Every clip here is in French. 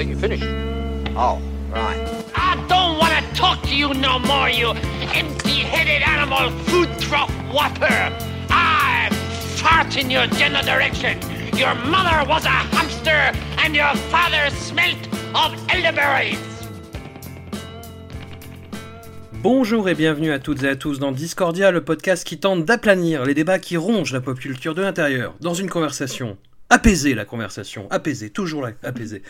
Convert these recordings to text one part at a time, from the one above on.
I think you finished. Oh, right. I don't want to talk to you no more, you empty-headed animal food trough whopper. I fart in your general direction. Your mother was a hamster and your father smelt of elderberries. Bonjour et bienvenue à toutes et à tous dans Discordia, le podcast qui tente d'aplanir les débats qui rongent la pop culture de l'intérieur, dans une conversation. Apaiser la conversation, apaiser, toujours la- apaiser.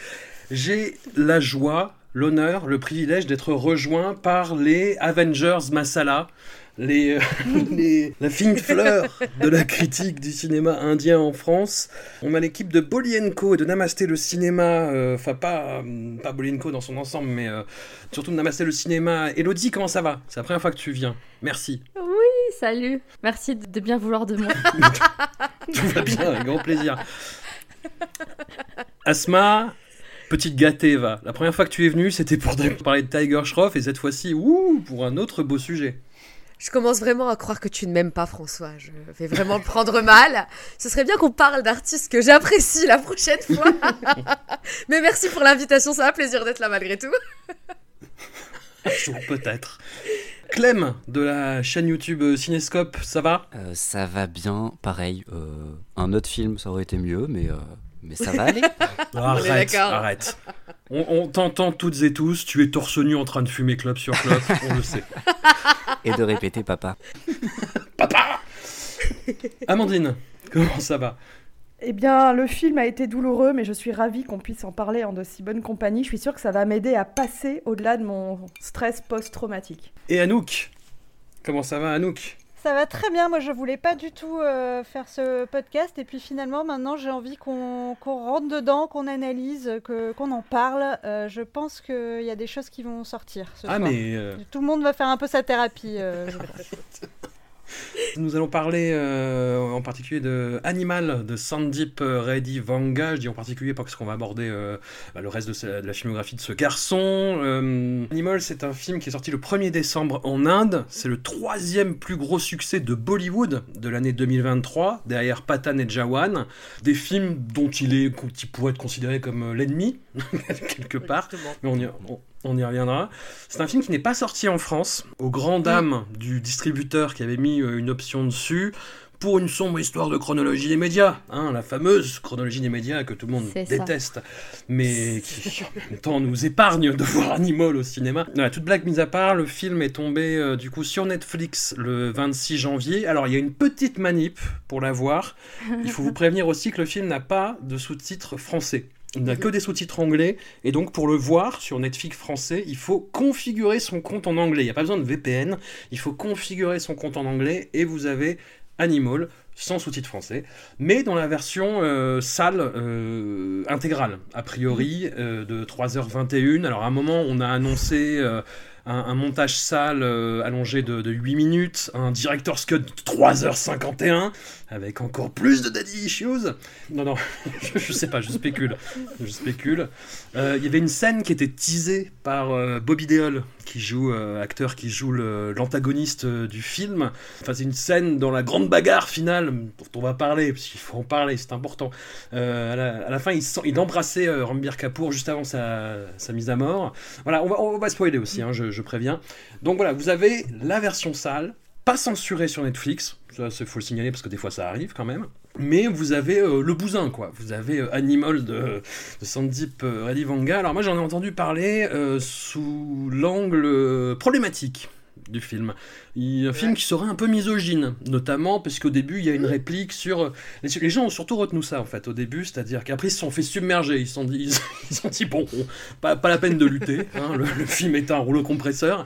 J'ai la joie, l'honneur, le privilège d'être rejoint par les Avengers Masala, les, euh, les- la fine fleur de la critique du cinéma indien en France. On a l'équipe de Bolienko et de Namasté le cinéma, euh, enfin pas, euh, pas Bolienko dans son ensemble, mais euh, surtout de Namasté le cinéma. Elodie, comment ça va? C'est la première fois que tu viens. Merci. Oui, salut. Merci de de bien vouloir de moi. Tout va bien, avec grand plaisir. Asma, petite gâtée, va. La première fois que tu es venue, c'était pour parler de Tiger Shroff, et cette fois-ci, ouh, pour un autre beau sujet. Je commence vraiment à croire que tu ne m'aimes pas, François. Je vais vraiment le prendre mal. Ce serait bien qu'on parle d'artistes que j'apprécie la prochaine fois. Mais merci pour l'invitation, ça a plaisir d'être là malgré tout. Un jour peut-être. Clem, de la chaîne YouTube euh, Cinescope, ça va? Euh, ça va bien, pareil. euh, un autre film, ça aurait été mieux, mais, euh, mais ça va aller. Arrête, d'accord. arrête. On, on t'entend toutes et tous, tu es torse nu en train de fumer clope sur clope, on le sait. Et de répéter papa. Papa Amandine, comment ça va? Eh bien, le film a été douloureux, mais je suis ravie qu'on puisse en parler en de si bonne compagnie. Je suis sûre que ça va m'aider à passer au-delà de mon stress post-traumatique. Et Anouk? Comment ça va Anouk? Ça va très bien, moi je voulais pas du tout euh, faire ce podcast et puis finalement maintenant j'ai envie qu'on rentre dedans, qu'on analyse, qu'on en parle. Euh, je pense qu'il y a des choses qui vont sortir ce Ah soir. mais... euh, Tout le monde va faire un peu sa thérapie. euh, je pense. Nous allons parler euh, en particulier de Animal de Sandeep euh, Reddy Vanga. Je dis en particulier parce qu'on va aborder euh, bah, le reste de, sa- de la filmographie de ce garçon. Euh, Animal, c'est un film qui est sorti le 1er décembre en Inde. C'est le troisième plus gros succès de Bollywood de l'année 2023, derrière Patan et Jawan. Des films dont il, est, qui pourrait être considéré comme l'ennemi, quelque part. Mais on y, on- on y reviendra. C'est un film qui n'est pas sorti en France, aux grandes dames du distributeur qui avait mis euh, une option dessus, pour une sombre histoire de chronologie des médias, hein, la fameuse chronologie des médias que tout le monde ça. déteste, mais qui en même temps nous épargne de voir Animal au cinéma. Voilà, toute blague mise à part, le film est tombé euh, du coup sur Netflix le 26 janvier. Alors il y a une petite manip pour la voir. Il faut vous prévenir aussi que le film n'a pas de sous-titres français. Il n'a que des sous-titres anglais, et donc pour le voir sur Netflix français, il faut configurer son compte en anglais. Il n'y a pas besoin de VPN, il faut configurer son compte en anglais, et vous avez Animal sans sous-titres français, mais dans la version euh, salle euh, intégrale, a priori, euh, de 3h21. Alors à un moment, on a annoncé euh, un, montage salle euh, allongé de, de 8 minutes, un director's cut de 3h51, avec encore plus de daddy issues. Non, non, je, je sais pas, je spécule. Je spécule. Euh, Il y avait une scène qui était teasée par euh, Bobby Deol, qui joue, acteur qui joue l'antagoniste du film. Enfin, c'est une scène dans la grande bagarre finale, dont on va parler, parce qu'il faut en parler, c'est important. À, la, fin, il, embrassait Rambir Kapoor juste avant sa, mise à mort. Voilà, on va, on spoiler aussi, hein, je préviens. Donc voilà, vous avez la version sale, pas censurée sur Netflix, ça il faut le signaler parce que des fois ça arrive quand même. Mais vous avez euh, le bousin, quoi. Vous avez euh, Animal de, de Sandeep euh, Reddy Vanga. Alors moi j'en ai entendu parler sous l'angle problématique du film. Il, un film qui serait un peu misogyne, notamment parce qu'au début il y a une réplique sur... euh, Les, les gens ont surtout retenu ça en fait au début, c'est-à-dire qu'après ils se sont fait submerger, ils se sont dit, ils, dit bon, on- pas, pas la peine de lutter, hein, le, le film est un rouleau compresseur.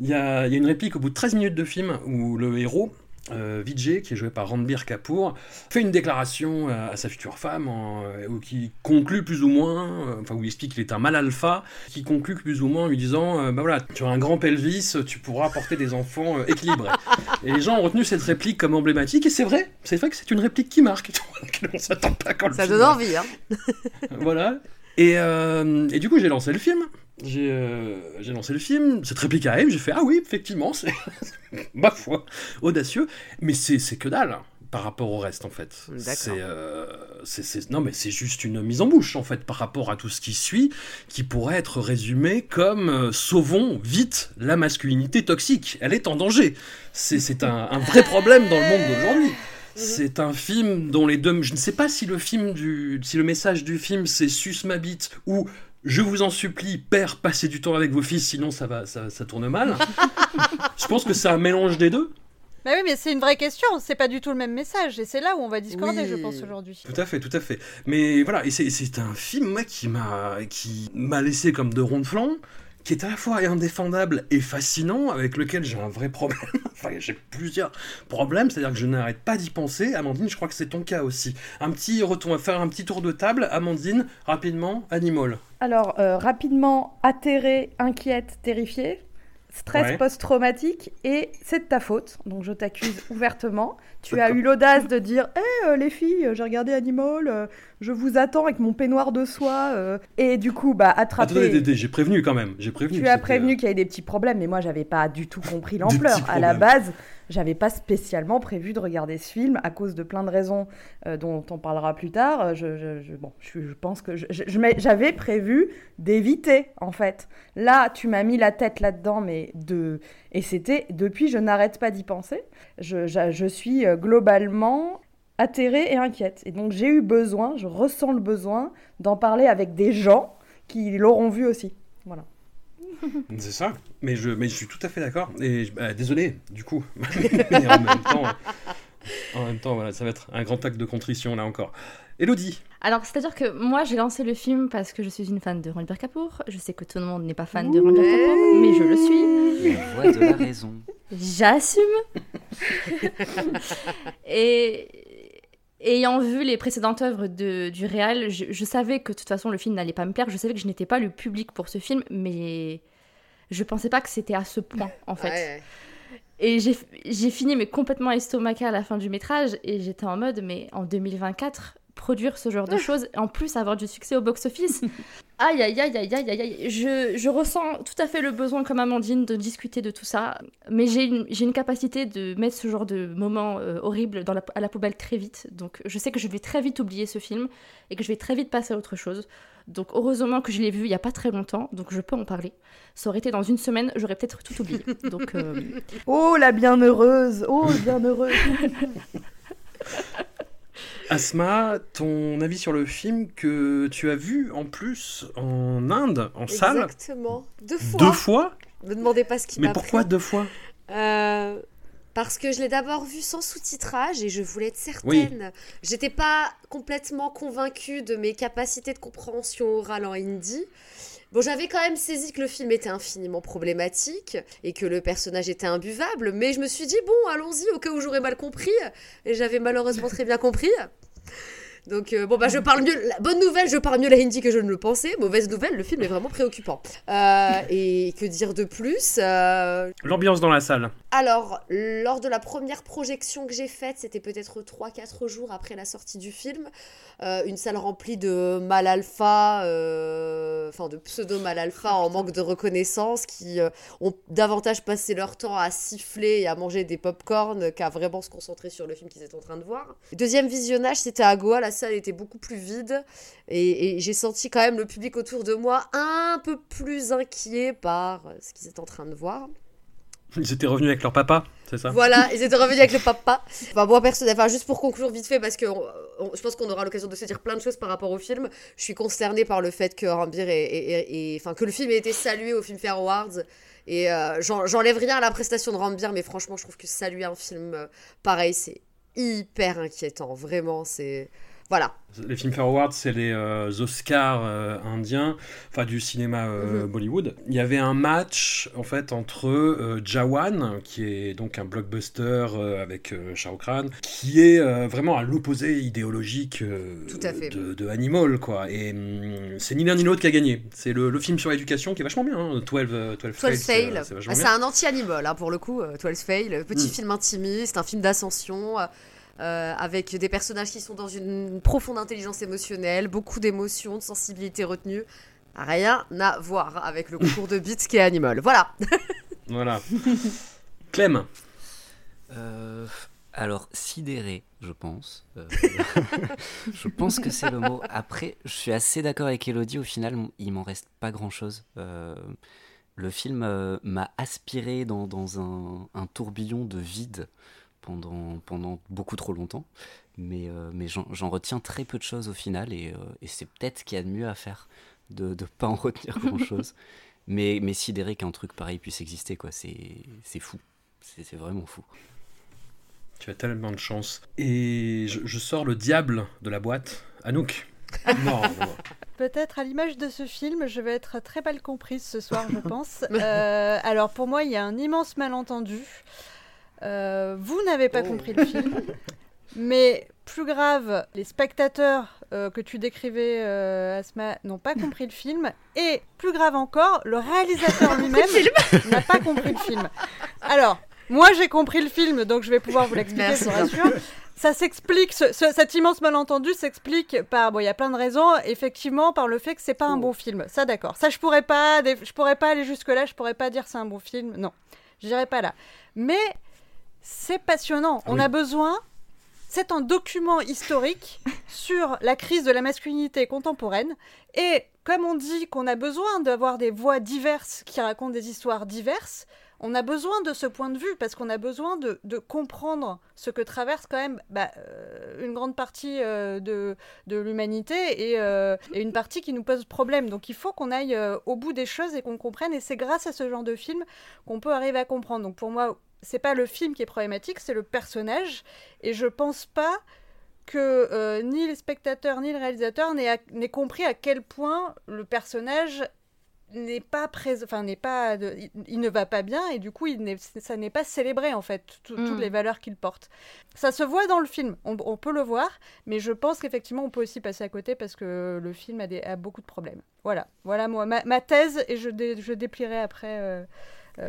Il y a, il y a une réplique au bout de 13 minutes de film où le héros euh, Vijay, qui est joué par Ranbir Kapoor, fait une déclaration à, à sa future femme en- euh, où qui conclut plus ou moins, euh, enfin où il explique qu'il est un mal alpha, qui conclut plus ou moins en lui disant euh, bah voilà, tu as un grand pelvis, tu pourras porter des enfants euh, équilibrés. et les gens ont retenu cette réplique comme emblématique, et c'est vrai, c'est vrai que c'est une réplique qui marque, on s'attend pas quand le Ça donne envie, hein. voilà. Et, euh, et du coup, j'ai lancé le film. J'ai euh, j'ai lancé le film. Cette réplique arrive, j'ai fait Ah oui, effectivement, c'est ma foi, audacieux. Mais c'est que dalle hein, par rapport au reste, en fait. C'est. euh, c'est- non, mais c'est juste une mise en bouche, en fait, par rapport à tout ce qui suit, qui pourrait être résumé comme euh, Sauvons vite la masculinité toxique. Elle est en danger. C'est c'est un, un vrai problème dans le monde d'aujourd'hui. C'est un film dont les deux. Je ne sais pas si le film du, si le message du film c'est sus ma bite ou je vous en supplie, père, passez du temps avec vos fils, sinon ça va, ça, ça tourne mal. je pense que c'est un mélange des deux. Bah oui, mais c'est une vraie question. C'est pas du tout le même message. Et c'est là où on va discorder, Oui. je pense, aujourd'hui. Tout à fait, tout à fait. Mais voilà, et c'est un film moi, qui m'a qui m'a laissé comme de ronds de flanc, qui est à la fois indéfendable et fascinant, avec lequel j'ai un vrai problème. enfin, j'ai plusieurs problèmes, c'est-à-dire que je n'arrête pas d'y penser. Amandine, je crois que c'est ton cas aussi. Un petit retour, faire un petit tour de table. Amandine, rapidement, Animal. Alors, euh, rapidement, atterrée, inquiète, terrifiée, stress Ouais. post-traumatique, et c'est de ta faute, donc je t'accuse ouvertement. Tu as eu l'audace de dire Hé euh, les filles, j'ai regardé Animal, euh, je vous attends avec mon peignoir de soie. euh. Et du coup, bah, attraper. Attendez, attendez, j'ai prévenu quand même. J'ai prévenu. Tu as prévenu qu'il y avait des petits problèmes, mais moi, j'avais pas du tout compris l'ampleur. À la base, j'avais pas spécialement prévu de regarder ce film à cause de plein de raisons dont on parlera plus tard. Je, je- je- bon, je, je pense que j'avais prévu d'éviter, en fait. Là, tu m'as mis la tête là-dedans, mais de et c'était depuis, je n'arrête pas d'y penser. Je, suis euh, globalement atterrée et inquiète. Et donc, j'ai eu besoin, je ressens le besoin d'en parler avec des gens qui l'auront vu aussi. Voilà. C'est ça. Mais je, suis tout à fait d'accord. Et bah, désolé, du coup. mais en même temps, en même temps, voilà, ça va être un grand acte de contrition là encore. Elodie. Alors, c'est-à-dire que moi, j'ai lancé le film parce que je suis une fan de Ranbir Kapoor. Je sais que tout le monde n'est pas fan de Ranbir Kapoor, mais je le suis. La voix de la raison. J'assume. et ayant vu les précédentes œuvres de, du réal, je, je savais que de toute façon le film n'allait pas me plaire. Je savais que je n'étais pas le public pour ce film, mais je pensais pas que c'était à ce point en fait. Ouais. Et j'ai fini mais complètement estomaquée à la fin du métrage et j'étais en mode mais en 2024 produire ce genre de choses en plus avoir du succès au box office aïe aïe aïe aïe aïe aïe aïe. Je, je ressens tout à fait le besoin comme Amandine de discuter de tout ça. Mais j'ai une, j'ai une capacité de mettre ce genre de moments euh, horribles dans la, à la poubelle très vite. Donc je sais que je vais très vite oublier ce film et que je vais très vite passer à autre chose. Donc heureusement que je l'ai vu il y a pas très longtemps donc je peux en parler. Ça aurait été dans une semaine j'aurais peut-être tout oublié. Donc euh, Oh la bienheureuse, oh bienheureuse. Asma, ton avis sur le film que tu as vu en plus en Inde, en salle Exactement. Deux fois. Deux fois Me demandez pas ce qui Mais m'a pourquoi pris. deux fois Euh, Parce que je l'ai d'abord vu sans sous-titrage et je voulais être certaine. J'étais pas complètement convaincue de mes capacités de compréhension orale en hindi. Bon, j'avais quand même saisi que le film était infiniment problématique et que le personnage était imbuvable, mais je me suis dit, bon, allons-y au cas où j'aurais mal compris. Et j'avais malheureusement très bien compris. Donc, euh, bon, bah, je parle mieux. La bonne nouvelle, je parle mieux la hindi que je ne le pensais. Mauvaise nouvelle, le film est vraiment préoccupant. Euh, et que dire de plus Euh, L'ambiance dans la salle. alors, lors de la première projection que j'ai faite, c'était peut-être 3-4 jours après la sortie du film, euh, une salle remplie de mal alpha, euh, enfin de pseudo mal alpha en manque de reconnaissance, qui euh, ont davantage passé leur temps à siffler et à manger des pop-corn qu'à vraiment se concentrer sur le film qu'ils étaient en train de voir. Deuxième visionnage, c'était à Goa, la salle était beaucoup plus vide, et, et j'ai senti quand même le public autour de moi un peu plus inquiet par euh, ce qu'ils étaient en train de voir. Ils étaient revenus avec leur papa, c'est ça Voilà, ils étaient revenus avec le papa. Enfin, moi, personnellement, enfin, juste pour conclure vite fait, parce que on- on- je pense qu'on aura l'occasion de se dire plein de choses par rapport au film. Je suis consternée par le fait que Rambir ait- enfin, que le film ait été salué au Filmfare Awards. Et euh, j'en- j'enlève rien à la prestation de Rambir, mais franchement, je trouve que saluer un film euh, pareil, c'est hyper inquiétant. Vraiment, c'est. Voilà. Les Filmfare Awards, c'est les euh, Oscars euh, indiens, enfin du cinéma euh, Mhm. Bollywood. Il y avait un match en fait entre Jawan, qui est donc un blockbuster avec Shah Rukh Khan, qui est vraiment à l'opposé idéologique Tout à fait. de, de Animal, quoi. Et hum, c'est ni l'un ni l'autre qui a gagné. C'est le, le film sur l'éducation qui est vachement bien. Hein. 12, euh, 12 12 Fails, Fail. c'est Ah, C'est un anti-animal, hein, pour le coup. euh, 12 Fail, petit Mm. film intimiste, un film d'ascension. Euh, avec des personnages qui sont dans une profonde intelligence émotionnelle, beaucoup d'émotions, de sensibilité retenue. Rien à voir avec le concours de beats qui est Animal. Voilà. Voilà. Clem. Euh, alors, sidéré, je pense. Euh, je pense que c'est le mot. Après, je suis assez d'accord avec Elodie. Au final, il m'en reste pas grand-chose. Euh, le film euh, m'a aspiré dans, dans un, un tourbillon de vide pendant, pendant beaucoup trop longtemps. Mais, euh, mais j'en retiens très peu de choses au final. Et, euh, et c'est peut-être ce qu'il y a de mieux à faire, de ne pas en retenir grand-chose. mais, mais sidéré qu'un truc pareil puisse exister, quoi. C'est c'est fou. C'est c'est vraiment fou. Tu as tellement de chance. Et je, je sors le diable de la boîte. Anouk. Non, non. Peut-être à l'image de ce film, je vais être très mal comprise ce soir, je pense. Euh, alors pour moi, il y a un immense malentendu. Euh, vous n'avez pas Oh. compris le film, mais plus grave, les spectateurs euh, que tu décrivais, euh, Asma, n'ont pas compris le film. Et plus grave encore, le réalisateur lui-même n'a pas compris le film. Alors, moi j'ai compris le film, donc je vais pouvoir vous l'expliquer, je vous rassure. Ça s'explique, ce- ce- cet immense malentendu s'explique par, bon, il y a plein de raisons, effectivement, par le fait que c'est pas un Oh. bon film. Ça, d'accord. Ça, je pourrais pas, je pourrais pas aller jusque là, je pourrais pas dire c'est un bon film. Non, j'irai pas là. Mais c'est passionnant. On Oui. a besoin. C'est un document historique sur la crise de la masculinité contemporaine. Et comme on dit qu'on a besoin d'avoir des voix diverses qui racontent des histoires diverses, on a besoin de ce point de vue parce qu'on a besoin de, de comprendre ce que traverse quand même bah, euh, une grande partie euh, de, de l'humanité et, euh, et une partie qui nous pose problème. Donc il faut qu'on aille euh, au bout des choses et qu'on comprenne. Et c'est grâce à ce genre de film qu'on peut arriver à comprendre. Donc pour moi, c'est pas le film qui est problématique, c'est le personnage. Et je pense pas que euh, ni les spectateurs ni le réalisateur n'aient compris à quel point le personnage n'est pas présent, enfin n'est pas, de- il, il ne va pas bien et du coup il ça n'est pas célébré en fait tout- Mm. toutes les valeurs qu'il porte. Ça se voit dans le film, on, on peut le voir, mais je pense qu'effectivement on peut aussi passer à côté parce que le film a, des, a beaucoup de problèmes. Voilà, voilà moi ma, ma thèse et je, dé- je déplierai après euh,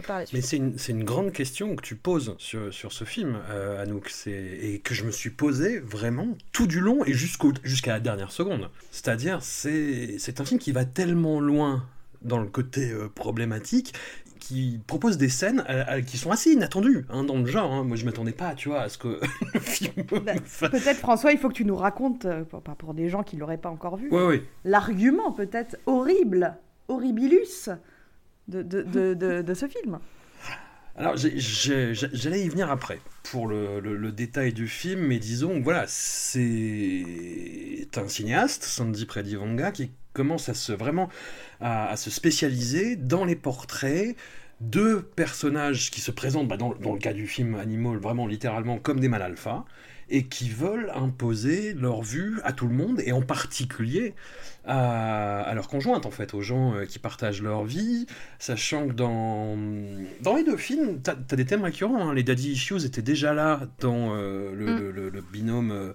par la suite. Mais c'est une, une grande question que tu poses sur, sur ce film, euh, Anouk, et que je me suis posé vraiment tout du long et jusqu'à la dernière seconde. C'est-à-dire, c'est, un film qui va tellement loin dans le côté euh, problématique, qui propose des scènes euh, euh, qui sont assez inattendues hein, dans le genre. hein. Moi, je m'attendais pas, tu vois, à ce que le film Bah, me. Peut-être, François, il faut que tu nous racontes, euh, pour, pour des gens qui l'auraient pas encore vu, Ouais, ouais. l'argument peut-être horrible, horribilus de, ce film. Alors, j'allais y venir après, pour le, détail du film, mais disons, voilà, c'est un cinéaste, Sandy Predivanga, qui commence à se vraiment à, se spécialiser dans les portraits de personnages qui se présentent, bah, dans, le cas du film Animal, vraiment littéralement comme des mal alpha, et qui veulent imposer leur vue à tout le monde, et en particulier à, à leur conjointe, en fait, aux gens euh, qui partagent leur vie, sachant que dans, dans les deux films, t'as as des thèmes récurrents. hein. Les Daddy Issues étaient déjà là dans euh, le, Mm. le- le- le binôme euh,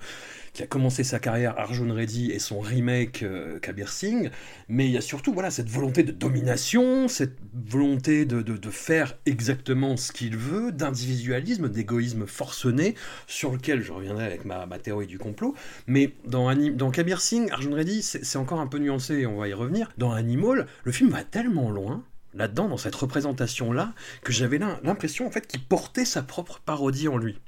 qui a commencé sa carrière, Arjun Reddy, et son remake euh, Kabir Singh. Mais il y a surtout voilà, cette volonté de domination, cette volonté de, faire exactement ce qu'il veut, d'individualisme, d'égoïsme forcené, sur lequel je reviendrai avec ma, théorie du complot. Mais dans, dans Kabir Singh, Arjun Reddy, c'est encore un peu nuancé, on va y revenir. Dans Animal, le film va tellement loin là-dedans, dans cette représentation-là, que j'avais l'im- l'impression en fait qu'il portait sa propre parodie en lui.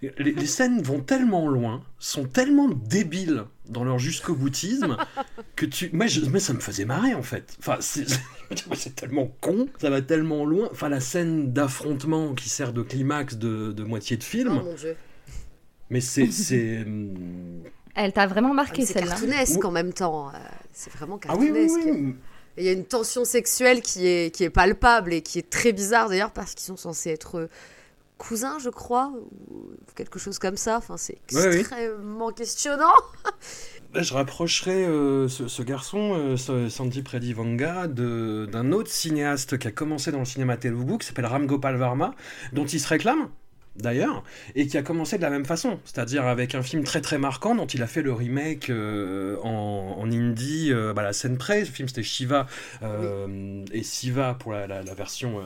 Les, les scènes vont tellement loin, sont tellement débiles dans leur jusqu'au boutisme, que tu. Je- moi, ça me faisait marrer en fait. Enfin, c'est c'est tellement con, ça va tellement loin. Enfin, la scène d'affrontement qui sert de climax de, de moitié de film, Oh mon dieu. mais c'est. c'est, hum, Elle t'a vraiment Ah, marqué mais C'est celle-là. cartoonesque Ou- en même temps. euh, C'est vraiment Ah oui, oui, cartoonesque. Il y a une tension sexuelle qui est, qui est palpable et qui est très bizarre d'ailleurs parce qu'ils sont censés être cousin, je crois, ou quelque chose comme ça. Enfin, c'est Ouais, oui. extrêmement questionnant. Là, je rapprocherais euh, ce, ce garçon, euh, ce- Sandeep Reddy Vanga, de- d'un autre cinéaste qui a commencé dans le cinéma Telugu, qui s'appelle Ram Gopal Varma, dont il se réclame, d'ailleurs, et qui a commencé de la même façon, c'est-à-dire avec un film très très marquant dont il a fait le remake euh, en, en indie, euh, bah, la scène près, le film c'était Shiva euh, et Siva pour la, la- la version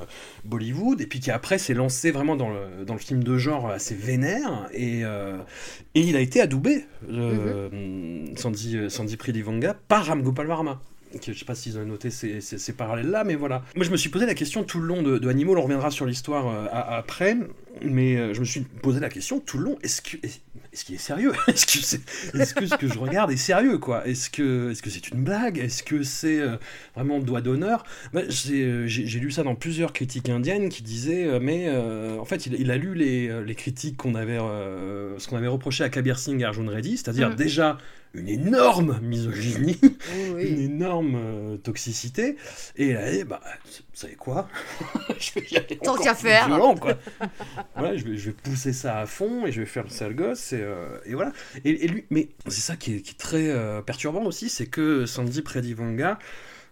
Bollywood, et puis qui après s'est lancé vraiment dans le, dans le film de genre assez vénère, et, et il a été adoubé, euh, Sandy, Sandy Pridivanga, par Ram Gopal Varma. Je sais pas s'ils ont noté ces, ces- ces parallèles-là, mais voilà. Moi, je me suis posé la question tout le long de, de Animal, on reviendra sur l'histoire euh, après, mais euh, je me suis posé la question tout le long, est-ce que est- est-ce qu'il est sérieux? Est-ce que, c'est- ce que je regarde est sérieux, quoi? Est-ce que est-ce que c'est une blague? Est-ce que c'est euh, vraiment doigt d'honneur? Bah, j'ai, euh, j'ai lu ça dans plusieurs critiques indiennes qui disaient, mais en fait, il, il a lu les, les critiques qu'on avait, ce qu'on avait reproché à Kabir Singh et Arjun Reddy, c'est-à-dire Mhm. déjà une énorme misogynie, Oui, une énorme euh, toxicité, et a dit, bah, vous savez quoi? Je vais y aller Tant qu'à faire. violent, quoi. voilà, je vais, je vais pousser ça à fond et je vais faire le sale gosse et, euh, et voilà. Et, et lui, mais c'est ça qui est, qui est très euh, perturbant aussi, c'est que Sandy Predivanga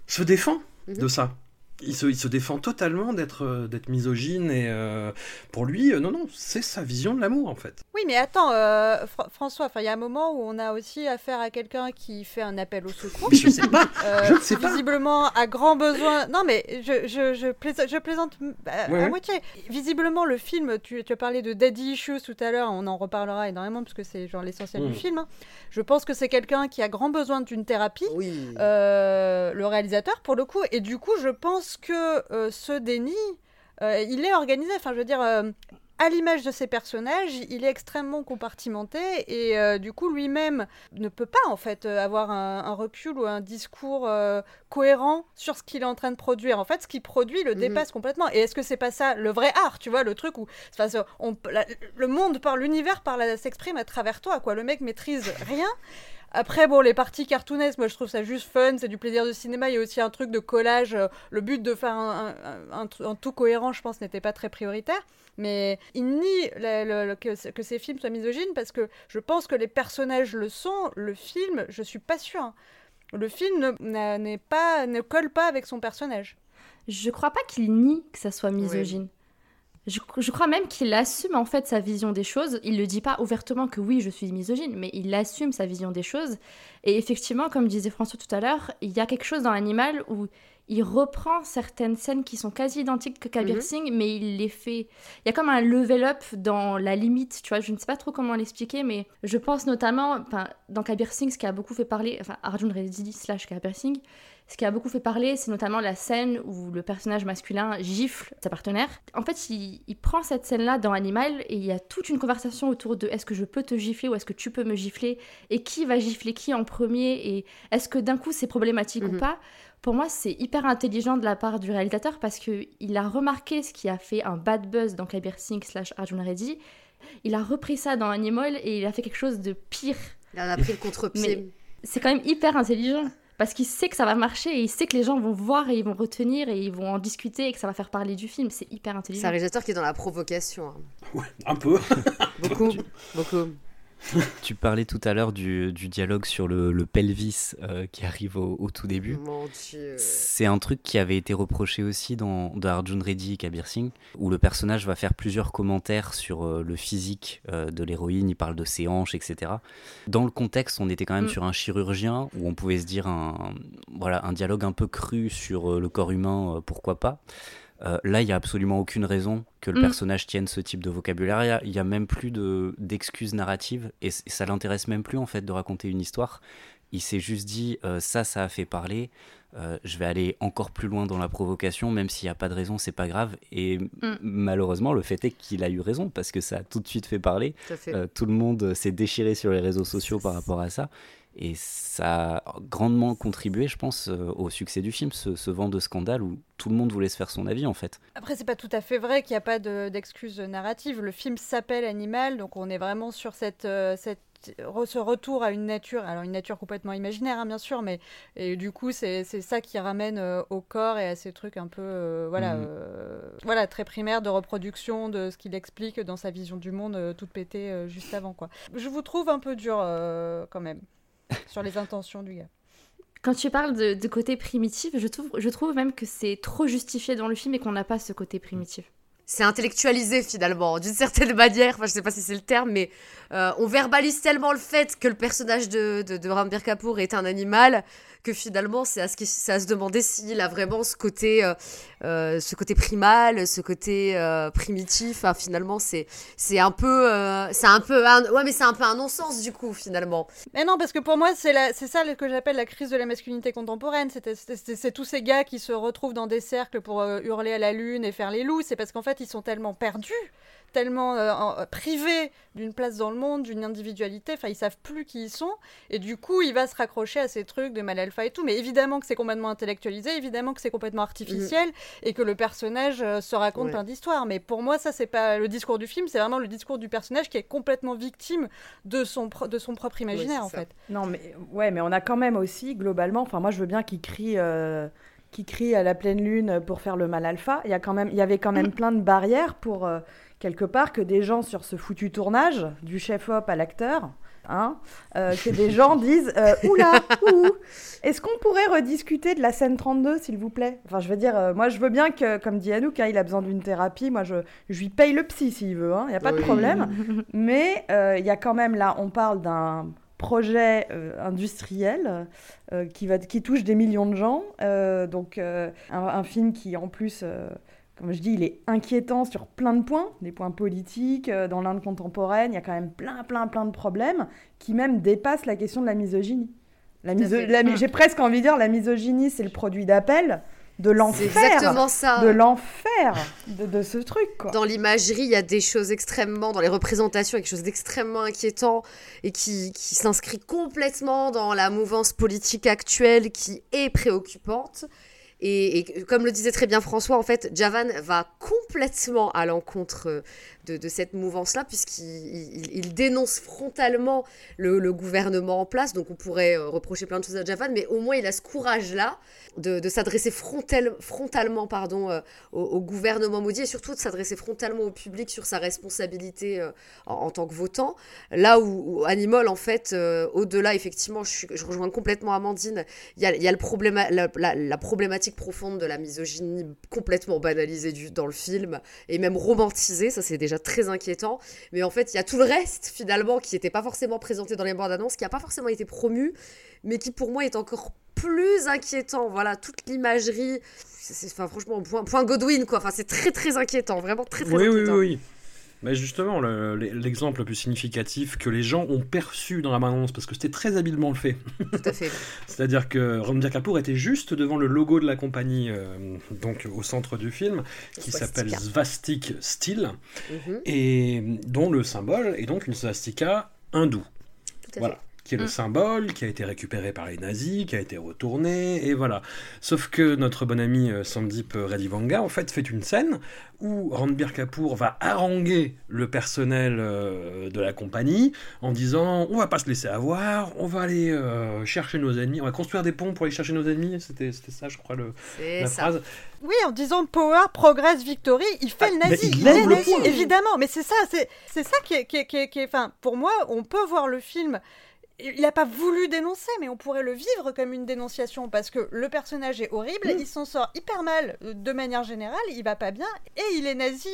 se défend Mhm. de ça. Il se, il se défend totalement d'être euh, d'être misogyne et euh, pour lui, euh, non, non, c'est sa vision de l'amour en fait. Oui, mais attends, euh, Fra- François, il y a un moment où on a aussi affaire à quelqu'un qui fait un appel au secours. Mais je sais pas, je ne sais pas. Visiblement, à grand besoin. Non, mais je, je, je, plaisante, je plaisante mm, à, Ouais, à ouais. moitié. Visiblement, le film, tu, tu as parlé de Daddy Issues tout à l'heure, on en reparlera énormément parce que c'est genre l'essentiel Mm. du film. hein. Je pense que c'est quelqu'un qui a grand besoin d'une thérapie. Oui. le réalisateur pour le coup et du coup je pense que euh, ce déni euh, il est organisé enfin je veux dire euh, à l'image de ses personnages, il est extrêmement compartimenté et du coup lui-même ne peut pas en fait avoir un, un recul ou un discours cohérent sur ce qu'il est en train de produire. En fait, ce qu'il produit le Mhm. dépasse complètement. Et est-ce que c'est pas ça le vrai art, tu vois, le truc où on, la- le monde par l'univers par s'exprime à travers toi, quoi. Le mec maîtrise rien. Après, bon, les parties cartoonesques, moi je trouve ça juste fun, c'est du plaisir de cinéma. Il y a aussi un truc de collage. euh, Le but de faire un, un- un tru- un tout cohérent, je pense, n'était pas très prioritaire. Mais il nie le- le- le- que, que ces films soient misogynes parce que je pense que les personnages le sont. Le film, je suis pas sûre. hein. Le film ne, pas, ne colle pas avec son personnage. Je crois pas qu'il nie que ça soit misogyne. Je, je crois même qu'il assume en fait sa vision des choses. Il le dit pas ouvertement que oui, je suis misogyne, mais il assume sa vision des choses. Et effectivement, comme disait François tout à l'heure, il y a quelque chose dans l'animal où il reprend certaines scènes qui sont quasi identiques que Kabir Mhm. Singh, mais il les fait. Il y a comme un level up dans la limite, tu vois. Je ne sais pas trop comment l'expliquer, mais je pense notamment, dans Kabir Singh, ce qui a beaucoup fait parler, enfin, Arjun Reddy slash Kabir Singh, ce qui a beaucoup fait parler, c'est notamment la scène où le personnage masculin gifle sa partenaire. En fait, il, il prend cette scène-là dans Animal et il y a toute une conversation autour de est-ce que je peux te gifler ou est-ce que tu peux me gifler et qui va gifler qui en premier et est-ce que d'un coup c'est problématique ou Mhm. pas. Pour moi, c'est hyper intelligent de la part du réalisateur parce que il a remarqué ce qui a fait un bad buzz dans Kabir Singh slash Arjun Reddy. Il a repris ça dans Animal et il a fait quelque chose de pire Il en a pris le contre-pied. c'est quand même hyper intelligent parce qu'il sait que ça va marcher et il sait que les gens vont voir et ils vont retenir et ils vont en discuter et que ça va faire parler du film. C'est hyper C'est un intelligent. réalisateur qui est dans la provocation. hein. Ouais, un peu. Beaucoup, beaucoup. Tu parlais tout à l'heure du, du dialogue sur le, le pelvis euh, qui arrive au, au tout début. C'est un truc qui avait été reproché aussi dans, dans Arjun Reddy et Kabir Singh, où le personnage va faire plusieurs commentaires sur euh, le physique euh, de l'héroïne, il parle de ses hanches, etc. Dans le contexte, on était quand même Mm. sur un chirurgien, où on pouvait se dire un, voilà, un dialogue un peu cru sur le corps humain, pourquoi pas. Euh, là, il n'y a absolument aucune raison que le Mm. personnage tienne ce type de vocabulaire. Il a- n'y a, même plus de- d'excuses narratives et, ça l'intéresse même plus en fait de raconter une histoire. Il s'est juste dit euh, ça, ça a fait parler. euh, je vais aller encore plus loin dans la provocation, même s'il n'y a pas de raison, c'est pas grave. Et Mm. malheureusement, le fait est qu'il a eu raison parce que ça a tout de suite fait parler. Euh, tout le monde s'est déchiré sur les réseaux sociaux par rapport à ça. Et ça a grandement contribué, je pense, euh, au succès du film, ce, ce vent de scandale où tout le monde voulait se faire son avis en fait. Après, c'est pas tout à fait vrai qu'il n'y a pas de- d'excuses narratives. Le film s'appelle Animal, donc on est vraiment sur cette, euh, cette ce retour à une nature, alors une nature complètement imaginaire, hein, bien sûr, mais et du coup, c'est ça qui ramène euh, au corps et à ces trucs un peu, euh, voilà, euh, voilà, très primaires de reproduction de ce qu'il explique dans sa vision du monde, toute pétée juste avant, quoi. Je vous trouve un peu dur quand même sur les intentions du gars. Quand tu parles de, de côté primitif, je trouve, je trouve même que c'est trop justifié dans le film et qu'on n'a pas ce côté primitif. c'est intellectualisé finalement, d'une certaine manière. Enfin, je sais pas si c'est le terme, mais euh, on verbalise tellement le fait que le personnage de, de, de Kapoor est un animal que finalement, c'est à, ce se demander s'il a vraiment ce côté, euh, euh, ce côté primal, ce côté primitif. Finalement, c'est un peu, c'est un peu, ouais, mais c'est un peu un non-sens du coup finalement. Mais non, parce que pour moi, c'est c'est ça que j'appelle la crise de la masculinité contemporaine. C'est- tous ces gars qui se retrouvent dans des cercles pour hurler à la lune et faire les loups. C'est parce qu'en fait, ils sont tellement perdus, tellement euh, euh, privés d'une place dans le monde, d'une individualité. Enfin, ils savent plus qui ils sont. Et du coup, il va se raccrocher à ces trucs de mal alpha et tout. Mais évidemment que c'est complètement intellectualisé, évidemment que c'est complètement artificiel et que le personnage euh, se raconte Ouais. plein d'histoires. Mais pour moi, ça, c'est pas le discours du film, c'est vraiment le discours du personnage qui est complètement victime de son, pro- de son propre imaginaire, en ça. fait. Non, mais ouais, mais on a quand même aussi globalement. Enfin, moi, je veux bien qu'il crie, euh, qu'il crie à la pleine lune pour faire le mal alpha. Il y a quand même, il y avait quand même plein de barrières pour euh, quelque part que des gens sur ce foutu tournage, du chef op à l'acteur. Hein, euh, que des gens disent euh, Oula, ouh, est-ce qu'on pourrait rediscuter de la scène 32, s'il vous plaît? Enfin, je veux dire, euh, moi, je veux bien que, comme dit Anouk, hein, il a besoin d'une thérapie. Moi, je, je lui paye le psy s'il veut, il n'y a pas de problème. Mais il y a quand même là, on parle d'un projet industriel qui, va, qui touche des millions de gens. Donc, un, un film qui, en plus, comme je dis, il est inquiétant sur plein de points, des points politiques. euh, dans l'Inde contemporaine, il y a quand même plein, plein, plein de problèmes qui même dépassent la question de la misogynie. La miso- la mi- J'ai presque envie de dire la misogynie, c'est le produit d'appel de l'enfer. exactement ça. De l'enfer de, de ce truc, quoi. Dans l'imagerie, il y a des choses extrêmement, dans les représentations, il y a quelque chose d'extrêmement inquiétant et qui, qui s'inscrit complètement dans la mouvance politique actuelle qui est préoccupante. Et, comme le disait très bien François, en fait, Javan va complètement à l'encontre de, cette mouvance-là, puisqu'il il- il dénonce frontalement le, gouvernement en place. Donc on pourrait euh, reprocher plein de choses à Javan, mais au moins il a ce courage-là de, s'adresser frontal- frontalement pardon, euh, au, gouvernement maudit et surtout de s'adresser frontalement au public sur sa responsabilité euh, en, tant que votant. Là où, où Animal, en fait, au-delà, effectivement, je, rejoins complètement Amandine, il y a, le problème, la, problématique profonde de la misogynie complètement banalisée dans le film et même romantisée, ça c'est déjà très inquiétant. Mais en fait, il y a tout le reste, finalement, qui n'était pas forcément présenté dans les bandes annonces, qui n'a pas forcément été promu, mais qui pour moi est encore plus inquiétant. Voilà, toute l'imagerie, c'est, enfin, franchement, point, point Godwin, quoi. Enfin, c'est très très inquiétant, vraiment très très Oui, oui, inquiétant. oui, oui. Mais justement, le- l'exemple le plus significatif que les gens ont perçu dans la bande-annonce, parce que c'était très habilement fait, Tout à fait. c'est-à-dire que Ranbir Kapoor était juste devant le logo de la compagnie, euh, donc au centre du film, qui s'appelle. Svastik Steel, Mhm, et dont le symbole est donc une swastika hindoue. tout à Voilà. fait. Qui est le Mm. symbole, qui a été récupéré par les nazis, qui a été retourné, et voilà. Sauf que notre bon ami euh, Sandip Redivanga, en fait, fait une scène où Ranbir Kapoor va haranguer le personnel euh, de la compagnie en disant on va pas se laisser avoir, on va aller euh, chercher nos ennemis, on va construire des ponts pour aller chercher nos ennemis. C'était c'était ça, je crois, le, C'est la ça. phrase. Oui, en disant Power, Progress, Victory, il fait Ah, le nazi. il Il, est lève le nazi, évidemment. Mais c'est ça, c'est c'est ça qui est, qui est, qui est- qui est- Enfin, pour moi, on peut voir le film. Il n'a pas voulu dénoncer, mais on pourrait le vivre comme une dénonciation parce que le personnage est horrible, Mm. il s'en sort hyper mal euh, de manière générale, il va pas bien et il est nazi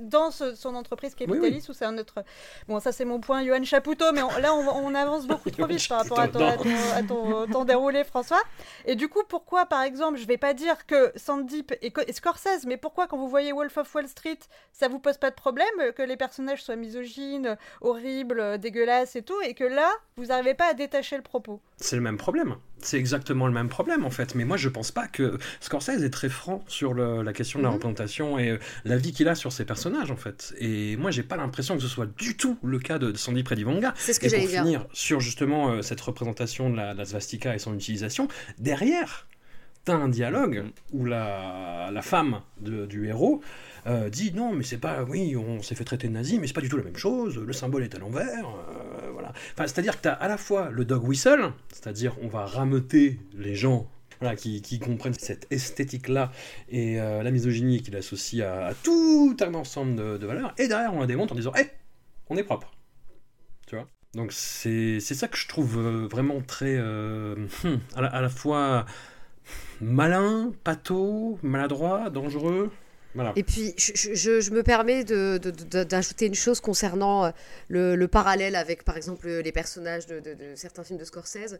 dans ce- son entreprise capitaliste où c'est un autre. Bon, ça c'est mon point, Johan Chapoutot, mais on- là on, on avance beaucoup trop vite par rapport à ton, à ton- à ton temps déroulé, François. Et du coup, pourquoi, par exemple, je vais pas dire que Sandip et, et Scorsese, mais pourquoi quand vous voyez Wolf of Wall Street, ça vous pose pas de problème euh, que les personnages soient misogynes, horribles, euh, dégueulasses et tout, et que là, vous n'arrivez pas à détacher le propos? C'est le même problème. C'est exactement le même problème en fait. Mais moi je pense pas que Scorsese est très franc sur le- la question de la Mhm. représentation et euh, la vie qu'il a sur ses personnages en fait. Et moi j'ai pas l'impression que ce soit du tout le cas de, de Sandy Predivanga. C'est ce que Et j'allais pour dire. finir sur justement euh, cette représentation de la, la svastika et son utilisation, derrière, t'as un dialogue où la, la femme de- du héros euh, dit non mais c'est pas, oui on s'est fait traiter de nazi mais c'est pas du tout la même chose, le symbole est à l'envers, euh, voilà. Enfin, c'est-à-dire que tu as à la fois le dog whistle, c'est-à-dire on va rameuter les gens voilà, qui, qui comprennent cette esthétique-là et euh, la misogynie qu'il associe à, tout un ensemble de, valeurs, et derrière on la démonte en disant Hé, on est propre. Tu vois? Donc c'est ça que je trouve vraiment très. hum, à, la, à la fois malin, pâteau, maladroit, dangereux. Et puis, je, me permets d'ajouter une chose concernant euh, le, le parallèle avec, par exemple, les personnages de, certains films de Scorsese.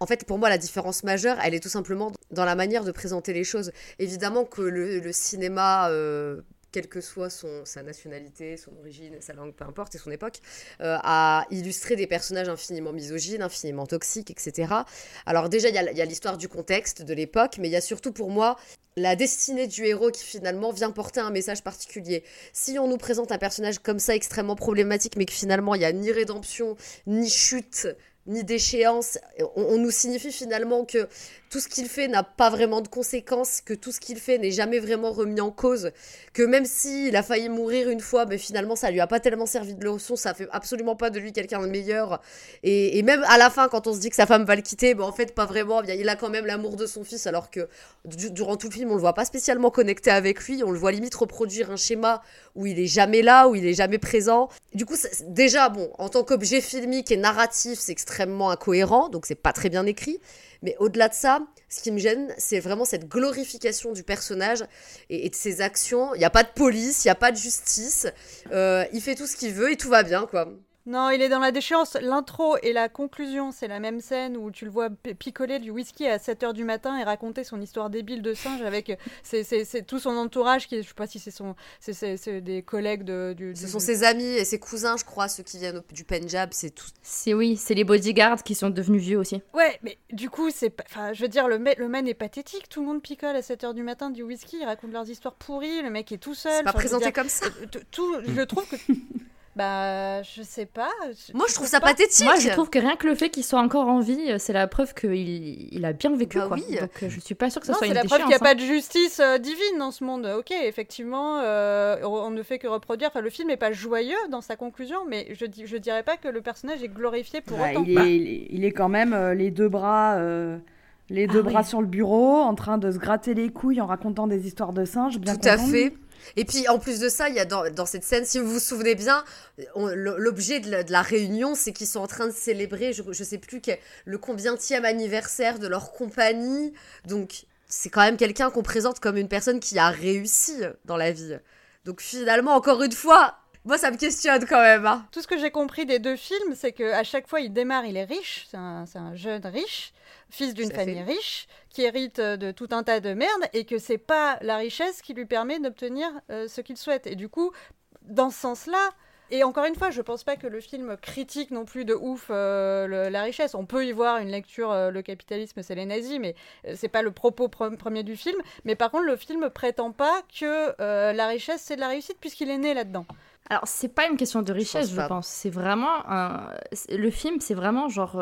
En fait, pour moi, la différence majeure, elle est tout simplement dans la manière de présenter les choses. Évidemment que le, le cinéma... euh, quelle que soit sa nationalité, son origine, sa langue, peu importe, et son époque, euh, a illustré des personnages infiniment misogynes, infiniment toxiques, etc. Alors déjà, il y a l'histoire du contexte, de l'époque, mais il y a surtout pour moi la destinée du héros qui finalement vient porter un message particulier. Si on nous présente un personnage comme ça extrêmement problématique, mais que finalement il n'y a ni rédemption, ni chute, ni déchéance, on, nous signifie finalement que tout ce qu'il fait n'a pas vraiment de conséquences, que tout ce qu'il fait n'est jamais vraiment remis en cause, que même s'il a failli mourir une fois, mais finalement ça lui a pas tellement servi de leçon, ça fait absolument pas de lui quelqu'un de meilleur. Et, même à la fin, quand on se dit que sa femme va le quitter, ben en fait pas vraiment, il a quand même l'amour de son fils, alors que du- durant tout le film on le voit pas spécialement connecté avec lui, on le voit limite reproduire un schéma où il est jamais là, où il est jamais présent. Du coup, déjà, bon, en tant qu'objet filmique et narratif, c'est extrêmement incohérent, donc c'est pas très bien écrit. Mais au-delà de ça, ce qui me gêne, c'est vraiment cette glorification du personnage et, et de ses actions. Il n'y a pas de police, il n'y a pas de justice. Euh, il fait tout ce qu'il veut et tout va bien, quoi. Non, il est dans la déchéance. L'intro et la conclusion, c'est la même scène où tu le vois pi- picoler du whisky à 7h du matin et raconter son histoire débile de singe avec c'est- c'est- c'est tout son entourage qui est, je sais pas si c'est son c'est- c'est c'est des collègues de du, Ce du- sont ses amis et ses cousins, je crois, ceux qui viennent du Punjab, c'est tout. C'est oui, c'est les bodyguards qui sont devenus vieux aussi. Ouais, mais du coup, c'est pas- enfin, je veux dire le mec le man est pathétique, tout le monde picole à 7h du matin du whisky, ils racontent leurs histoires pourries, le mec est tout seul. C'est pas présenté dire, comme ça. euh, Tout, je trouve que bah je sais pas. Moi, je trouve ça pas pathétique. Moi, je trouve que rien que le fait qu'il soit encore en vie, euh, c'est la preuve qu'il il a bien vécu. Bah quoi. oui. Donc, euh, je suis pas sûre que ce Non, soit c'est une la preuve qu'il n'y a déchéance, pas de justice euh, divine dans ce monde. Ok, effectivement, euh, on ne fait que reproduire. Enfin, le film n'est pas joyeux dans sa conclusion, mais je dis, je dirais pas que le personnage est glorifié pour Bah, autant. il, est, il, est, il est quand même euh, les deux bras, euh, les deux Ah bras oui. sur le bureau, en train de se gratter les couilles en racontant des histoires de singes. Bien Tout à content fait. Et puis en plus de ça, il y a dans, dans cette scène, si vous vous souvenez bien, l'objet de la, de la réunion, c'est qu'ils sont en train de célébrer, je, je sais plus quel- le combientième anniversaire de leur compagnie. Donc c'est quand même quelqu'un qu'on présente comme une personne qui a réussi dans la vie. Donc finalement, encore une fois, moi ça me questionne quand même. hein. Tout ce que j'ai compris des deux films, c'est qu'à chaque fois, il démarre, il est riche, c'est un, jeune riche, fils d'une à famille fait. riche, qui hérite euh, de tout un tas de merde, et que c'est pas la richesse qui lui permet d'obtenir euh, ce qu'il souhaite. Et du coup, dans ce sens-là, et encore une fois, je pense pas que le film critique non plus de ouf euh, le- la richesse. On peut y voir une lecture, euh, le capitalisme, c'est les nazis, mais euh, c'est pas le propos pre- premier du film. Mais par contre, le film prétend pas que euh, la richesse c'est de la réussite puisqu'il est né là-dedans. Alors, c'est pas une question de richesse, pense je, pas. pense. C'est vraiment un... Le film, c'est vraiment genre...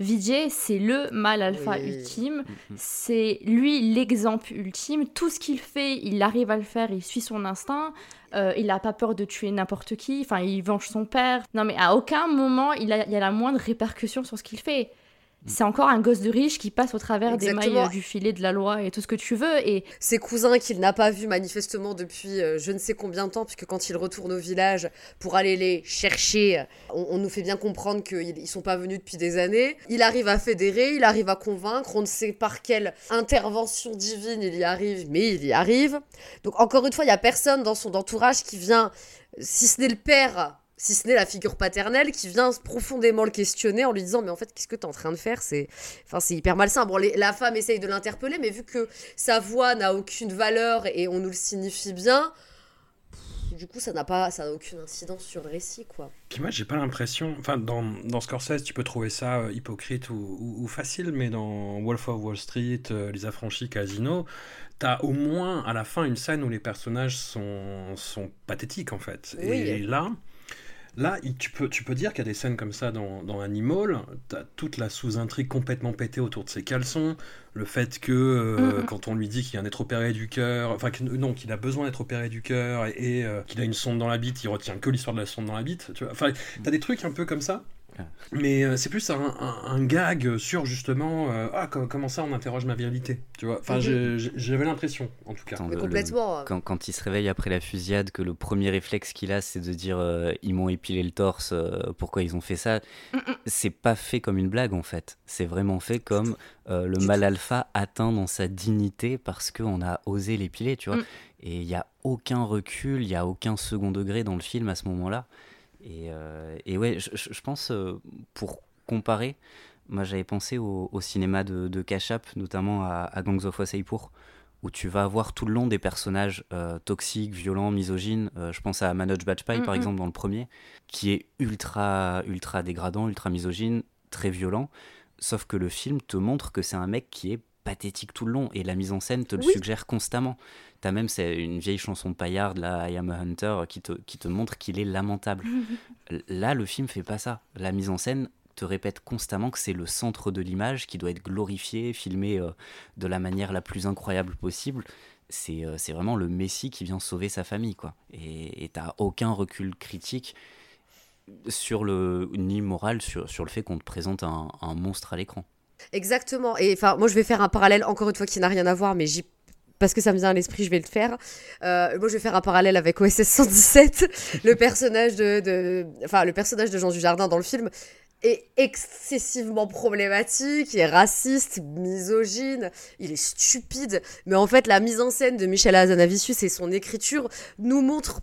Vijay, c'est le mal alpha Oui. ultime. C'est lui l'exemple ultime. Tout ce qu'il fait, il arrive à le faire, il suit son instinct. Euh, il n'a pas peur de tuer n'importe qui. Enfin, il venge son père. Non, mais à aucun moment, il, a, il y a la moindre répercussion sur ce qu'il fait. C'est encore un gosse de riche qui passe au travers des mailles euh, du filet de la loi et tout ce que tu veux. Et ses cousins qu'il n'a pas vus manifestement depuis euh, je ne sais combien de temps, puisque quand il retourne au village pour aller les chercher, on, on nous fait bien comprendre qu'ils ils sont pas venus depuis des années. Il arrive à fédérer, il arrive à convaincre, on ne sait par quelle intervention divine il y arrive, mais il y arrive. Donc encore une fois, il y a personne dans son entourage qui vient, si ce n'est le père. Si ce n'est la figure paternelle qui vient profondément le questionner en lui disant mais en fait qu'est-ce que tu es en train de faire? C'est enfin c'est hyper malsain bon les- la femme essaye de l'interpeller mais vu que sa voix n'a aucune valeur et on nous le signifie bien. Du coup, ça n'a pas, ça n'a aucune incidence sur le récit, quoi. Puis moi, j'ai pas l'impression. Enfin, dans, dans Scorsese, tu peux trouver ça euh, hypocrite ou, ou- ou facile, mais dans Wolf of Wall Street, euh, Les Affranchis, Casino, t'as au moins à la fin une scène où les personnages sont, sont pathétiques, en fait. Oui. Et là. Là, tu peux, tu peux dire qu'il y a des scènes comme ça dans, dans Animal, t'as toute la sous-intrigue complètement pétée autour de ses caleçons, le fait que euh, Mhm. quand on lui dit qu'il vient d'être opéré du cœur, enfin que- non, qu'il a besoin d'être opéré du cœur et, et, euh, qu'il a une sonde dans la bite, il retient que l'histoire de la sonde dans la bite, tu vois. Enfin, t'as des trucs un peu comme ça Mais euh, c'est plus un, un- un gag sur justement euh, ah co- comment ça on interroge ma virilité, tu vois. Enfin Mhm. j'avais l'impression en tout cas. Attends, Mais le- complètement. le- quand, quand il se réveille après la fusillade, que le premier réflexe qu'il a, c'est de dire euh, ils m'ont épilé le torse, euh, pourquoi ils ont fait ça C'est pas fait comme une blague en fait. C'est vraiment fait comme euh, le mal alpha atteint dans sa dignité parce qu'on a osé l'épiler, tu vois. Mm. Et il y a aucun recul, il y a aucun second degré dans le film à ce moment-là. Et, euh, et ouais, je, pense, euh, pour comparer, moi j'avais pensé au, au cinéma de, de Kachap, notamment à, à Gangs of Wasseypur, où tu vas avoir tout le long des personnages euh, toxiques, violents, misogynes. Euh, je pense à Manoj Bajpayee, par exemple, dans le premier, qui est ultra, ultra dégradant, ultra misogyne, très violent. Sauf que le film te montre que c'est un mec qui est pathétique tout le long et la mise en scène te le Oui. suggère constamment. T'as même c'est une vieille chanson de Paillard, là, I Am a Hunter, qui te, qui te montre qu'il est lamentable. Là, le film fait pas ça. La mise en scène te répète constamment que c'est le centre de l'image qui doit être glorifié, filmé euh, de la manière la plus incroyable possible. C'est euh, vraiment le Messie qui vient sauver sa famille, quoi. Et et t'as aucun recul critique sur le ni moral sur, sur le fait qu'on te présente un, un monstre à l'écran. Exactement. Et enfin, moi, je vais faire un parallèle, encore une fois, qui n'a rien à voir, mais j'y parce que ça me vient à l'esprit, je vais le faire. Euh, moi, je vais faire un parallèle avec OSS 117. le personnage de, enfin, le personnage de Jean Dujardin dans le film est excessivement problématique, il est raciste, misogyne, il est stupide. Mais en fait, la mise en scène de Michel Hazanavicius et son écriture nous montrent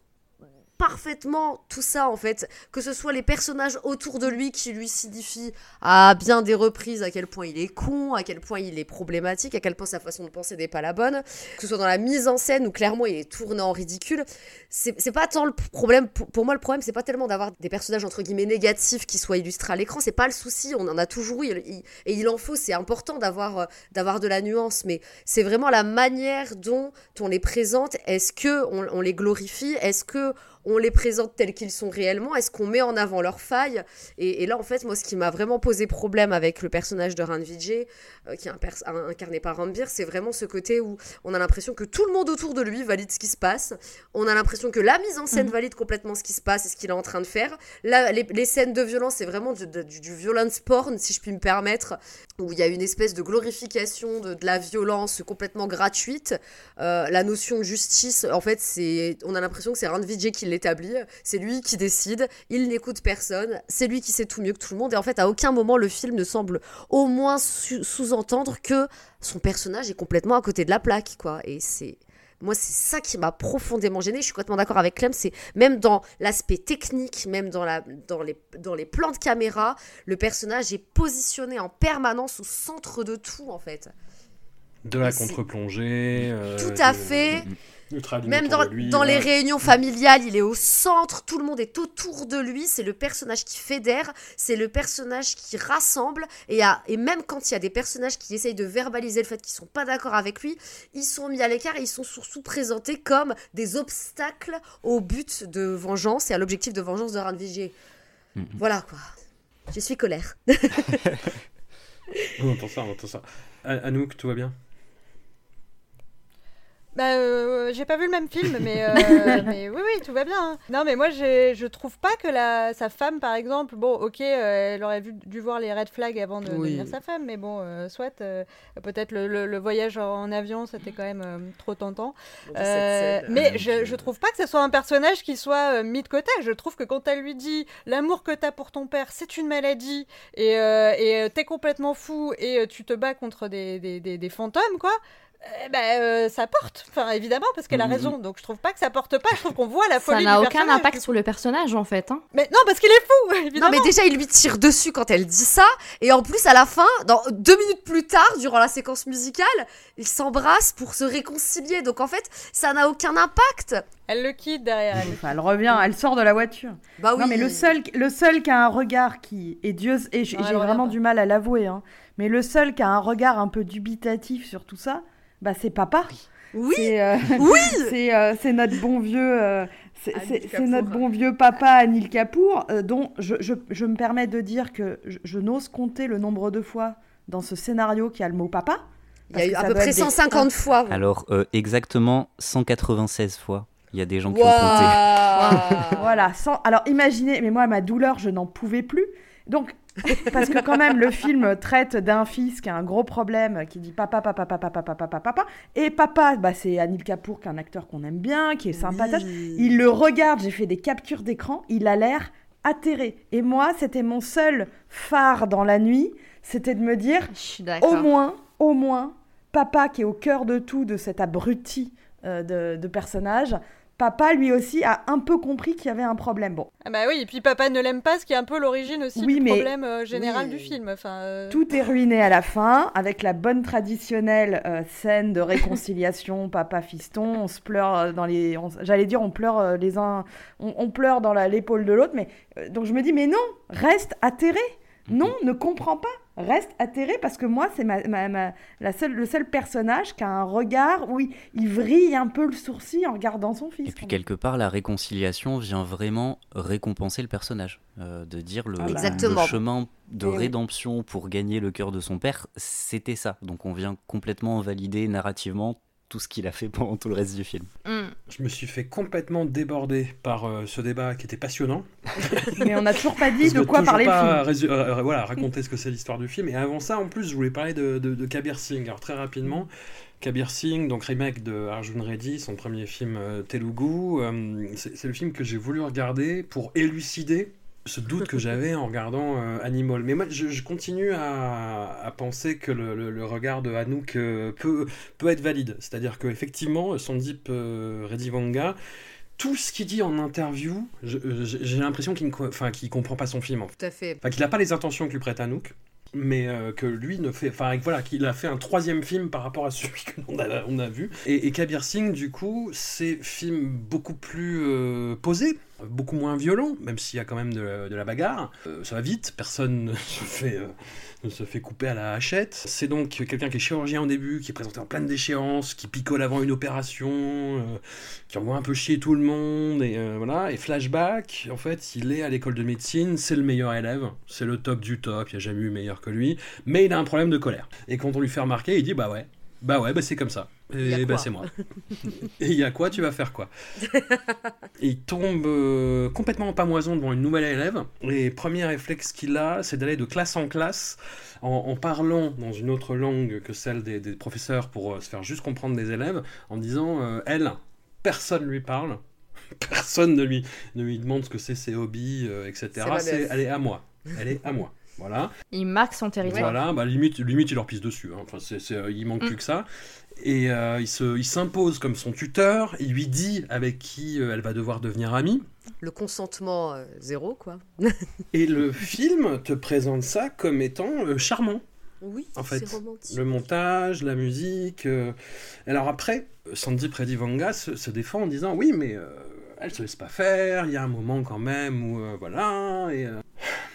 parfaitement tout ça en fait. Que ce soit les personnages autour de lui qui lui signifient à bien des reprises à quel point il est con à quel point il est problématique à quel point sa façon de penser n'est pas la bonne. Que ce soit dans la mise en scène où clairement il est tourné en ridicule. C'est pas tant le problème pour, moi le problème c'est pas tellement d'avoir des personnages entre guillemets négatifs qui soient illustrés à l'écran. C'est pas le souci. On en a toujours eu. Et il en faut. C'est important d'avoir euh, d'avoir de la nuance. Mais c'est vraiment la manière dont on les présente. Est-ce que on, on les glorifie? Est-ce que on les présente tels qu'ils sont réellement Est-ce qu'on met en avant leurs failles? Et, et là, en fait, moi, ce qui m'a vraiment posé problème avec le personnage de Rand Vijay, euh, qui est un pers- un- incarné par Rambir, c'est vraiment ce côté où on a l'impression que tout le monde autour de lui valide ce qui se passe. On a l'impression que la mise en scène valide complètement ce qui se passe et ce qu'il est en train de faire. Là, les, les scènes de violence, c'est vraiment du, de- du, du violence porn, si je puis me permettre, où il y a une espèce de glorification de, de la violence complètement gratuite. Euh, la notion de justice, en fait, c'est, on a l'impression que c'est Rand Vijay qui l'établit. C'est lui qui décide. Il n'écoute personne. C'est lui qui sait tout mieux que tout le monde. Et en fait, à aucun moment le film ne semble au moins sous-entendre que son personnage est complètement à côté de la plaque, quoi. Et c'est moi, c'est ça qui m'a profondément gênée. Je suis complètement d'accord avec Clem. C'est même dans l'aspect technique, même dans, la, dans, les, dans les plans de caméra, le personnage est positionné en permanence au centre de tout, en fait. De la contre-plongée. euh, Tout à de- fait. Ultra Même dans, de lui, dans les réunions familiales, il est au centre, tout le monde est autour de lui, c'est le personnage qui fédère, c'est le personnage qui rassemble, et, à- et même quand il y a des personnages qui essayent de verbaliser le fait qu'ils sont pas d'accord avec lui, ils sont mis à l'écart et ils sont surtout présentés comme des obstacles au but de vengeance et à l'objectif de vengeance de Rand Vijay. Mhm. Voilà quoi. Je suis colère. On entend ça, on entend ça. A- Anouk, tout va bien? Bah, euh, j'ai pas vu le même film, mais, euh, mais oui, oui, tout va bien. hein. Non, mais moi, je trouve pas que la, sa femme, par exemple, bon, ok, euh, elle aurait vu, dû voir les red flags avant de Oui. devenir sa femme, mais bon, euh, soit, euh, peut-être le, le- le voyage en avion, c'était quand même euh, trop tentant. Euh, mais je, je trouve pas que ce soit un personnage qui soit euh, mis de côté. Je trouve que quand elle lui dit l'amour que t'as pour ton père, c'est une maladie et et, t'es complètement fou et euh, tu te bats contre des, des, des, des fantômes, quoi. Eh ben, euh, ça porte, enfin évidemment parce qu'elle a Mhm. raison. Donc je trouve pas que ça porte pas. Je trouve qu'on voit la Ça folie. n'a du aucun impact sur le personnage en fait. hein. Mais non, parce qu'il est fou, Non évidemment. mais déjà il lui tire dessus quand elle dit ça et en plus à la fin, dans deux minutes plus tard, durant la séquence musicale, ils s'embrassent pour se réconcilier. Donc en fait, ça n'a aucun impact. Elle le quitte derrière elle. Enfin, elle revient, elle sort de la voiture. Bah oui. Non, mais le seul, le seul qui a un regard qui. Et Dieu. Et Non, j'ai vraiment pas. du mal à l'avouer, hein. Mais le seul qui a un regard un peu dubitatif sur tout ça, bah, c'est papa. Oui. C'est euh, Oui. c'est euh, c'est notre bon vieux. euh, c'est- notre bon papa Anil Kapoor, euh, dont je, je, je me permets de dire que je, je n'ose compter le nombre de fois dans ce scénario qu'il y a le mot papa. Il y a eu à peu près être des- 150 fois. Alors, euh, exactement 196 fois. Il y a des gens qui ont compté. Voilà. Sans... Alors imaginez, mais moi, ma douleur, je n'en pouvais plus. Donc, parce que quand même, le film traite d'un fils qui a un gros problème, qui dit papa, papa, papa, papa, papa, papa. Et papa, bah, c'est Anil Kapoor, qui est un acteur qu'on aime bien, qui est sympathique. Il le regarde, j'ai fait des captures d'écran, il a l'air atterré. Et moi, c'était mon seul phare dans la nuit, c'était de me dire, au moins, au moins, papa qui est au cœur de tout, de cet abruti euh, de, de personnage, papa lui aussi a un peu compris qu'il y avait un problème. Bon, Ah bah oui, et puis papa ne l'aime pas, ce qui est un peu l'origine aussi Oui, du mais- problème euh, général Oui. du film. Enfin, euh, tout est ruiné à la fin, avec la bonne traditionnelle euh, scène de réconciliation, papa fiston, on se pleure dans les, on- j'allais dire on pleure les uns, on, on pleure dans la- l'épaule de l'autre, mais donc je me dis mais non, reste atterré, non, ne comprends pas, reste atterré parce que moi c'est ma, ma- ma- la seule, le seul personnage qui a un regard où il, il vrille un peu le sourcil en regardant son fils. Et puis quelque part, la réconciliation vient vraiment récompenser le personnage. Euh, de dire le. Exactement. le chemin de Eh oui. rédemption pour gagner le cœur de son père, c'était ça. Donc on vient complètement valider narrativement tout ce qu'il a fait pendant tout le reste du film. Mm. Je me suis fait complètement déborder par euh, ce débat qui était passionnant. Mais on n'a toujours pas dit de quoi parler le pas film. résu- euh, euh, voilà, raconter ce que c'est l'histoire du film. Et avant ça, en plus, je voulais parler de, de, de Kabir Singh. Alors très rapidement, Kabir Singh, donc remake de Arjun Reddy, son premier film euh, Telugu. euh, c'est c'est le film que j'ai voulu regarder pour élucider ce doute que j'avais en regardant euh, Animal. Mais moi, je, je continue à, à penser que le, le- le regard de Hanouk euh, peut, peut être valide. C'est-à-dire qu'effectivement, Sandip euh, Redivanga, tout ce qu'il dit en interview, j'ai l'impression qu'il ne enfin, comprend pas son film. En fait. Tout à fait. Enfin, qu'il n'a pas les intentions que lui prête Hanouk, mais euh, que lui ne fait. Voilà, qu'il a fait un troisième film par rapport à celui a, on a vu. Et, Kabir Singh, du coup, c'est film beaucoup plus euh, posé, beaucoup moins violent, même s'il y a quand même de, la- de la bagarre. Euh, ça va vite, personne ne se fait. Se fait couper à la hachette. C'est donc quelqu'un qui est chirurgien au début, qui est présenté en pleine déchéance, qui picole avant une opération, euh, qui envoie un peu chier tout le monde, et euh, voilà. Et flashback, en fait, il est à l'école de médecine, c'est le meilleur élève, c'est le top du top, il n'y a jamais eu meilleur que lui, mais il a un problème de colère. Et quand on lui fait remarquer, il dit bah ouais, bah ouais, bah c'est comme ça. Et bah c'est moi. et il y a quoi Tu vas faire quoi? Et il tombe euh, complètement en pamoison devant une nouvelle élève. Et premier réflexe qu'il a, c'est d'aller de classe en classe en, en parlant dans une autre langue que celle des, des professeurs pour euh, se faire juste comprendre des élèves, en disant euh, elle, personne lui parle. Personne ne lui, ne lui demande ce que c'est ses hobbies, etc. C'est elle est à moi. Elle est à moi. Voilà. Il marque son territoire. Voilà, bah, limite, limite, il leur pisse dessus. hein. Enfin, il manque Mm. plus que ça. Et euh, il, se, il s'impose comme son tuteur. Il lui dit avec qui euh, elle va devoir devenir amie. Le consentement euh, zéro, quoi. Et le film te présente ça comme étant euh, charmant. Oui, En fait, c'est romantique. Le montage, la musique. euh. Alors après, Sandeep Redivanga se, se défend en disant oui, mais euh, elle se laisse pas faire. Il y a un moment quand même où euh, voilà. Et euh,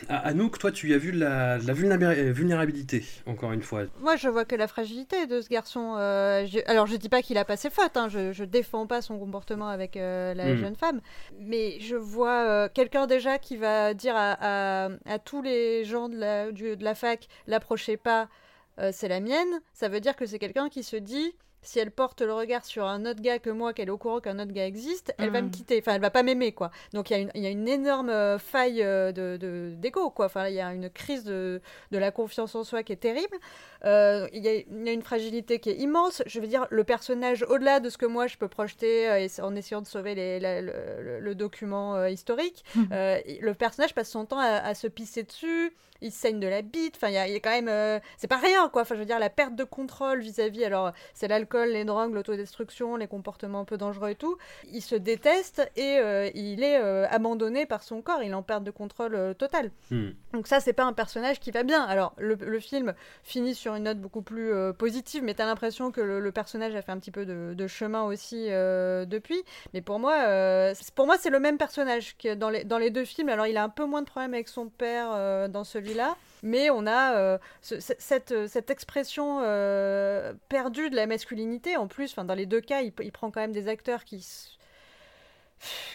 à- Anouk, toi, tu y as vu la, vulnéra- vulnérabilité, encore une fois. Moi, je vois que la fragilité de ce garçon. euh, je- Alors, je dis pas qu'il a pas ses fautes, hein, je, je défends pas son comportement avec euh, la Mm. jeune femme, mais je vois euh, quelqu'un déjà qui va dire à, à- à tous les gens de la, du- de la fac l'approchez pas, euh, c'est la mienne. Ça veut dire que c'est quelqu'un qui se dit. Si elle porte le regard sur un autre gars que moi, qu'elle est au courant qu'un autre gars existe, elle va me quitter. Enfin, elle va pas m'aimer, quoi. Donc il y, a une- il y a une énorme euh, faille euh, de de- d'ego, quoi. Enfin, il y a une crise de, de la confiance en soi qui est terrible. Euh, Il y, a- il y a une fragilité qui est immense. Je veux dire, le personnage, au-delà de ce que moi je peux projeter euh, et- en essayant de sauver les- la- le, document euh, historique, euh, le personnage passe son temps à, à se pisser dessus. Il saigne de la bite. Enfin, il y, a- il y a quand même. euh, c'est pas rien, quoi. Enfin, je veux dire, la perte de contrôle vis-à-vis. alors, c'est l'alcool, les drogues, l'autodestruction, les comportements un peu dangereux et tout. Il se déteste et euh, il est euh, abandonné par son corps. Il en perte de contrôle totale. Hmm. Donc ça, c'est pas un personnage qui va bien. Alors, le, le film finit sur une note beaucoup plus positive, mais t'as l'impression que le, le personnage a fait un petit peu de, de chemin aussi depuis. Mais pour moi, c'est- pour moi, c'est le même personnage que dans les, dans les deux films. Alors, il a un peu moins de problèmes avec son père dans mais on a euh, ce- cette, expression euh, perdue de la masculinité. En plus, dans les deux cas, il, il prend quand même des acteurs qui...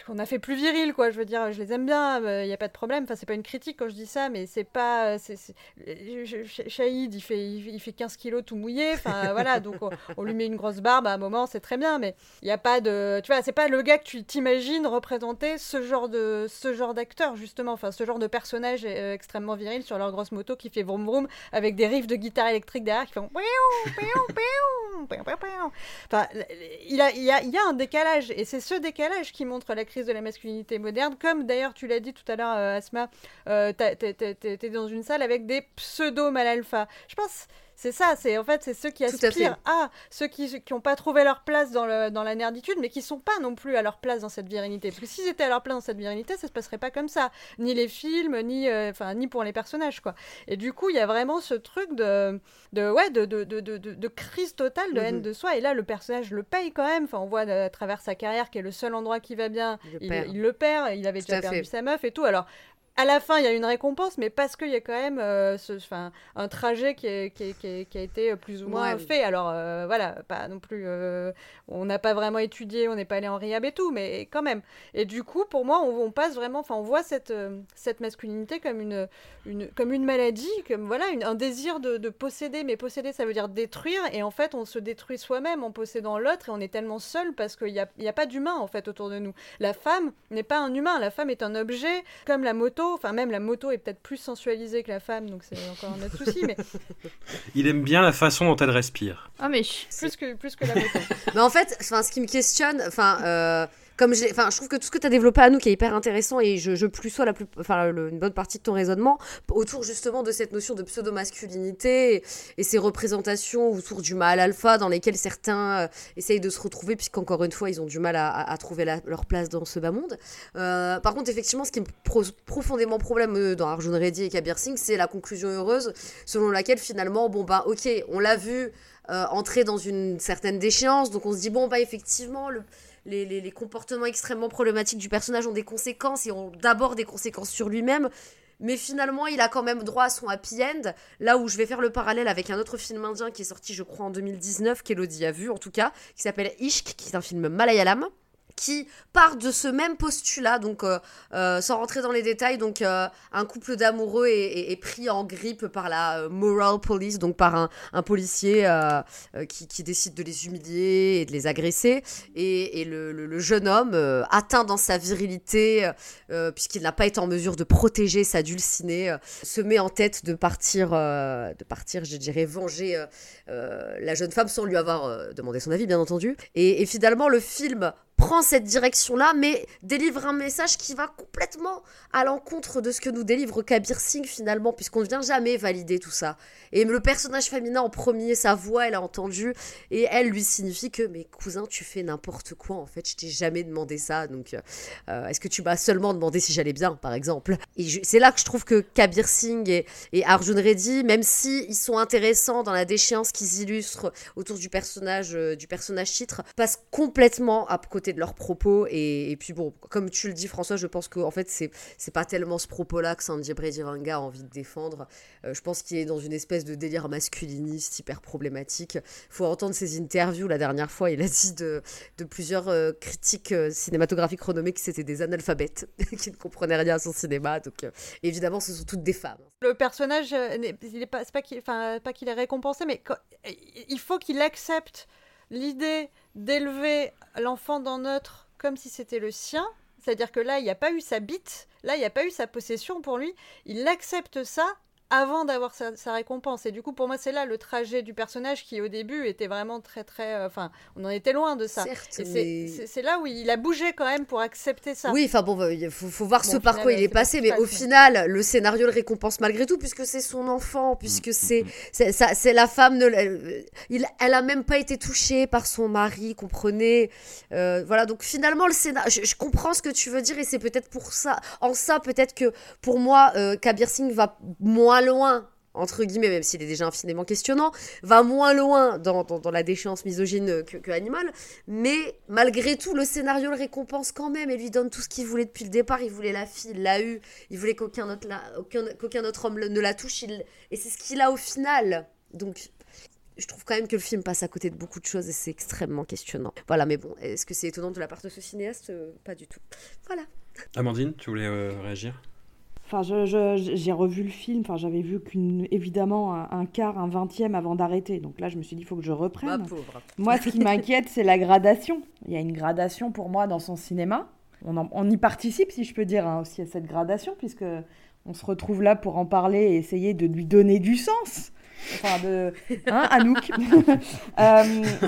qu'on a fait plus viril, quoi. Je veux dire, je les aime bien, il n'y a pas de problème. Enfin, c'est pas une critique quand je dis ça, mais c'est pas. c'est c'est- Shahid, il fait, il fait 15 kilos tout mouillé. Enfin, voilà, donc on, lui met une grosse barbe à un moment, c'est très bien, mais il n'y a pas de. Tu vois, c'est pas le gars que tu t'imagines représenter ce genre de ce genre d'acteur, justement. Enfin, ce genre de personnage euh, extrêmement viril sur leur grosse moto qui fait vroom vroom avec des riffs de guitare électrique derrière qui font. Enfin, il, y a, y a un décalage, et c'est ce décalage qui montre la crise de la masculinité moderne, comme d'ailleurs tu l'as dit tout à l'heure, euh, Asma, euh, t'es dans une salle avec des pseudo mal alpha. Je pense c'est ça, c'est en fait c'est ceux qui à aspirent à, ceux qui qui ont pas trouvé leur place dans, le, dans la nerditude, mais qui sont pas non plus à leur place dans cette virilité. Parce que s'ils étaient à leur place dans cette virilité, ça se passerait pas comme ça, ni les films, ni euh, enfin ni pour les personnages quoi. Et du coup, il y a vraiment ce truc de de ouais de de, de, de, de- de crise totale de haine Mhm. de soi. Et là, le personnage le paye quand même. Enfin, on voit à travers sa carrière qui est le seul endroit qui va bien, Il le il, perd. il le perd. Il avait déjà perdu fait. sa meuf et tout. Alors à la fin, il y a une récompense, mais parce qu'il y a quand même euh, ce, un trajet qui, est- qui, est- qui est- qui a été plus ou moins Ouais. fait. Alors euh, voilà, pas non plus. euh, on n'a pas vraiment étudié, on n'est pas allé en rehab et tout, mais quand même. Et du coup, pour moi, on, on passe vraiment, enfin, on voit cette, euh, cette masculinité comme une, une, comme une maladie, comme voilà, une- un désir de, de posséder. Mais posséder, ça veut dire détruire. Et en fait, on se détruit soi-même en possédant l'autre, et on est tellement seul parce qu'il n'y a, y a pas d'humain en fait autour de nous. La femme n'est pas un humain, la femme est un objet, comme la moto. Enfin, même la moto est peut-être plus sensualisée que la femme, donc c'est encore un autre souci, mais Il aime bien la façon dont elle respire. Ah, mais plus que, plus que la moto. Mais en fait, enfin, ce qui me questionne, enfin, euh, comme je, l'ai- enfin, je trouve que tout ce que tu as développé à nous qui est hyper intéressant et je, je plus sois la plus, enfin, une bonne partie de ton raisonnement autour justement de cette notion de pseudo-masculinité et, ces représentations autour du mâle alpha dans lesquelles certains euh, essayent de se retrouver puisqu'encore une fois ils ont du mal à, trouver leur place dans ce bas monde. Euh, par contre, effectivement, ce qui me pose profondément problème euh, dans Arjun Reddy et Kabir Singh, c'est la conclusion heureuse selon laquelle finalement, bon bah ok, on l'a vu entrer dans une certaine déchéance, donc on se dit bon bah effectivement le- les, les- comportements extrêmement problématiques du personnage ont des conséquences et ont d'abord des conséquences sur lui-même. Mais finalement, il a quand même droit à son happy end. Là où je vais faire le parallèle avec un autre film indien qui est sorti, je crois, en 2019, qu'Elodie a vu en tout cas, qui s'appelle Ishq, qui est un film malayalam, qui part de ce même postulat, donc euh, euh, sans rentrer dans les détails, donc euh, un couple d'amoureux est, pris en grippe par la moral police, donc par un, policier qui, décide de les humilier et de les agresser, et, le, jeune homme, atteint dans sa virilité, puisqu'il n'a pas été en mesure de protéger sa dulcinée, se met en tête de partir, de partir, je dirais, venger la jeune femme sans lui avoir demandé son avis, bien entendu. Et finalement, le film prend cette direction-là, mais délivre un message qui va complètement à l'encontre de ce que nous délivre Kabir Singh finalement, puisqu'on ne vient jamais valider tout ça. Et le personnage féminin en premier, sa voix, elle a entendu, et elle lui signifie que, mais cousin, tu fais n'importe quoi, en fait, je t'ai jamais demandé ça, donc euh, est-ce que tu m'as seulement demandé si j'allais bien, par exemple? Et c'est là que je trouve que Kabir Singh et, et Arjun Reddy, même si ils sont intéressants dans la déchéance qu'ils illustrent autour du personnage, euh, du personnage titre, passent complètement à côté de leurs propos. Et, puis bon, comme tu le dis François, je pense que en fait c'est c'est pas tellement ce propos-là que Sanjay Bredivanga a envie de défendre. Euh, je pense qu'il est dans une espèce de délire masculiniste hyper problématique. Faut entendre ses interviews. La dernière fois, il a dit de, plusieurs euh, critiques euh, cinématographiques renommés que c'était des analphabètes qui ne comprenaient rien à son cinéma. Donc évidemment, ce sont toutes des femmes. Le personnage, il est pas, c'est pas qu'il, pas qu'il est récompensé, mais il faut qu'il accepte l'idée d'élever l'enfant d'un autre comme si c'était le sien. C'est-à-dire que là, il n'y a pas eu sa bite, là, il n'y a pas eu sa possession pour lui. Il accepte ça avant d'avoir sa, sa récompense. Et du coup, pour moi, c'est là le trajet du personnage qui, au début, était vraiment très, très... euh, Enfin, on en était loin de ça. Certes, mais- c'est là où il a bougé quand même pour accepter ça. Oui, enfin bon, bah, il faut, faut voir Bon, ce par final, quoi il euh, est passé, mais au final, le scénario le récompense malgré tout, puisque c'est son enfant, puisque c'est c'est la femme, de, la- il, elle a même pas été touchée par son mari, comprenez? Euh, Voilà, donc finalement, le scénario, je, je comprends ce que tu veux dire, et c'est peut-être pour ça, en ça, peut-être que pour moi, euh, Kabir Singh va moins loin entre guillemets, même s'il est déjà infiniment questionnant, va moins loin dans, dans, la déchéance misogyne que, que Animal, mais malgré tout, le scénario le récompense quand même et lui donne tout ce qu'il voulait depuis le départ. Il voulait la fille, il l'a eu, il voulait qu'aucun autre, aucun, qu'aucun autre homme ne la touche, il- et c'est ce qu'il a au final. Donc, je trouve quand même que le film passe à côté de beaucoup de choses et c'est extrêmement questionnant. Voilà, mais bon, est-ce que c'est étonnant de la part de ce cinéaste? Euh, Pas du tout. Voilà. Amandine, tu voulais euh, réagir? Enfin, j'ai revu le film, enfin, j'avais vu qu'une, évidemment un, un quart, un vingtième avant d'arrêter. Donc là, je me suis dit, il faut que je reprenne. Moi, ce qui m'inquiète, c'est la gradation. Il y a une gradation pour moi dans son cinéma. On, en- on y participe, si je peux dire, hein, aussi à cette gradation, puisque on se retrouve là pour en parler et essayer de lui donner du sens. Enfin, de. Hein, Anouk Euh,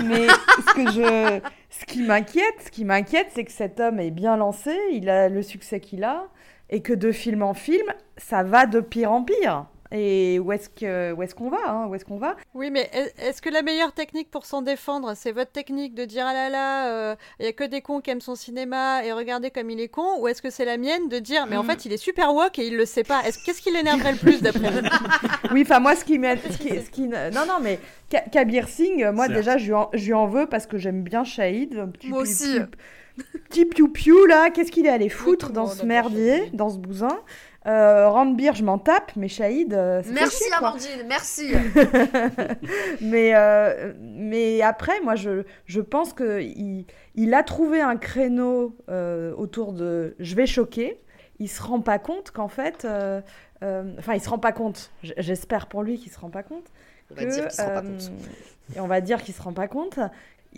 Mais ce, que je, ce qui m'inquiète, ce qui m'inquiète, c'est que cet homme est bien lancé, il a le succès qu'il a, et que de film en film, ça va de pire en pire. Et où est-ce que où est-ce qu'on va hein Où est-ce qu'on va? Oui, mais est- est-ce que la meilleure technique pour s'en défendre, c'est votre technique de dire ah là là, il y a que des cons qui aiment son cinéma et regardez comme il est con, ou est-ce que c'est la mienne de dire mais en fait il est super woke et il le sait pas. Est-ce qu'est-ce qui l'énerverait le plus d'après vous? Oui, enfin moi ce qui m'aide, ce qui, ce qui- non non mais Ka- Kabir Singh, euh, moi déjà je lui, en, je lui en veux parce que j'aime bien Shahid. un petit Moi aussi. Petit, petit piou piou là, qu'est-ce qu'il est allé foutre dans ce merdier, dans ce bousin euh, Randbir, je m'en tape, mais Shahid, euh, Merci chier. Amandine, merci. mais, euh, mais après, moi, je, je pense qu'il il a trouvé un créneau euh, autour de je vais choquer. Il se rend pas compte qu'en fait. euh, euh, Enfin, il se rend pas compte. J'espère pour lui qu'il se rend pas compte. On va que, dire qu'il se rend pas compte. Et on va dire qu'il se rend pas compte.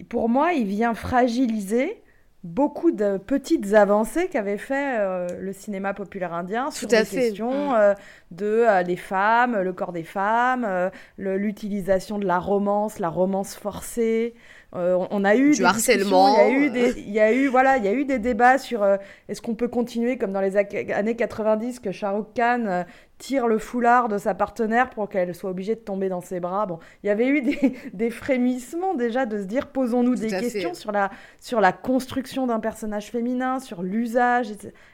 Pour moi, il vient fragiliser beaucoup de petites avancées qu'avait fait euh, le cinéma populaire indien sur Tout fait. questions Mm. euh, de euh, les femmes, le corps des femmes, euh, l'utilisation de la romance, la romance forcée. On- on a eu Du des harcèlement, Il y a eu des, il y a eu voilà, il y a eu des débats sur est-ce qu'on peut continuer comme dans les années 90 que Shah Rukh Khan tire le foulard de sa partenaire pour qu'elle soit obligée de tomber dans ses bras. Bon, il y avait eu des, des frémissements déjà de se dire posons-nous des fait. questions sur la sur la construction d'un personnage féminin, sur l'usage.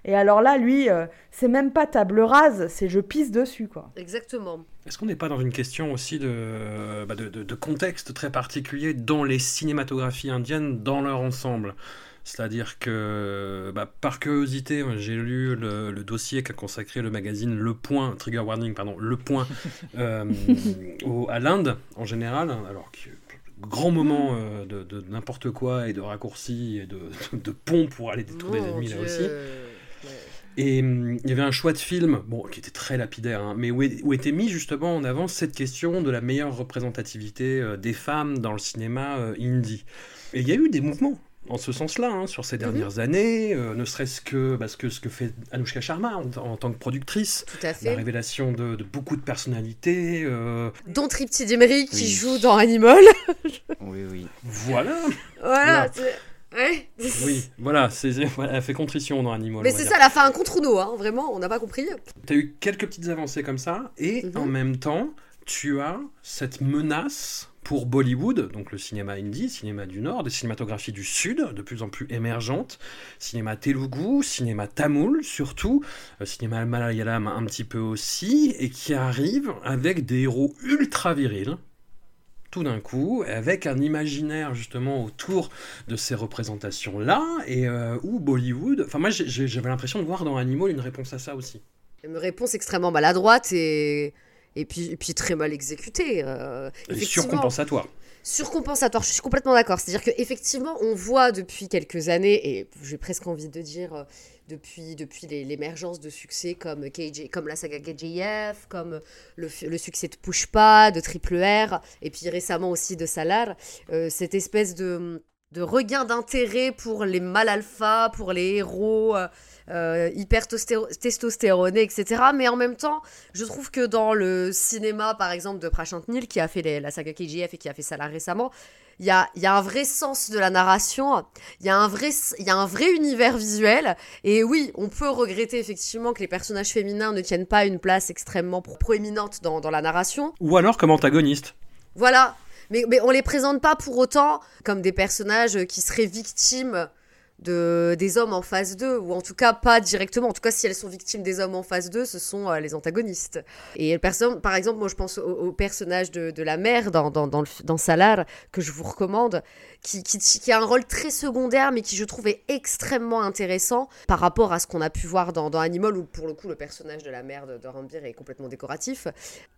Et alors là, lui, euh, c'est même pas table rase, c'est je pisse dessus quoi. Exactement. Est-ce qu'on n'est pas dans une question aussi de, bah, de, de- de contexte très particulier dans les cinématographies indiennes dans leur ensemble? C'est-à-dire que, bah, par curiosité, j'ai lu le, le dossier qu'a consacré le magazine Le Point, Trigger Warning, pardon, Le Point, euh, au- à l'Inde en général, alors que grand moment euh, de, de n'importe quoi et de raccourcis et de, de, de ponts pour aller détourner Mon l'ennemi là aussi. Et hum, il y avait un choix de film, bon, qui était très lapidaire, hein, mais où, est- où était mis justement en avant cette question de la meilleure représentativité euh, des femmes dans le cinéma euh, indie. Et il y a eu des mouvements en ce sens-là hein, sur ces dernières années, euh, ne serait-ce que parce que ce que fait Anushka Sharma en, en tant que productrice, Tout à la fait. révélation de, de beaucoup de personnalités, euh, Dont Tripty Demery qui Oui. joue dans Animal. Oui, oui. voilà. voilà. Voilà. c'est- Ouais. Oui, voilà, c'est, voilà, elle fait contrition dans Animal. Mais c'est ça, elle a fait un contre nous, hein, vraiment, on n'a pas compris. Tu as eu quelques petites avancées comme ça, et Mhm. en même temps, tu as cette menace pour Bollywood, donc le cinéma indie, cinéma du Nord, des cinématographies du Sud, de plus en plus émergentes, cinéma telugu, cinéma tamoul surtout, euh, cinéma malayalam un petit peu aussi, et qui arrive avec des héros ultra virils, tout d'un coup, avec un imaginaire justement autour de ces représentations-là, et euh, où Bollywood, enfin moi j'avais l'impression de voir dans Animal une réponse à ça aussi. Une réponse extrêmement maladroite et, et, puis, et puis très mal exécutée. euh, Et effectivement. surcompensatoire. Surcompensatoire, je suis complètement d'accord. C'est-à-dire qu'effectivement, on voit depuis quelques années, et j'ai presque envie de dire euh, depuis, depuis l'émergence de succès comme, KJ, comme la saga KJF, comme le succès de Pushpa, de Triple R, et puis récemment aussi de Salar, euh, cette espèce de, de regain d'intérêt pour les mâles alpha, pour les héros euh, euh, hyper tostéro- testostéronés, etc. Mais en même temps, je trouve que dans le cinéma, par exemple, de Prashant Nil, qui a fait les- la saga KGF et qui a fait ça là récemment, il y a, il y a un vrai sens de la narration, il y, a un vrai, y a un vrai univers visuel. Et oui, on peut regretter effectivement que les personnages féminins ne tiennent pas une place extrêmement pro- proéminente dans, dans la narration. Ou alors comme antagoniste. Voilà. Mais, mais on les présente pas pour autant comme des personnages qui seraient victimes de, des hommes en phase 2, ou en tout cas pas directement. En tout cas, si elles sont victimes des hommes en phase 2, ce sont euh, les antagonistes. Et par exemple, moi je pense au, personnage de, de la mère dans, dans, dans, dans Salar, que je vous recommande, qui, qui, qui a un rôle très secondaire, mais qui je trouve est extrêmement intéressant par rapport à ce qu'on a pu voir dans, dans Animal, où pour le coup le personnage de la mère de, de Rambir est complètement décoratif.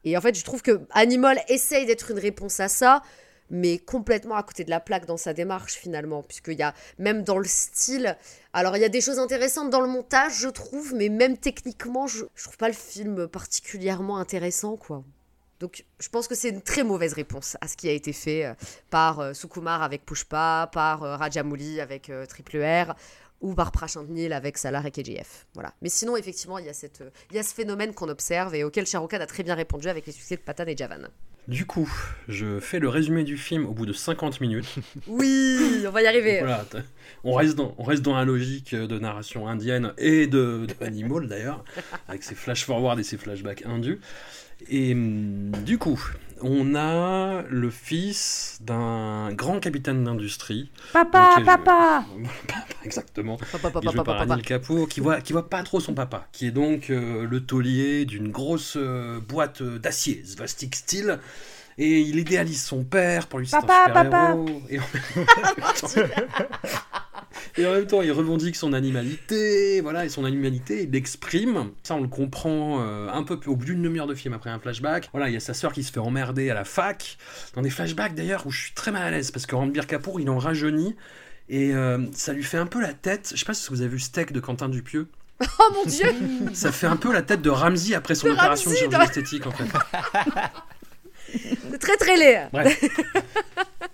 Et en fait, je trouve que Animal essaye d'être une réponse à ça, mais complètement à côté de la plaque dans sa démarche finalement, puisqu'il y a même dans le style, alors il y a des choses intéressantes dans le montage, je trouve, mais même techniquement, je, je trouve pas le film particulièrement intéressant, quoi. Donc je pense que c'est une très mauvaise réponse à ce qui a été fait euh, par euh, Sukumar avec Pushpa, par euh, Rajamouli avec euh, Triple R, ou par Prashant Nil avec Salar et KGF. Voilà. Mais sinon, effectivement, il y, a y a ce phénomène qu'on observe et auquel Shah Rukh Khan a très bien répondu avec les succès de Patan et Javan. Du coup, je fais le résumé du film au bout de 50 minutes. Oui, on va y arriver. Voilà, on reste, dans, on reste dans la logique de narration indienne et de, de Animal d'ailleurs, avec ses flash forward et ses flashbacks indus. Et hum, du coup, on a le fils d'un grand capitaine d'industrie. Papa, papa Exactement. Papa, papa, qui est joué papa, par papa. Anil Kapoor, qui voit, qui voit pas trop son papa, qui est donc euh, le taulier d'une grosse euh, boîte d'acier, Svastik Steel, et il idéalise son père pour lui c'est un Papa, super papa. héros. Et en, même temps, et en même temps, il revendique son animalité, voilà, et son animalité, il l'exprime. Ça, on le comprend euh, un peu plus au bout d'une demi-heure de film après un flashback. Voilà, il y a sa sœur qui se fait emmerder à la fac, dans des flashbacks d'ailleurs où je suis très mal à l'aise parce que Ranbir Kapoor, il en rajeunit. Et euh, ça lui fait un peu la tête. Je sais pas si vous avez vu Steak de Quentin Dupieux. Oh mon dieu Ça fait un peu la tête de Ramsey après son De opération de chirurgie dans- esthétique en fait. C'est très très laid. Bref.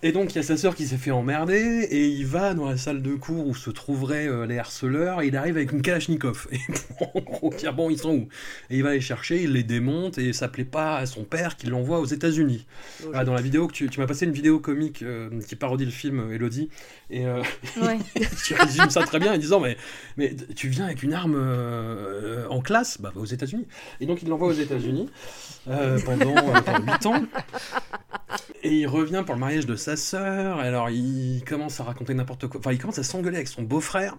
Et donc il y a sa sœur qui s'est fait emmerder et il va dans la salle de cours où se trouveraient euh, les harceleurs et il arrive avec une Kalachnikov. Et en gros dire bon ils sont où? Et il va les chercher, il les démonte et ça plaît pas à son père qui l'envoie aux États-Unis. Voilà, dans la vidéo que tu, tu m'as passé une vidéo comique euh, qui parodie le film euh, Elodie et euh, Ouais. tu résumes ça très bien en disant mais, mais tu viens avec une arme en classe? Bah, va aux États-Unis et donc il l'envoie aux États-Unis pendant, pendant 8 ans et il revient pour le mariage de sa sœur. Alors il commence à raconter n'importe quoi. Enfin il commence à s'engueuler avec son beau-frère.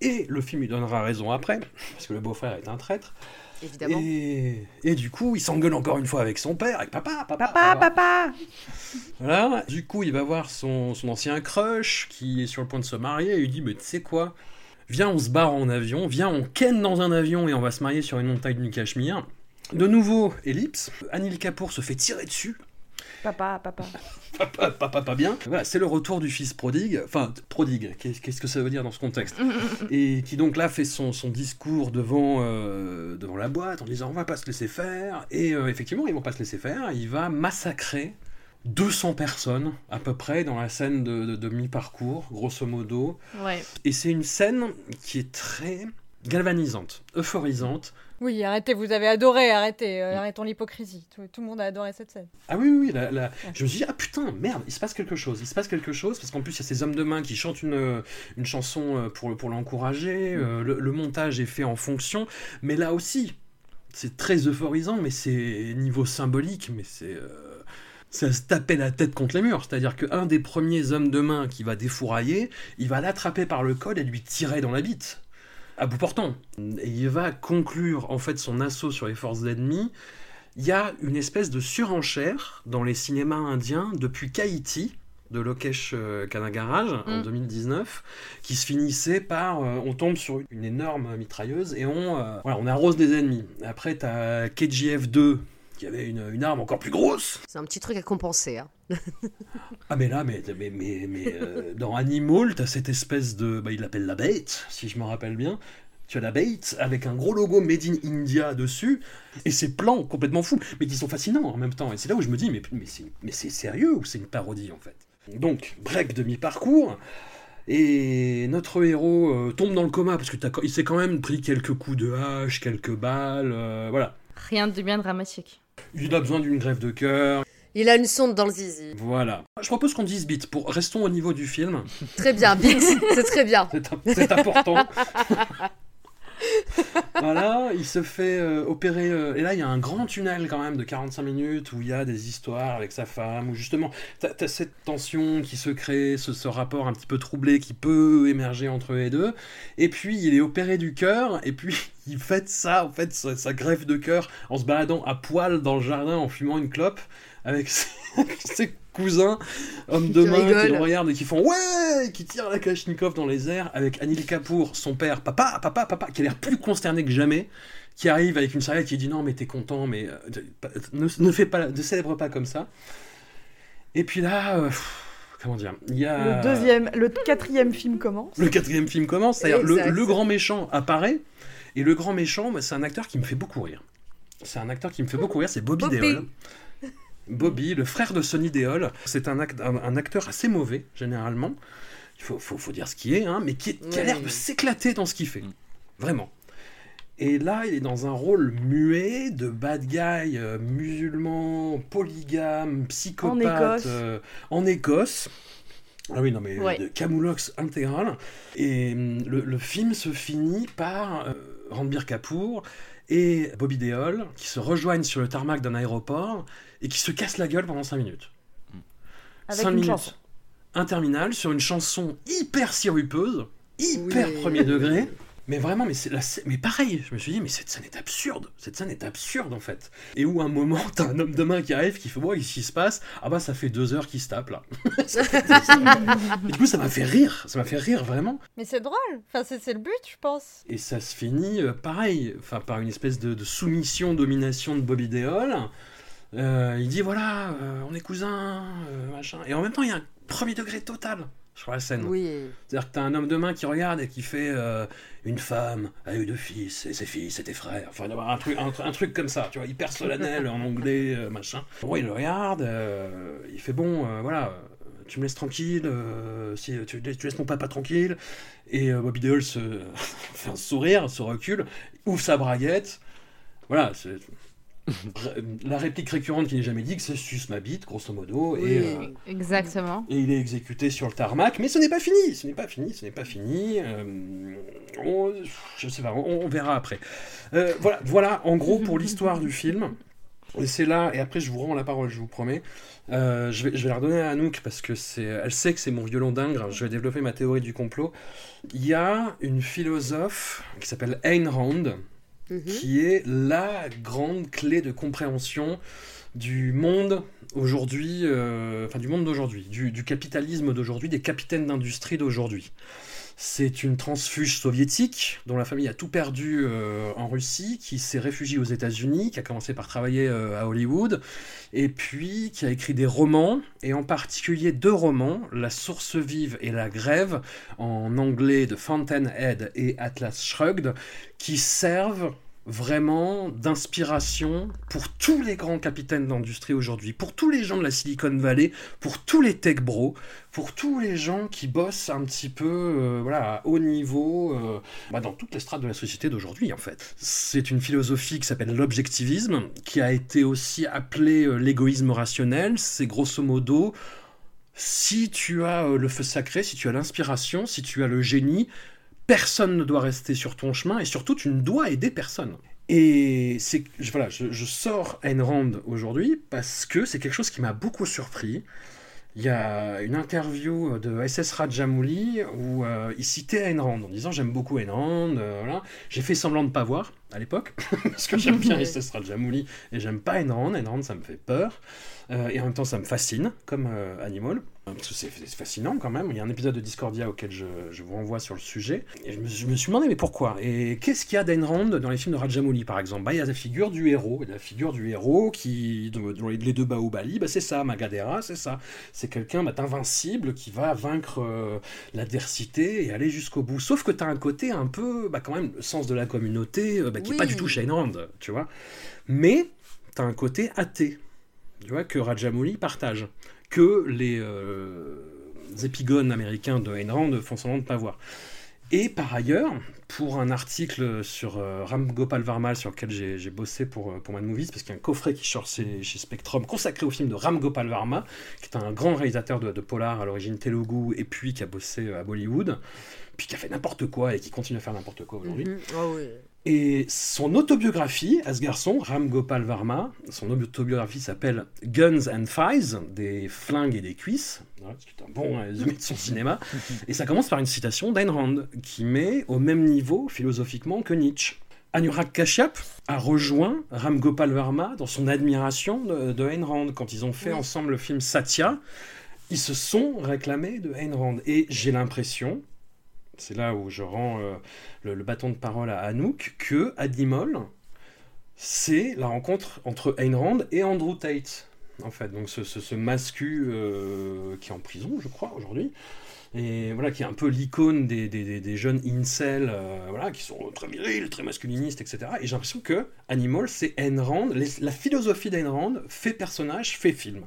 Et le film lui donnera raison après parce que le beau-frère est un traître. Évidemment. et, et du coup il s'engueule encore une fois avec son père avec papa papa Papa, papa. voilà. Du coup, il va voir son, son ancien crush qui est sur le point de se marier. Et il lui dit Mais tu sais quoi? Viens, on se barre en avion, viens, on ken dans un avion et on va se marier sur une montagne du Cachemire. De nouveau, ellipse. Anil Kapoor se fait tirer dessus. Papa, papa. Papa, papa, pas bien. Voilà, c'est le retour du fils prodigue. Enfin, prodigue, qu'est- qu'est-ce que ça veut dire dans ce contexte Et qui donc là fait son, son discours devant, euh, devant la boîte en disant on va pas se laisser faire. Et euh, effectivement, ils vont pas se laisser faire. Il va massacrer 200 personnes à peu près dans la scène de, de- de mi-parcours, grosso modo. Ouais. Et c'est une scène qui est très galvanisante, euphorisante. Oui, arrêtez, vous avez adoré, arrêtez, euh, arrêtons l'hypocrisie. Tout, tout le monde a adoré cette scène. Ah oui, oui, oui, la- la- je me suis dit, ah putain, merde, il se passe quelque chose, il se passe quelque chose, parce qu'en plus, il y a ces hommes de main qui chantent une, une chanson euh, pour, pour l'encourager, euh, le, le montage est fait en fonction, mais là aussi, c'est très euphorisant, mais c'est niveau symbolique, mais c'est... euh, à se taper la tête contre les murs. C'est-à-dire qu'un des premiers hommes de main qui va défourailler, il va l'attraper par le col et lui tirer dans la bite, à bout portant. Et il va conclure en fait son assaut sur les forces ennemies il y a une espèce de surenchère dans les cinémas indiens depuis Kaiti de Lokesh euh, Kanagaraj en Mm. 2019 qui se finissait par euh, on tombe sur une énorme mitrailleuse et on, euh, voilà, on arrose des ennemis. Après, tu as KGF 2 qui avait une, une arme encore plus grosse. C'est un petit truc à compenser. Hein. Ah mais là, mais, mais, mais, mais, euh, dans Animal, tu as cette espèce de... Bah, il l'appelle la bête, si je me rappelle bien. Tu as la bait avec un gros logo Made in India dessus, et ces plans complètement fous, mais qui sont fascinants en même temps. Et c'est là où je me dis, mais, mais c'est mais c'est sérieux ou c'est une parodie en fait? Donc, break de mi-parcours, et notre héros euh, tombe dans le coma, parce qu'il s'est quand même pris quelques coups de hache, quelques balles, euh, voilà. Rien de bien dramatique. Il a besoin d'une grève de cœur, Il a une sonde dans le zizi. voilà. Je propose qu'on dise bit, pour restons au niveau du film. Très bien, Bix, c'est très bien. C'est important. voilà, il se fait euh, opérer. euh, et là, il y a un grand tunnel quand même de 45 minutes où il y a des histoires avec sa femme, où justement, t'as as cette tension qui se crée, ce, rapport un petit peu troublé qui peut émerger entre et deux. Et puis, il est opéré du cœur, et puis il fait ça, en fait, sa, sa greffe de cœur, en se baladant à poil dans le jardin, en fumant une clope, avec ses, cousins, hommes de main, qui le regardent et qui font ouais, qui tirent la Kalachnikov dans les airs, avec Anil Kapoor, son père, papa, papa, papa, qui a l'air plus consterné que jamais, qui arrive avec une serviette qui dit non mais t'es content, mais euh, ne, ne fais pas, ne célèbre pas comme ça. Et puis là, euh, comment dire, il y a Le deuxième, le quatrième film commence. le quatrième film commence, c'est-à-dire le, le grand méchant apparaît, et le grand méchant, bah, c'est un acteur qui me fait beaucoup rire. C'est un acteur qui me fait beaucoup rire, c'est Bobby, Bobby. Deol. Bobby, le frère de Sonny Deol, c'est un, act- un- un acteur assez mauvais, généralement. Il faut, faut- faut dire ce qui est, hein, mais qui, est- qui a l'air de s'éclater dans ce qu'il fait. Vraiment. Et là, il est dans un rôle muet de bad guy euh, musulman, polygame, psychopathe Écosse. euh, en Écosse. Ah oui, non, mais Ouais. de camoulox intégral. Et le, le film se finit par euh, Ranbir Kapoor et Bobby Deol qui se rejoignent sur le tarmac d'un aéroport et qui se cassent la gueule pendant 5 minutes. Avec Cinq une minutes. chanson. Interminable sur une chanson hyper sirupeuse, hyper Oui. premier degré. Mais vraiment, mais, c'est la mais pareil, je me suis dit, mais cette scène est absurde. Cette scène est absurde en fait. Et où à un moment, t'as un homme de main qui arrive, qui fait, bon, qu'est-ce qui se passe? Ah bah, ça fait deux heures qu'il se tape là. Et du coup, ça m'a fait rire. Ça m'a fait rire vraiment. Mais c'est drôle. Enfin, c'est le but, je pense. Et ça se finit euh, pareil, enfin par une espèce de, de soumission, domination de Bobby Deol. Euh, il dit voilà, euh, on est cousins, euh, machin. Et en même temps, il y a un premier degré total sur la scène. Oui. C'est-à-dire que t'as un homme de main qui regarde et qui fait euh, une femme a eu deux fils et ses fils étaient frères. Enfin, un truc, un, un truc comme ça, tu vois, hyper solennel en anglais, euh, machin. Bon, il le regarde, euh, il fait bon, voilà, tu me laisses tranquille, si, tu, tu laisses mon papa tranquille. Et Bobby Deol se fait un sourire, se recule, ouvre sa braguette. Voilà, c'est la réplique récurrente qui n'est jamais dit que c'est suce ma bite, grosso modo. Et, Oui. euh, Exactement. et il est exécuté sur le tarmac, mais ce n'est pas fini, ce n'est pas fini, ce n'est pas fini. euh, on, je sais pas, on, on verra après. Euh, voilà, voilà, en gros pour l'histoire du film. Et c'est là, et après je vous rends la parole, je vous promets. Euh, je, vais, je vais la redonner à Anouk parce que c'est, elle sait que c'est mon violon dingue. Je vais développer ma théorie du complot. Il y a une philosophe qui s'appelle Ayn Rand, Mhm. qui est la grande clé de compréhension du monde aujourd'hui, euh, enfin du monde d'aujourd'hui, du, du capitalisme d'aujourd'hui, des capitaines d'industrie d'aujourd'hui. C'est une transfuge soviétique dont la famille a tout perdu euh, en Russie, qui s'est réfugiée aux États-Unis, qui a commencé par travailler euh, à Hollywood, et puis qui a écrit des romans, et en particulier deux romans, La source vive et La grève, en anglais de Fountainhead et Atlas Shrugged, qui servent vraiment d'inspiration pour tous les grands capitaines d'industrie aujourd'hui, pour tous les gens de la Silicon Valley, pour tous les tech bros, pour tous les gens qui bossent un petit peu euh, voilà, à haut niveau euh, bah, dans toutes les strates de la société d'aujourd'hui en fait. C'est une philosophie qui s'appelle l'objectivisme, qui a été aussi appelée euh, l'égoïsme rationnel. C'est grosso modo si tu as le feu sacré, si tu as l'inspiration, si tu as le génie, personne ne doit rester sur ton chemin et surtout tu ne dois aider personne. Et c'est voilà, je, je sors Ayn Rand aujourd'hui parce que c'est quelque chose qui m'a beaucoup surpris. Il y a une interview de SS Rajamouli où euh, il citait Ayn Rand en disant j'aime beaucoup Ayn Rand. euh, voilà. J'ai fait semblant de ne pas voir à l'époque parce que j'aime bien SS Rajamouli et j'aime pas Ayn Rand. Ayn Rand ça me fait peur Euh, et en même temps ça me fascine comme Animal. Parce que c'est fascinant quand même. Il y a un épisode de Discordia auquel je, je vous renvoie sur le sujet. Et je me, je me suis demandé, mais pourquoi? Et qu'est-ce qu'il y a d'Ayn Rand dans les films de Rajamouli, par exemple? Bah, Il y a la figure du héros. Et la figure du héros qui, dans les deux Baobali, bah, c'est ça. Magadera, c'est ça. C'est quelqu'un bah, d'invincible qui va vaincre euh, l'adversité et aller jusqu'au bout. Sauf que tu as un côté un peu, bah, quand même, le sens de la communauté, euh, bah, qui n'est pas du tout chez Ayn Rand, tu vois. Mais tu as un côté athée, tu vois, que Rajamouli partage que les euh, épigones américains de Ayn Rand font semblant de ne pas voir. Et par ailleurs, pour un article sur euh, Ram Gopal sur lequel j'ai bossé pour, euh, pour Mad Movies, parce qu'il y a un coffret qui sort chez, chez Spectrum consacré au film de Ram Gopal Varma, qui est un grand réalisateur de, de polar à l'origine telugu, et puis qui a bossé euh, à Bollywood, puis qui a fait n'importe quoi et qui continue à faire n'importe quoi aujourd'hui. Mhm. Ah oui. Et son autobiographie, à ce garçon, Ram Gopal Varma, son autobiographie s'appelle Guns and Thighs, des flingues et des cuisses, voilà, ce qui est un bon résumé de son cinéma. Et ça commence par une citation d'Ayn Rand, qui met au même niveau philosophiquement que Nietzsche. Anurag Kashyap a rejoint Ram Gopal Varma dans son admiration de, de Ayn Rand. Quand ils ont fait ensemble le film Satya, ils se sont réclamés de Ayn Rand. Et j'ai l'impression, c'est là où je rends euh, le, bâton de parole à Anouk, que Adimol, c'est la rencontre entre Ayn Rand et Andrew Tate. En fait, donc ce, ce, mascu euh, qui est en prison, je crois, aujourd'hui, et voilà, qui est un peu l'icône des, jeunes incels, euh, voilà, qui sont très virils, très masculinistes, etc. Et j'ai l'impression que Animal, c'est Ayn Rand, la philosophie d'Ayn Rand fait personnage, fait film.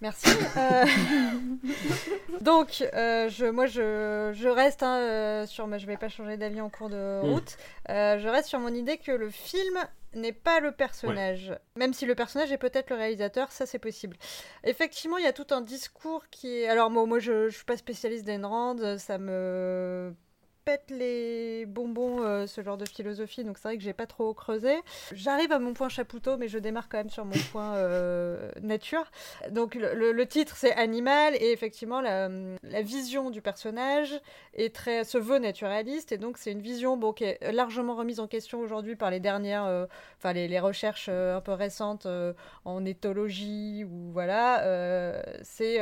Merci. Euh, Donc, euh, je, moi, je, je reste hein, euh, sur. mais Je vais pas changer d'avis en cours de Mm. route. Euh, je reste sur mon idée que le film n'est pas le personnage. Même si le personnage est peut-être le réalisateur, ça c'est possible. Effectivement, il y a tout un discours qui est. Alors, moi, moi je, je suis pas spécialiste d'Ayn Rand, ça me pète les bonbons euh, ce genre de philosophie donc c'est vrai que j'ai pas trop creusé. J'arrive à mon point chapoutot mais je démarre quand même sur mon point euh, nature. Donc le, titre c'est Animal et effectivement la, vision du personnage est très se veut naturaliste et donc c'est une vision bon, qui est largement remise en question aujourd'hui par les dernières euh, enfin les, recherches un peu récentes en éthologie ou voilà c'est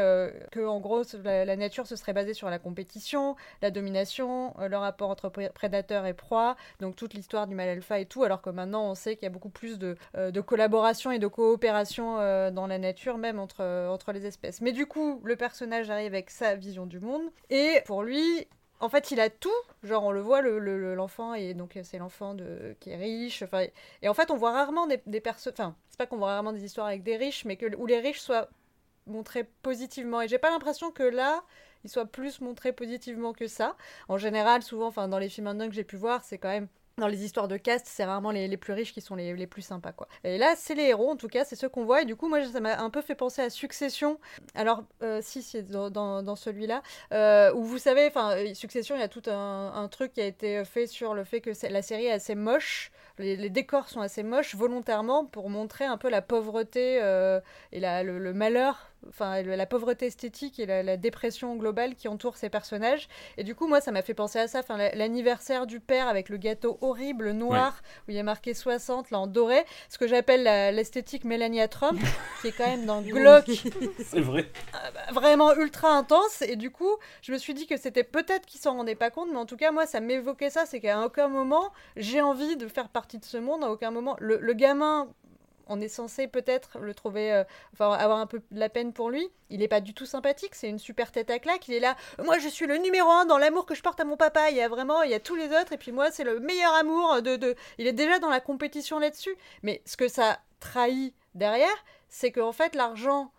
que en gros la, nature se serait basée sur la compétition la domination le rapport entre pré- prédateur et proie donc toute l'histoire du mal alpha et tout alors que maintenant on sait qu'il y a beaucoup plus de, euh, de collaboration et de coopération euh, dans la nature même entre, euh, entre les espèces mais du coup le personnage arrive avec sa vision du monde et pour lui en fait, il a tout. Genre, on le voit, le- le- l'enfant, et donc c'est l'enfant de qui est riche. Enfin, et en fait, on voit rarement des, des personnes. Enfin, c'est pas qu'on voit rarement des histoires avec des riches, mais que où les riches soient montrés positivement. Et j'ai pas l'impression que là, soient plus montrés positivement que ça. En général, souvent, enfin, dans les films indiens que j'ai pu voir, c'est quand même dans les histoires de caste, c'est rarement les, les plus riches qui sont les, les plus sympas, quoi. Et là, c'est les héros, en tout cas, c'est ceux qu'on voit. Et du coup, moi, ça m'a un peu fait penser à Succession. Alors, euh, si, c'est dans, dans, celui-là, euh, où vous savez, enfin, euh, Succession, il y a tout un, un truc qui a été fait sur le fait que la série est assez moche. Les, les décors sont assez moches volontairement pour montrer un peu la pauvreté euh, et la, le, le malheur, enfin la pauvreté esthétique et la, la dépression globale qui entoure ces personnages. Et du coup, moi, ça m'a fait penser à ça. Enfin, la- l'anniversaire du père avec le gâteau horrible noir où il y a marqué 60 là en doré, ce que j'appelle l'esthétique Melania Trump, qui est quand même dans Glock C'est vrai. vraiment ultra intense et du coup je me suis dit que c'était peut-être qu'ils s'en rendaient pas compte mais en tout cas moi ça m'évoquait ça c'est qu'à aucun moment j'ai envie de faire partie de ce monde à aucun moment le, le gamin on est censé peut-être le trouver, euh, enfin avoir un peu de la peine pour lui. Il est pas du tout sympathique, c'est une super tête à claque. Il est là, moi je suis le numéro un dans l'amour que je porte à mon papa. Il y a vraiment, il y a tous les autres et puis moi c'est le meilleur amour de, de. Il est déjà dans la compétition là-dessus. Mais ce que ça trahit derrière, c'est qu'en fait l'argent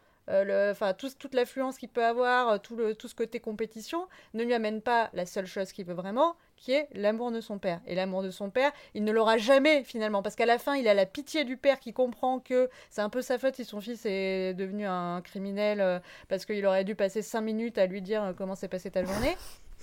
tout- toute l'affluence qu'il peut avoir, euh, tout, le, tout ce côté compétition, ne lui amène pas la seule chose qu'il veut vraiment, qui est l'amour de son père. Et l'amour de son père, il ne l'aura jamais finalement, parce qu'à la fin, il a la pitié du père qui comprend que c'est un peu sa faute si son fils est devenu un criminel, euh, parce qu'il aurait dû passer cinq minutes à lui dire euh, comment s'est passée ta journée.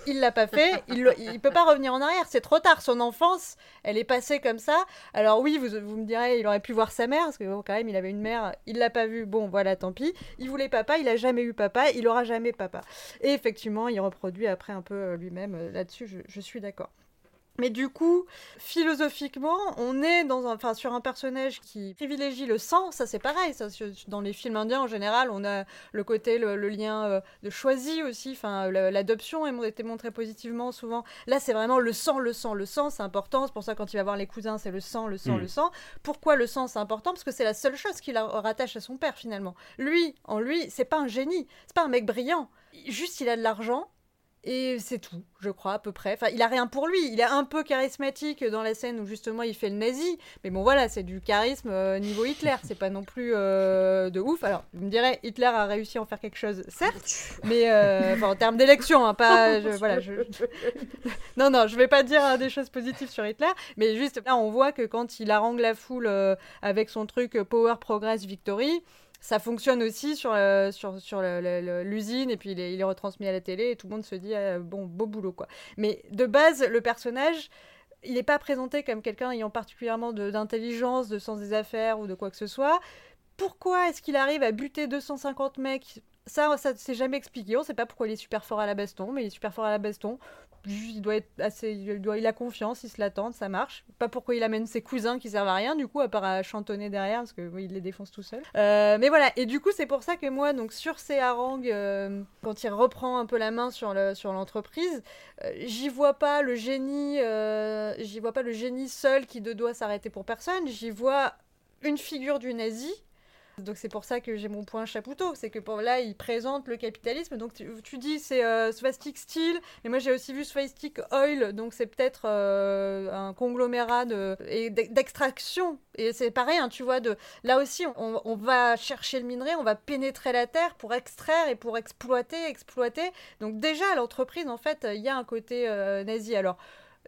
Il l'a pas fait, il, il peut pas revenir en arrière, c'est trop tard. Son enfance, elle est passée comme ça. Alors oui, vous, vous me direz, il aurait pu voir sa mère, parce que bon, quand même, il avait une mère, il l'a pas vue. Bon, voilà, tant pis. Il voulait papa, il a jamais eu papa, il aura jamais papa. Et effectivement, il reproduit après un peu euh, lui-même euh, là-dessus. Je suis d'accord. Mais du coup, philosophiquement, on est dans un, enfin, sur un personnage qui privilégie le sang. Ça, c'est pareil. Ça, dans les films indiens, en général, on a le côté, le, le lien euh, de choisi aussi. Enfin, l'adoption a été montrée positivement souvent. Là, c'est vraiment le sang, le sang, le sang. C'est important. C'est pour ça, quand il va voir les cousins, c'est le sang, le sang, Mm. le sang. Pourquoi le sang, c'est important? Parce que c'est la seule chose qui la rattache à son père, finalement. Lui, en lui, c'est pas un génie. C'est pas un mec brillant. Juste, il a de l'argent. Et c'est tout, je crois, à peu près. Enfin, il a rien pour lui. Il est un peu charismatique dans la scène où justement il fait le nazi. Mais bon, voilà, c'est du charisme euh, niveau Hitler. C'est pas non plus euh, de ouf. Alors, vous me direz, Hitler a réussi à en faire quelque chose, certes. Mais euh, en termes d'élection, hein, pas. je- voilà, non, non, je vais pas dire euh, des choses positives sur Hitler. Mais juste là, on voit que quand il harangue la foule avec son truc Power, Progress, Victory ça fonctionne aussi sur, euh, sur, sur l'usine et puis il est, il est retransmis à la télé et tout le monde se dit ah, bon beau boulot quoi. Mais de base le personnage il n'est pas présenté comme quelqu'un ayant particulièrement d'intelligence, de, sens des affaires ou de quoi que ce soit. Pourquoi est-ce qu'il arrive à buter 250 mecs? Ça, ça c'est jamais expliqué. On sait pas pourquoi il est super fort à la baston, mais il est super fort à la baston. Il doit être assez, il, doit, il a confiance, il se l'attend, ça marche. Pas pourquoi il amène ses cousins qui servent à rien, du coup, à part à chantonner derrière, parce que il les défonce tout seul. Euh, mais voilà, et du coup, c'est pour ça que moi, donc sur ces harangues, euh, quand il reprend un peu la main sur sur l'entreprise, euh, j'y vois pas le génie, j'y vois pas le génie seul qui de doit s'arrêter pour personne. J'y vois une figure du nazi. Donc c'est pour ça que j'ai mon point chapoutot, c'est que là il présente le capitalisme. Donc tu, dis c'est euh, Swastik Steel, mais moi j'ai aussi vu Swastik Oil, donc c'est peut-être euh, un conglomérat de, et d'e- d'extraction. Et c'est pareil, hein, tu vois, de là aussi on, va chercher le minerai, on va pénétrer la terre pour extraire et pour exploiter, exploiter. Donc déjà l'entreprise en fait il y a un côté euh, nazi. Alors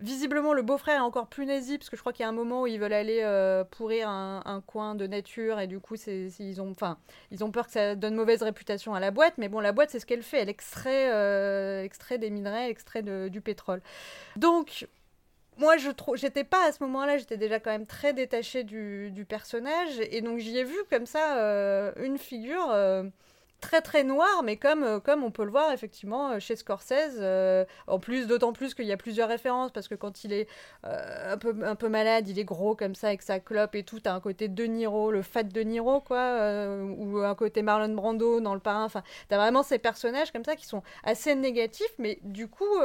Visiblement, le beau-frère est encore plus nazi, parce que je crois qu'il y a un moment où ils veulent aller euh, pourrir un, coin de nature, et du coup, ils, ont, ils ont peur que ça donne mauvaise réputation à la boîte. Mais bon, la boîte, c'est ce qu'elle fait. Elle extrait, euh, des minerais, extrait de- du pétrole. Donc, moi, je j'étais pas à ce moment-là, j'étais déjà quand même très détachée du, du personnage, et donc j'y ai vu comme ça euh, une figure très très noire, mais comme, euh, comme on peut le voir effectivement euh, chez Scorsese. euh, en plus, d'autant plus qu'il y a plusieurs références, parce que quand il est un, peu, malade, il est gros comme ça avec sa clope et tout, t'as un côté De Niro, le fat De Niro, quoi, ou un côté Marlon Brando dans Le Parrain. Enfin, t'as vraiment ces personnages comme ça qui sont assez négatifs, mais du coup,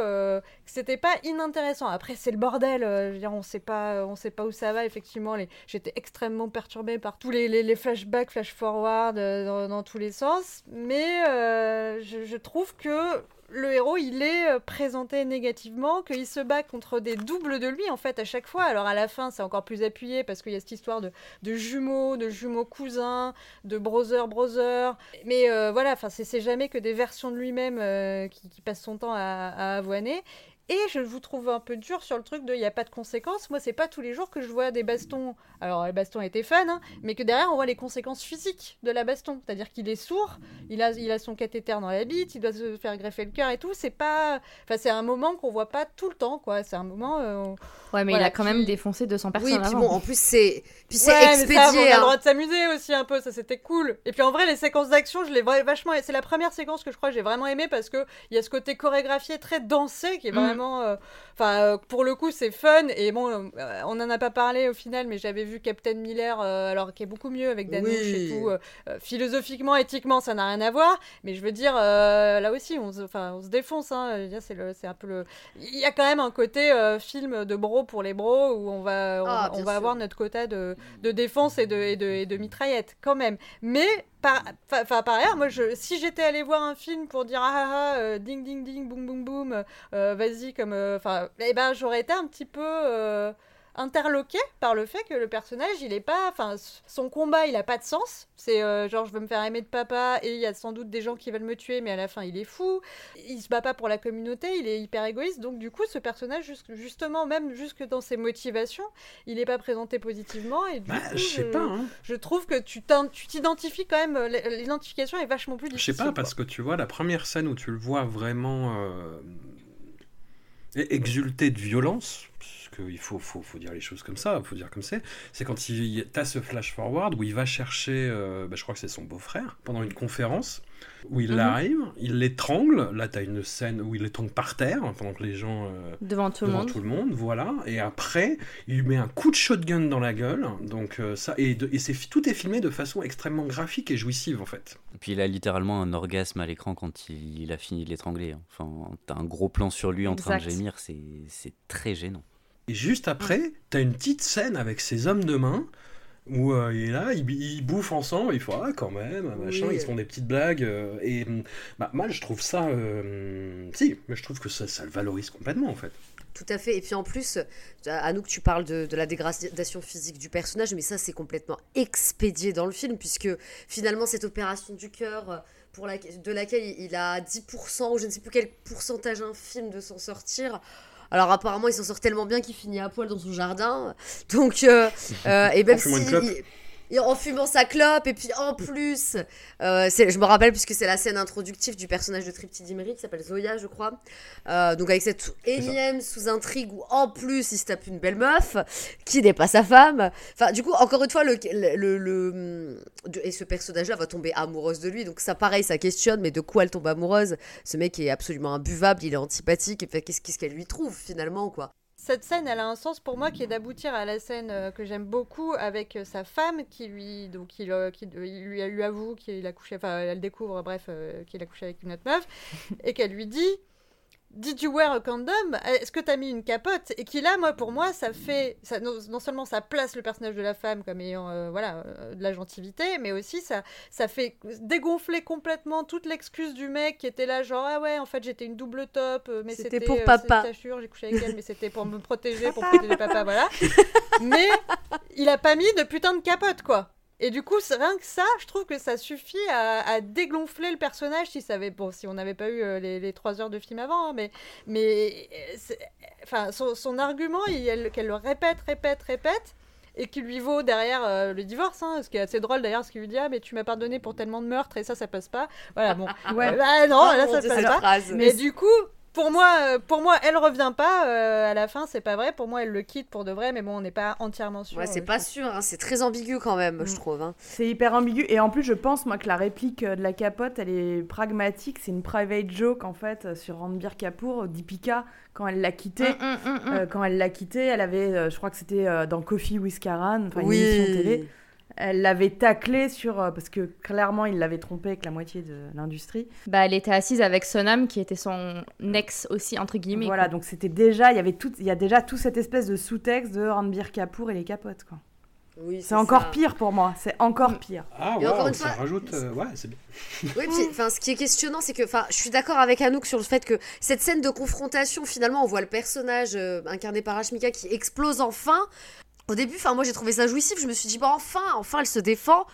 c'était pas inintéressant. Après, c'est le bordel. on sait pas, on sait pas où ça va. Effectivement, j'étais extrêmement perturbée par tous les, flashbacks, flash forward dans, dans tous les sens. Mais euh, je, trouve que le héros, il est euh, présenté négativement, qu'il se bat contre des doubles de lui, en fait, à chaque fois. Alors, à la fin, c'est encore plus appuyé parce qu'il y a cette histoire de, jumeaux, de jumeaux cousins, de brother-brother. Mais euh, voilà, c'est jamais que des versions de lui-même qui, qui passent son temps à, à avoiner. Et je vous trouve un peu dur sur le truc de il n'y a pas de conséquences. Moi, c'est pas tous les jours que je vois des bastons. Alors, les bastons étaient fun, hein, mais que derrière, on voit les conséquences physiques de la baston. C'est-à-dire qu'il est sourd, il a, il a son cathéter dans la bite, il doit se faire greffer le cœur et tout. C'est pas. Enfin, c'est un moment qu'on voit pas tout le temps, quoi. C'est un moment. euh, on- Ouais, mais Voilà, il a quand même défoncé 200 personnes Oui, puis avant. bon, en plus, c'est puis c'est Ouais, mais ça, expédié. on a le hein. droit de s'amuser aussi un peu, ça c'était cool. Et puis en vrai, les séquences d'action, je les vois vachement. C'est la première séquence que je crois que j'ai vraiment aimé parce que il y a ce côté chorégraphié très dansé qui est Mm. Vraiment. euh, Enfin, euh, pour le coup, c'est fun. Et bon, euh, on en a pas parlé au final, mais j'avais vu Captain Miller, alors qui est beaucoup mieux avec Danouche Oui. et tout. philosophiquement, éthiquement, ça n'a rien à voir. Mais je veux dire, là aussi, on se, on se défonce. Hein. C'est un peu le. Il y a quand même un côté film de bro pour les bros où on va, on, Ah, on va sûr. avoir notre quota de, de défense et de, et de, et de mitraillettes, quand même. Mais par, ailleurs, moi, si j'étais allé voir un film pour dire ah ah ah, euh, ding ding ding, boum boum boum, euh, vas-y, comme. euh, Enfin, eh ben, j'aurais été un petit peu. Interloqué par le fait que le personnage il est pas enfin son combat il a pas de sens. C'est euh, genre je veux me faire aimer de papa et il y a sans doute des gens qui veulent me tuer mais à la fin il est fou. Il se bat pas pour la communauté il est hyper égoïste. Donc du coup ce personnage justement même jusque dans ses motivations il est pas présenté positivement et du Bah, coup je sais pas, hein. je trouve que tu t'identifies quand même l'identification est vachement plus Je difficile sais pas, parce que tu vois, la première scène où tu le vois vraiment euh, e- exulter de violence, qu'il faut, faut, faut dire les choses comme ça, faut dire comme c'est, c'est quand il t'as ce flash forward où il va chercher, euh, bah, je crois que c'est son beau-frère, pendant une conférence, où il Mhm. arrive, il l'étrangle, là t'as une scène où il l'étrangle par terre, pendant que les gens... euh, Devant tout le devant monde. tout le monde, voilà. Et après, il lui met un coup de shotgun dans la gueule. Donc euh, ça et, de- et c'est tout est filmé de façon extrêmement graphique et jouissive en fait. Et puis il a littéralement un orgasme à l'écran quand il, il a fini de l'étrangler. hein. Enfin, t'as un gros plan sur lui en train de gémir, c'est c'est très gênant. Et juste après, t'as une petite scène avec ses hommes de main où euh, il est là, ils, ils bouffent ensemble, il faut ah quand même, machin, Oui. ils se font des petites blagues euh, et hum, bah, moi je trouve ça, euh, si, mais je trouve que ça, ça le valorise complètement en fait. Tout à fait. Et puis en plus, à nous que tu parles de, de la dégradation physique du personnage, mais ça c'est complètement expédié dans le film, puisque finalement cette opération du cœur, pour la, de laquelle il a 10% ou je ne sais plus quel pourcentage infime de s'en sortir. Alors apparemment il s'en sort tellement bien qu'il finit à poil dans son jardin. Donc, euh, euh, et même si... Et en fumant sa clope, et puis en plus, euh, je me rappelle puisque c'est la scène introductive du personnage de Tripty qui s'appelle Zoya, je crois. Euh, donc avec cette énième sous-intrigue où en plus il se tape une belle meuf qui n'est pas sa femme. Enfin, du coup, encore une fois, le, le, le- le- de- et ce personnage-là va tomber amoureuse de lui. Donc ça, pareil, ça questionne, mais de quoi elle tombe amoureuse? Ce mec est absolument imbuvable, il est antipathique. Et qu'est-ce qu'elle lui trouve finalement, quoi? Cette scène, elle a un sens pour moi qui est d'aboutir à la scène euh, que j'aime beaucoup avec euh, sa femme qui lui, donc il, euh, qui, il lui, lui avoue qu'il a couché, enfin elle découvre, bref, euh, qu'il a couché avec une autre meuf et qu'elle lui dit. Did you wear a condom? Est-ce que t'as mis une capote? Et qui là, moi, pour moi, ça fait, ça, non, non seulement ça place le personnage de la femme comme ayant, euh, voilà, euh, de la gentilité, mais aussi ça, ça fait dégonfler complètement toute l'excuse du mec qui était là, genre ah ouais, en fait j'étais une double top, euh, mais C'était c'était pour euh, papa. j'ai couché avec elle, mais c'était pour me protéger, pour protéger papa, voilà. Mais il a pas mis de putain de capote, quoi. Et du coup, rien que ça, je trouve que ça suffit à, à dégonfler le personnage si ça avait, bon, si on n'avait pas eu euh, les, les trois heures de film avant, hein, mais, mais, euh, enfin, son, son argument, qu'elle le répète, répète, répète, et qui lui vaut derrière euh, le divorce, hein, ce qui est assez drôle d'ailleurs, ce qu'il lui dit, ah, mais tu m'as pardonné pour tellement de meurtres, et ça, ça passe pas. Voilà, bon. Ouais. Bah non, là, ça passe pas. phrase. Mais du coup, pour moi, euh, pour moi, elle revient pas euh, à la fin, c'est pas vrai. Pour moi, elle le quitte pour de vrai, mais bon, on n'est pas entièrement sûr. Ouais, c'est euh, pas je sûr, hein, c'est très ambigu quand même, Mm. je trouve. hein. C'est hyper ambigu. Et en plus, je pense, moi, que la réplique de la capote, elle est pragmatique. C'est une private joke, en fait, sur Ranbir Kapoor, Deepika, quand elle l'a quitté. Mm, mm. Euh, quand elle l'a quitté, elle avait, euh, je crois que c'était euh, dans Coffee with Karan, enfin une Oui. émission télé. Elle l'avait taclé sur. euh, parce que clairement, il l'avait trompé avec la moitié de l'industrie. Bah, elle était assise avec son homme qui était son ex aussi, entre guillemets. Voilà, quoi. donc c'était déjà. Il y avait tout, il y a déjà tout cette espèce de sous-texte de Ranbir Kapoor et les capotes, quoi. Oui, C'est encore ça. pire pour moi, c'est encore pire. Ah, waouh, une ça fois, rajoute. euh, ouais, c'est bien. Oui, puis, enfin, ce qui est questionnant, c'est que, enfin, je suis d'accord avec Anouk sur le fait que cette scène de confrontation, finalement, on voit le personnage euh, incarné par Ashmika qui explose enfin. Au début, enfin, moi, j'ai trouvé ça jouissif. Je me suis dit, bah, enfin, enfin, elle se défend.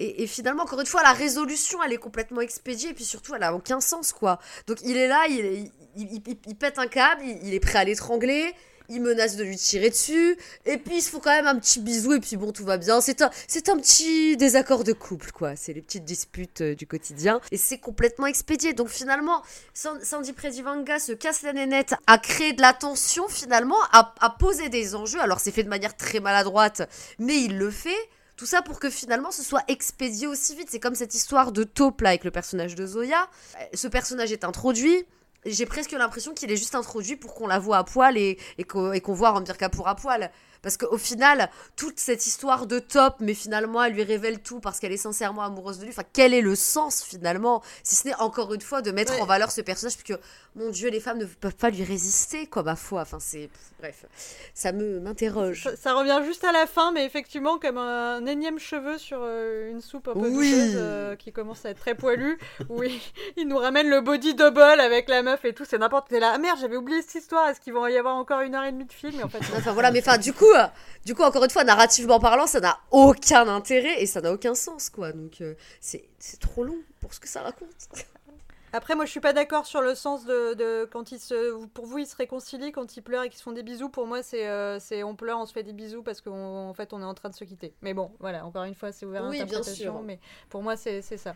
Et, finalement, encore une fois, la résolution, elle est complètement expédiée. Et puis surtout, elle a aucun sens, quoi. Donc, il est là, il, il, pète un câble, il est prêt à l'étrangler. Il menace de lui tirer dessus. Et puis, ils se font quand même un petit bisou. Et puis, bon, tout va bien. C'est un, c'est un petit désaccord de couple, quoi. C'est les petites disputes euh, du quotidien. Et c'est complètement expédié. Donc, finalement, San- Sandy Predivanga se casse la nénette à créer de la tension, finalement, à, à poser des enjeux. Alors, c'est fait de manière très maladroite, mais il le fait. Tout ça pour que finalement ce soit expédié aussi vite. C'est comme cette histoire de taupe là avec le personnage de Zoya. Euh, Ce personnage est introduit. J'ai presque l'impression qu'il est juste introduit pour qu'on la voit à poil et, et qu'on qu'on voit Rambir Kapoor à poil. Parce qu'au final, toute cette histoire de top, mais finalement, elle lui révèle tout parce qu'elle est sincèrement amoureuse de lui. Enfin, quel est le sens finalement Si ce n'est encore une fois de mettre Ouais. en valeur ce personnage, puisque, mon Dieu, les femmes ne peuvent pas lui résister, quoi, ma foi. Enfin, c'est. Bref, ça me m'interroge. Ça, ça revient juste à la fin, mais effectivement, comme un énième cheveu sur euh, une soupe un peu Oui. euh, qui commence à être très poilu. Oui, il nous ramène le body double avec la meuf et tout, c'est n'importe quoi. T'es là, ah merde, j'avais oublié cette histoire, est-ce qu'il va y avoir encore une heure et demie de film? Et en fait. Enfin voilà, mais enfin du coup, du coup encore une fois, narrativement parlant, ça n'a aucun intérêt et ça n'a aucun sens quoi. Donc euh, c'est c'est trop long pour ce que ça raconte. Après, moi, je suis pas d'accord sur le sens de, de quand ils se, pour vous, ils se réconcilient quand ils pleurent et qu'ils se font des bisous. Pour moi, c'est, euh, c'est on pleure, on se fait des bisous parce qu'en en fait, on est en train de se quitter. Mais bon, voilà, encore une fois, c'est ouvert à Oui, bien interprétation. sûr. Mais pour moi, c'est, c'est ça.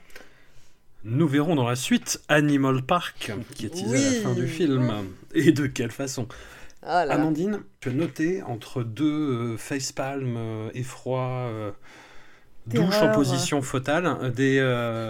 Nous verrons dans la suite Animal Park, qui est teasé à la fin du film. Et de quelle façon? Là. Amandine, tu as noté entre deux euh, facepalm, euh, effroi, euh, douche en position fotale, euh,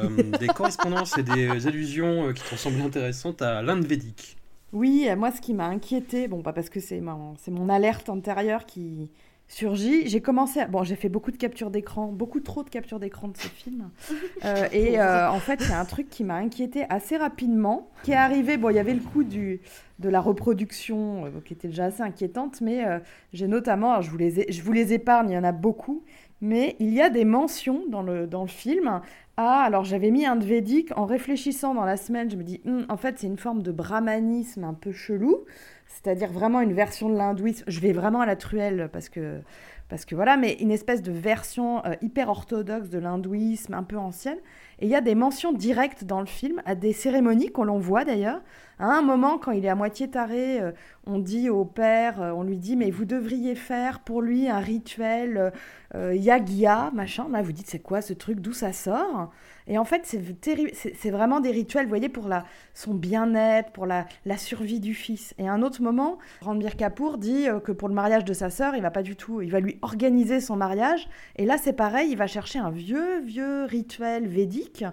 des, des correspondances et des allusions qui t'ont semblé intéressantes à l'Inde védique. Oui, moi, ce qui m'a inquiété, bon, pas parce que c'est mon, c'est mon alerte antérieure qui surgit. J'ai commencé, à- bon, j'ai fait beaucoup de captures d'écran, beaucoup trop de captures d'écran de ce film. Euh, et euh, en fait, a un truc qui m'a inquiété assez rapidement, qui est arrivé. Bon, il y avait le coup du de la reproduction euh, qui était déjà assez inquiétante, mais j'ai notamment, alors, je vous les, ai- je vous les épargne, il y en a beaucoup, mais il y a des mentions dans le dans le film ah, alors j'avais mis un védique en réfléchissant dans la semaine, je me dis, Hum, en fait, c'est une forme de brahmanisme un peu chelou. c'est-à-dire vraiment une version de l'hindouisme. Je vais vraiment à la truelle parce que, parce que voilà, mais une espèce de version euh, hyper orthodoxe de l'hindouisme, un peu ancienne. Et il y a des mentions directes dans le film à des cérémonies qu'on l'on voit d'ailleurs. À un moment, quand il est à moitié taré, euh, on dit au père, euh, on lui dit, mais vous devriez faire pour lui un rituel yagya, machin. Là, vous dites, c'est quoi ce truc? D'où ça sort? Et en fait, c'est vraiment des rituels, vous voyez, pour la, son bien-être, pour la, la survie du fils. Et à un autre moment, Ranbir Kapoor dit euh, que pour le mariage de sa sœur, il va pas du tout, il va lui organiser son mariage. Et là, c'est pareil, il va chercher un vieux, vieux rituel védique,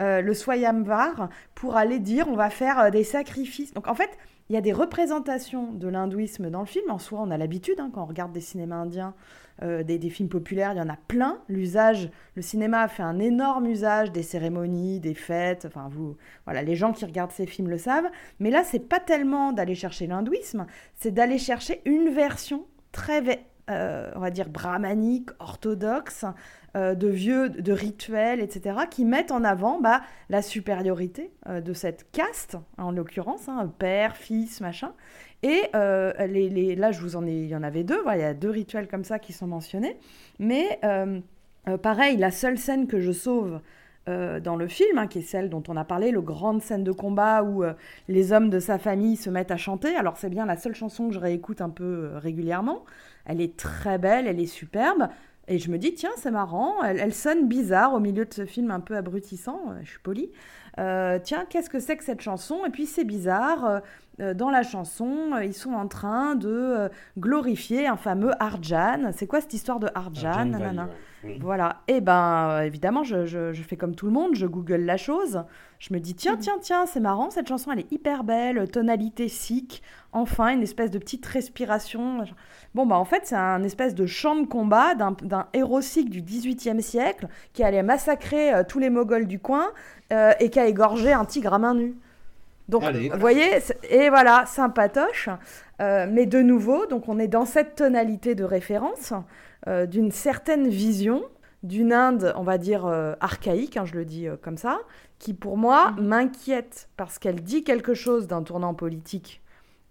euh, le Swayamvar, pour aller dire on va faire euh, des sacrifices. Donc en fait, il y a des représentations de l'hindouisme dans le film. En soi, on a l'habitude, hein, quand on regarde des cinémas indiens, euh, des, films populaires, il y en a plein. L'usage, le cinéma a fait un énorme usage des cérémonies, des fêtes. Enfin, vous, voilà, les gens qui regardent ces films le savent. Mais là, c'est pas tellement d'aller chercher l'hindouisme, c'est d'aller chercher une version très, euh, on va dire, brahmanique, orthodoxe, euh, de vieux, de rituels, etc., qui mettent en avant bah, la supériorité de cette caste, en l'occurrence, hein, père, fils, machin. Et euh, là, je vous en ai, il y en avait deux, voilà, il y a deux rituels comme ça qui sont mentionnés. Mais euh, euh, pareil, la seule scène que je sauve dans le film, hein, qui est celle dont on a parlé, le grande scène de combat où les hommes de sa famille se mettent à chanter. Alors c'est bien la seule chanson que je réécoute un peu régulièrement. Elle est très belle, elle est superbe. Et je me dis, tiens, c'est marrant, elle, elle sonne bizarre au milieu de ce film un peu abrutissant, je suis polie. Euh, tiens, qu'est-ce que c'est que cette chanson? Et puis c'est bizarre, euh, euh, dans la chanson, ils sont en train de glorifier un fameux Arjan. C'est quoi cette histoire de Arjan, Arjan nanana Vai, ouais. Voilà. Et ben, euh, évidemment, je, je- je fais comme tout le monde, je google la chose. Je me dis, tiens, tiens, tiens, c'est marrant, cette chanson, elle est hyper belle, tonalité sikh, enfin, une espèce de petite respiration. Bon, bah, en fait, c'est un espèce de chant de combat d'un héros sikh du XVIIIe siècle qui allait massacrer euh, tous les Moghols du coin euh, et qui a égorgé un tigre à main nue. Donc, Allez. vous voyez, et voilà, sympatoche. Euh, mais de nouveau, donc on est dans cette tonalité de référence, euh, d'une certaine vision d'une Inde, on va dire, euh, archaïque, hein, je le dis euh, comme ça, qui pour moi m'inquiète parce qu'elle dit quelque chose d'un tournant politique,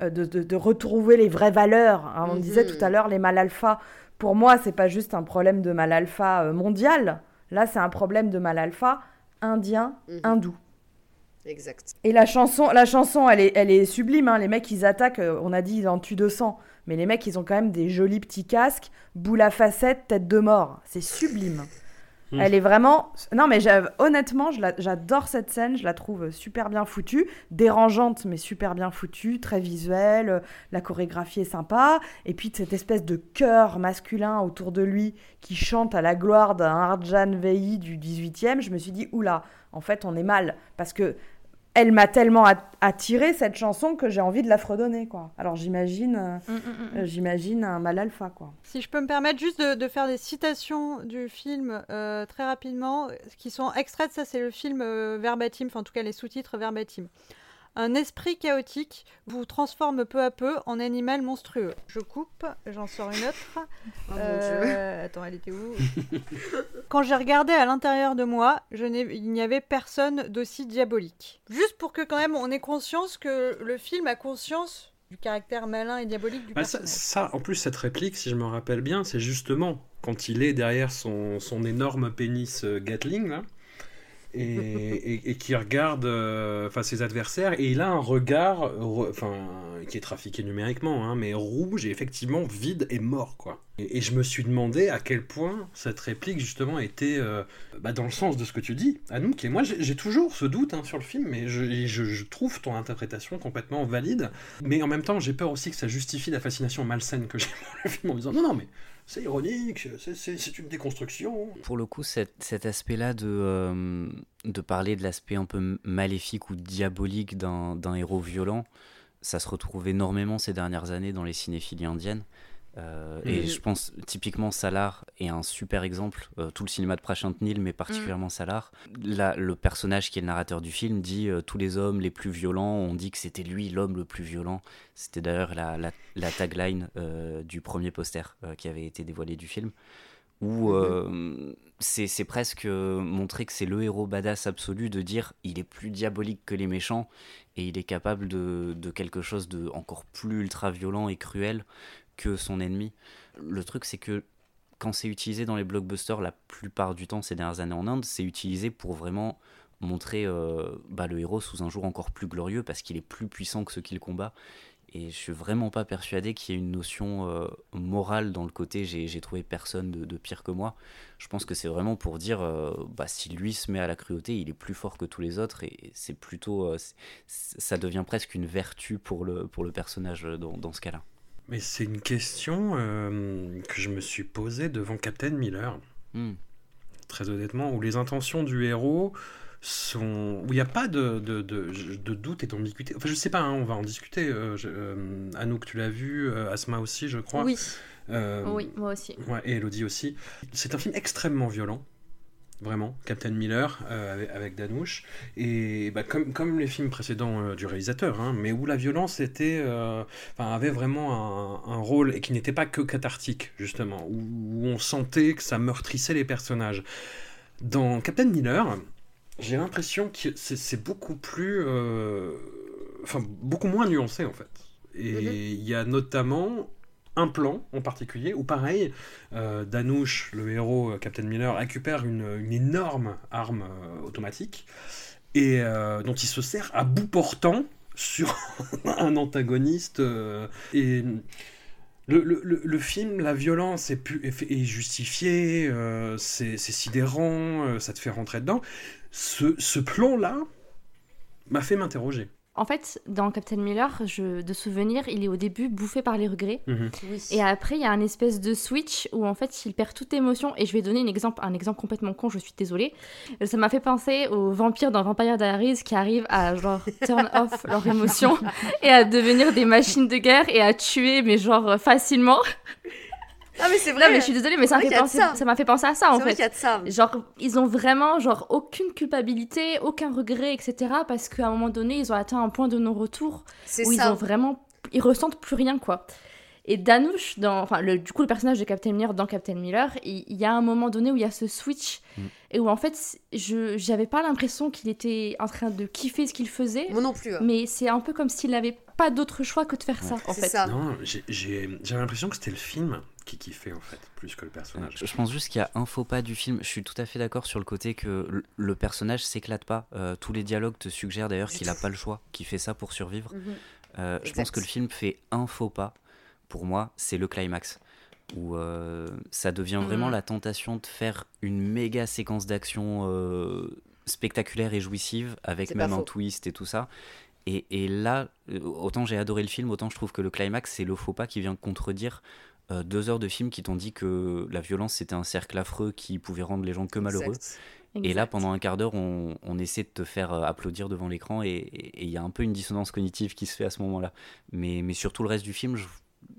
de, de- de retrouver les vraies valeurs. hein. On Mhm. disait tout à l'heure les mal alpha. Pour moi, c'est pas juste un problème de mal alpha mondial. Là, c'est un problème de mal alpha indien, Mhm. hindou. Exact. Et la chanson, la chanson, elle est, elle est sublime. hein. Les mecs, ils attaquent. on a dit, ils en tuent 200. Mais les mecs, ils ont quand même des jolis petits casques, boule à facettes, tête de mort. C'est sublime. Mm. Elle est vraiment. Non, mais honnêtement, j'adore cette scène. Je la trouve super bien foutue, dérangeante, mais super bien foutue, très visuelle. La chorégraphie est sympa. Et puis cette espèce de chœur masculin autour de lui qui chante à la gloire d'un Arjan Vei du 18e. Je me suis dit, oula, en fait, on est mal parce que elle m'a tellement at- attiré cette chanson que j'ai envie de la fredonner quoi. Alors j'imagine euh, Mm, mm, mm. euh, j'imagine un mal alpha quoi. Si je peux me permettre juste de, de faire des citations du film euh, très rapidement, qui sont extraites, ça c'est le film euh, verbatim, enfin en tout cas les sous-titres verbatim. Un esprit chaotique vous transforme peu à peu en animal monstrueux. Je coupe, j'en sors une autre. Oh mon Euh, attends, elle était où Quand j'ai regardé à l'intérieur de moi, je n'ai- il n'y avait personne d'aussi diabolique. Juste pour que quand même on ait conscience que le film a conscience du caractère malin et diabolique du Bah, personnage. ça, en plus, cette réplique, si je me rappelle bien, c'est justement quand il est derrière son, son énorme pénis euh, Gatling, là, et, qui regarde euh, enfin, ses adversaires, et il a un regard re- enfin, qui est trafiqué numériquement, hein, mais rouge et effectivement vide et mort. quoi. Et, je me suis demandé à quel point cette réplique, justement, était euh, bah, dans le sens de ce que tu dis, Anouk. Et moi, j'ai toujours ce doute hein, sur le film, mais je, je- trouve ton interprétation complètement valide. Mais en même temps, j'ai peur aussi que ça justifie la fascination malsaine que j'ai pour le film en disant non, non, mais c'est ironique, c'est- une déconstruction. Pour le coup, cet, aspect-là de, euh, de parler de l'aspect un peu maléfique ou diabolique d'un héros violent, ça se retrouve énormément ces dernières années dans les cinéphilies indiennes. Euh, Et Mhm. je pense typiquement Salar est un super exemple, euh, tout le cinéma de Prashant Nil, mais particulièrement Salar. Là, le personnage qui est le narrateur du film dit euh, tous les hommes les plus violents, on dit que c'était lui l'homme le plus violent. C'était d'ailleurs la, la, la tagline du premier poster qui avait été dévoilé du film où euh, c'est presque montrer que c'est le héros badass absolu de dire il est plus diabolique que les méchants et il est capable de, de quelque chose de encore plus ultra violent et cruel que son ennemi. Le truc c'est que quand c'est utilisé dans les blockbusters, la plupart du temps ces dernières années en Inde, c'est utilisé pour vraiment montrer euh, bah, le héros sous un jour encore plus glorieux parce qu'il est plus puissant que ceux qu'il combat. Et je suis vraiment pas persuadé qu'il y ait une notion euh, morale dans le côté j'ai trouvé personne de, pire que moi. Je pense que c'est vraiment pour dire euh, bah, si lui se met à la cruauté, il est plus fort que tous les autres et c'est plutôt. ça devient presque une vertu pour le, pour le personnage dans ce cas-là. Mais c'est une question euh, que je me suis posée devant Captain Miller. Hmm. Très honnêtement, où les intentions du héros sont. où il n'y a pas de, de, de, de doute et d'ambiguïté. Enfin, je sais pas, hein, on va en discuter. Euh, je- euh, Anouk, tu l'as vu, euh, Asma aussi, je crois. Oui. Euh, Oui, moi aussi. Ouais, et Elodie aussi. C'est un film extrêmement violent. Vraiment, Captain Miller euh, avec, Danouche. Et bah, comme, comme les films précédents euh, du réalisateur, hein, mais où la violence était, euh, avait vraiment un, un rôle et qui n'était pas que cathartique, justement, où, où on sentait que ça meurtrissait les personnages. Dans Captain Miller, j'ai l'impression que c'est beaucoup plus. Enfin, beaucoup moins nuancé en fait. Et Mhm. il y a notamment un plan en particulier où, pareil, euh, Danouche, le héros euh, Captain Miller, récupère une, énorme arme euh, automatique et dont il se sert à bout portant sur un antagoniste. et le, film, la violence est, pu- justifiée, c'est sidérant, ça te fait rentrer dedans. Ce plan-là m'a fait m'interroger. En fait, dans Captain Miller, je, de souvenir, il est au début bouffé par les regrets. Mhm. Oui. Et après, il y a un espèce de switch où en fait, il perd toute émotion. Et je vais donner un exemple, un exemple complètement con, je suis désolée. Ça m'a fait penser aux vampires dans Vampire Diaries qui arrivent à genre turn off leur émotion et à devenir des machines de guerre et à tuer, mais genre facilement. Ah, mais c'est vrai. Non, mais je suis désolée, mais ça m'a fait, penser- ça. ça m'a fait penser à ça en vrai fait. y a de ça. Genre, ils ont vraiment genre aucune culpabilité, aucun regret, etc. Parce qu'à un moment donné, ils ont atteint un point de non-retour où ils ont vraiment, ils ressentent plus rien quoi. Et Danouche, dans, enfin, le, du coup, le personnage de Captain Miller dans Captain Miller, il, il y a un moment donné où il y a ce switch Mm. et où en fait, je j'avais pas l'impression qu'il était en train de kiffer ce qu'il faisait, Moi non plus. hein. mais c'est un peu comme s'il n'avait pas d'autre choix que de faire ça en C'est fait. ça. Non, j'avais l'impression que c'était le film qui kiffait en fait, plus que le personnage. Je pense juste qu'il y a un faux pas du film. Je suis tout à fait d'accord sur le côté que le- personnage s'éclate pas. Euh, tous les dialogues te suggèrent d'ailleurs qu'il a tout. pas le choix, qu'il fait ça pour survivre. Mhm. Euh, je pense que le film fait un faux pas. Pour moi, c'est le climax. Où euh, ça devient vraiment Mhm. la tentation de faire une méga séquence d'action euh, spectaculaire et jouissive, avec même un twist et tout ça. Et, et là, euh, autant j'ai adoré le film, autant je trouve que le climax, c'est le faux pas qui vient contredire euh, deux heures de film qui t'ont dit que la violence, c'était un cercle affreux qui pouvait rendre les gens que malheureux. Exact. Et là, pendant un quart d'heure, on, on essaie de te faire euh, applaudir devant l'écran et il y a un peu une dissonance cognitive qui se fait à ce moment-là. Mais, mais sur tout le reste du film, je,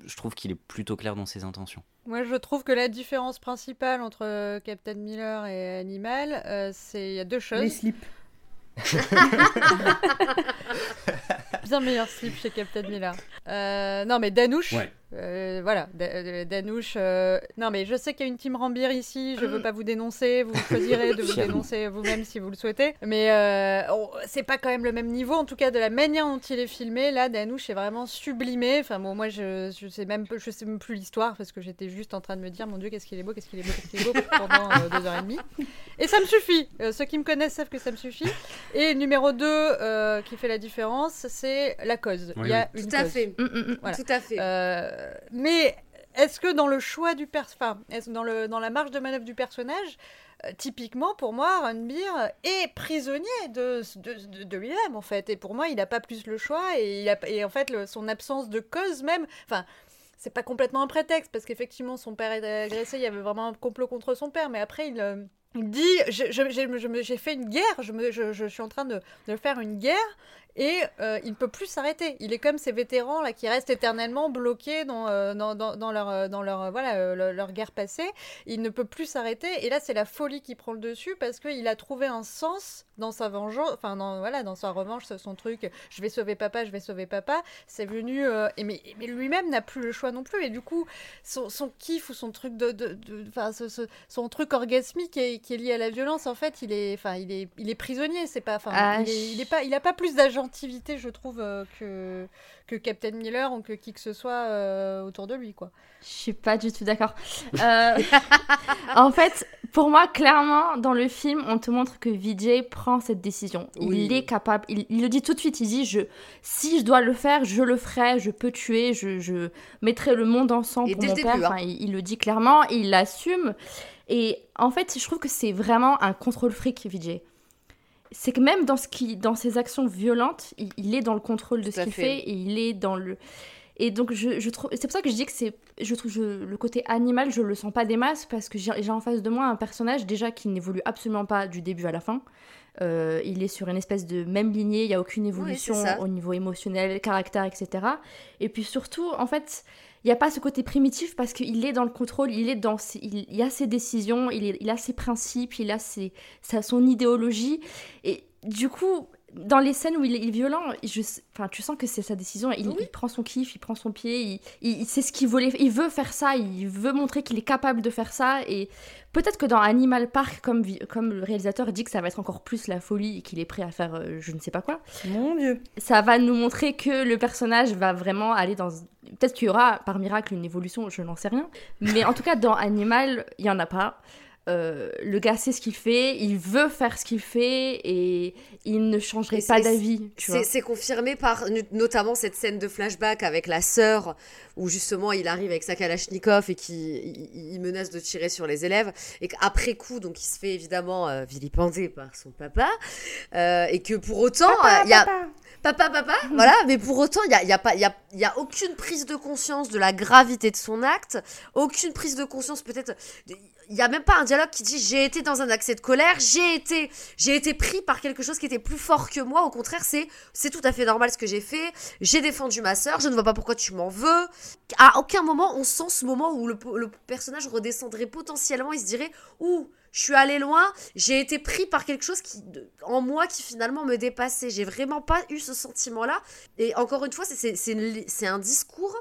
je trouve qu'il est plutôt clair dans ses intentions. Moi, je trouve que la différence principale entre euh, Captain Miller et Animal, euh, c'est il y a deux choses. Les slips. Bien meilleur slip chez Captain Miller. Euh, non, mais Danouche. Ouais. Euh, voilà, euh, Danouche. euh, Non, mais je sais qu'il y a une team Rambir ici. Je veux pas vous dénoncer. Vous choisirez de vous dénoncer vous-même si vous le souhaitez. Mais euh, on- c'est pas quand même le même niveau. En tout cas, de la manière dont il est filmé, là, Danouche est vraiment sublimé. Enfin, bon, moi, je, je sais même, peu- je sais même plus l'histoire parce que j'étais juste en train de me dire, mon Dieu, qu'est-ce qu'il est beau, qu'est-ce qu'il est beau, qu'est-ce qu'il est beau pendant euh, deux heures et demie. Et ça me suffit. Euh, ceux qui me connaissent savent que ça me suffit. Et numéro 2 qui fait la différence, c'est la cause. Oui, Il y a une cause. fait. Mm, mm, mm. Tout à fait. Mais est-ce que dans le choix du enfin, dans, le, dans la marge de manœuvre du personnage, euh, typiquement pour moi, Ranbir est prisonnier de, de, lui-même en fait. Et pour moi, il n'a pas plus le choix et, il a, et en fait, son absence de cause même, enfin. C'est pas complètement un prétexte parce qu'effectivement son père est agressé, il y avait vraiment un complot contre son père, mais après il, euh, il dit j'ai fait une guerre, je, je, je suis en train de, de faire une guerre et euh, il ne peut plus s'arrêter. Il est comme ces vétérans là qui restent éternellement bloqués dans, euh, dans, leur, euh, dans leur, voilà, leur, guerre passée. Il ne peut plus s'arrêter. Et là c'est la folie qui prend le dessus parce qu'il a trouvé un sens dans sa vengeance, enfin dans, voilà, dans sa revanche, son truc, je vais sauver papa, je vais sauver papa, c'est venu, et mais, lui-même n'a plus le choix non plus. Et du coup son, kiff ou son truc de, de, de- son truc orgasmique qui est, qui est lié à la violence en fait il est, il est, il est prisonnier, c'est pas, il, est, pas, pas plus je trouve euh, que que Captain Miller ou que qui que ce soit euh, autour de lui quoi. Je suis pas du tout d'accord. Euh, en fait, pour moi, clairement, dans le film, on te montre que Vijay prend cette décision. Oui. Il est capable. Il, il le dit tout de suite. Il dit je, si je dois le faire, je le ferai. Je peux tuer. Je, je mettrai le monde en sang Et pour mon père. hein. Enfin, il, il le dit clairement. Il l'assume. Et en fait, je trouve que c'est vraiment un contrôle fric, Vijay. C'est que même dans, ce qui, dans ses actions violentes, il, il est dans le contrôle de Tout ce qu'il fait. fait et il est dans le. Et donc, je, je trouve. C'est pour ça que je dis que c'est. Je trouve je- le côté animal, je le sens pas des masses parce que j'ai en face de moi un personnage déjà qui n'évolue absolument pas du début à la fin. Euh, il est sur une espèce de même lignée, il n'y a aucune évolution au niveau émotionnel, caractère, etc. Et puis surtout, en fait, il n'y a pas ce côté primitif parce qu'il est dans le contrôle, il est dans ses- il, a ses décisions, il, a ses principes, il a ses, son idéologie. Et du coup, dans les scènes où il est violent, je, enfin, tu sens que c'est sa décision. Il, il prend son kiff, il prend son pied, il, ce qu'il voulait. Il veut faire ça, il veut montrer qu'il est capable de faire ça. Et peut-être que dans Animal Park, comme, le réalisateur dit que ça va être encore plus la folie et qu'il est prêt à faire euh, je ne sais pas quoi, Mon Dieu. ça va nous montrer que le personnage va vraiment aller dans. Peut-être qu'il y aura par miracle une évolution, je n'en sais rien. Mais en tout cas, dans Animal, il n'y en a pas. Euh, le gars sait ce qu'il fait, il veut faire ce qu'il fait et il ne changerait Et pas d'avis. C'est confirmé par no- notamment cette scène de flashback avec la sœur où justement il arrive avec sa Kalachnikov et qui il, il menace de tirer sur les élèves et qu'après coup donc il se fait évidemment euh, vilipender par son papa euh, et que pour autant euh, il y a papa papa voilà mais pour autant il y a, il y a pas il y a, il y a aucune prise de conscience de la gravité de son acte aucune prise de conscience peut-être il y a même pas un dialogue qui dit j'ai été dans un accès de colère j'ai été j'ai été pris par quelque chose qui était plus fort que moi au contraire c'est c'est tout à fait normal ce que j'ai fait j'ai défendu ma sœur je ne vois pas pourquoi tu m'en veux à aucun moment on sent ce moment où le, personnage redescendrait potentiellement il se dirait ouh je suis allé loin, j'ai été pris par quelque chose qui, en moi qui finalement me dépassait. J'ai vraiment pas eu ce sentiment-là. Et encore une fois, c'est- c'est c'est un discours.